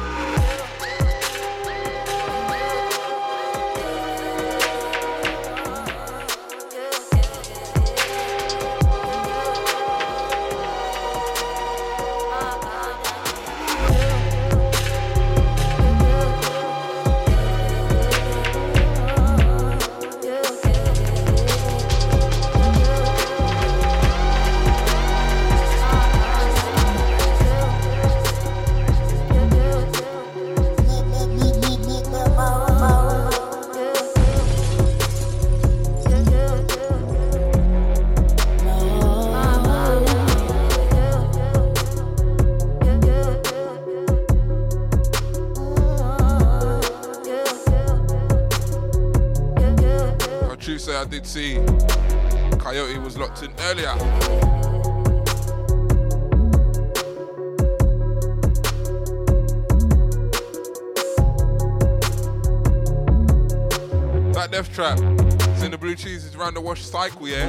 Cycle, yeah?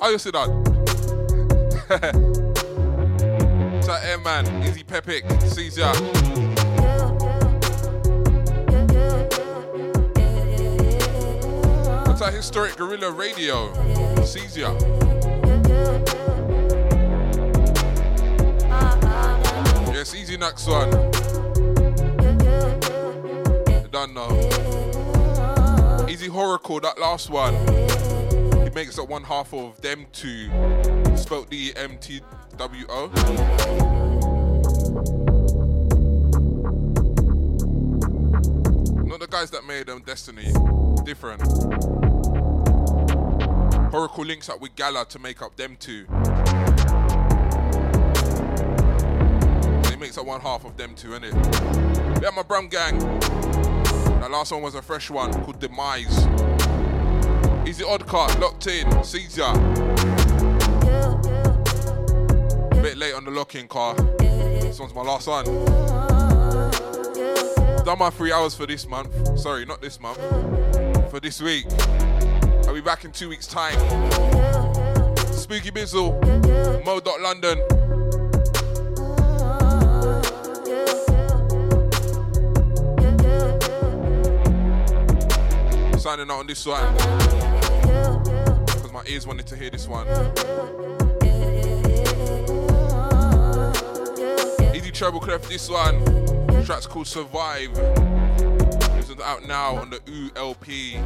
How you see that? Shout Airman, Easy Pepic, Caesar. What's that historic Guerrilla Radio? Caesar. Yes, easy next one. You don't. Easy Horrorcore, that last one. He makes up one half of them two. Spoke the MTWO. Not the guys that made um, Destiny different. Oracle links up with Gala to make up them two. So he makes up one half of them two, innit? Yeah, my Brum Gang. That last one was a fresh one called Demise. Easy Odd Cut, locked in, Caesar. Bit late on the locking car. This one's my last one done my three hours for this month. Sorry, not this month. For this week. I'll be back in two weeks' time. Spooky Bizzle, Mo. Signing out on this one. Because my ears wanted to hear this one. Easy Treble this one track's called Survive. It's out now on the OO LP.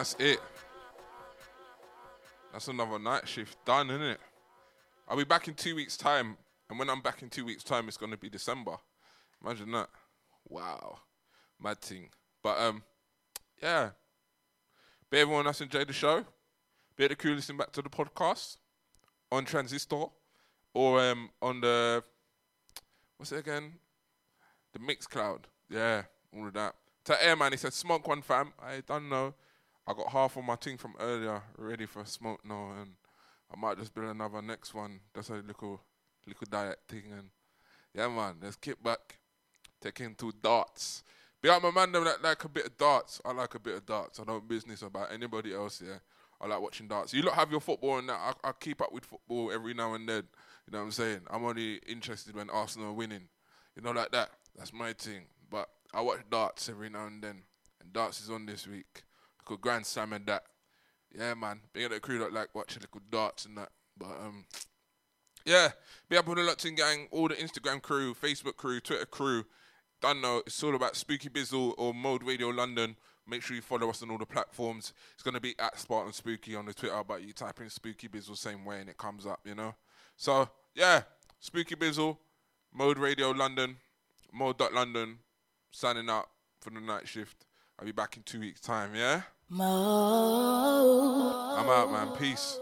That's it. That's another night shift done, isn't it? I'll be back in two weeks' time, and when I'm back in two weeks' time, it's gonna be December. Imagine that. Wow, mad thing. But um, yeah. But everyone that's enjoyed the show, be the crew listening back to the podcast on Transistor or um on the what's it again? The Mixcloud. Yeah, all of that. To Airman, he said smoke one fam. I don't know. I got half of my thing from earlier ready for a smoke now and I might just build another next one. That's a little little diet thing and yeah man, let's kick back. Taking two darts. Be out my man them that like a bit of darts. I like a bit of darts. I don't business about anybody else, yeah. I like watching darts. You lot have your football and that. I, I keep up with football every now and then. You know what I'm saying? I'm only interested when Arsenal are winning. You know, like that. That's my thing. But I watch darts every now and then. And darts is on this week. Grand Slam and that yeah, man. Being at the crew that like watching little darts and that. But um, yeah, be up with the Luxon gang, all the Instagram crew, Facebook crew, Twitter crew. Don't know. It's all about Spooky Bizzle or Mode Radio London. Make sure you follow us on all the platforms. It's gonna be at Spartan Spooky on the Twitter, but you type in Spooky Bizzle same way and it comes up, you know. So yeah, Spooky Bizzle, Mode Radio London, Mode London, signing out for the night shift. I'll be back in two weeks' time. Yeah. I'm out, man. Peace.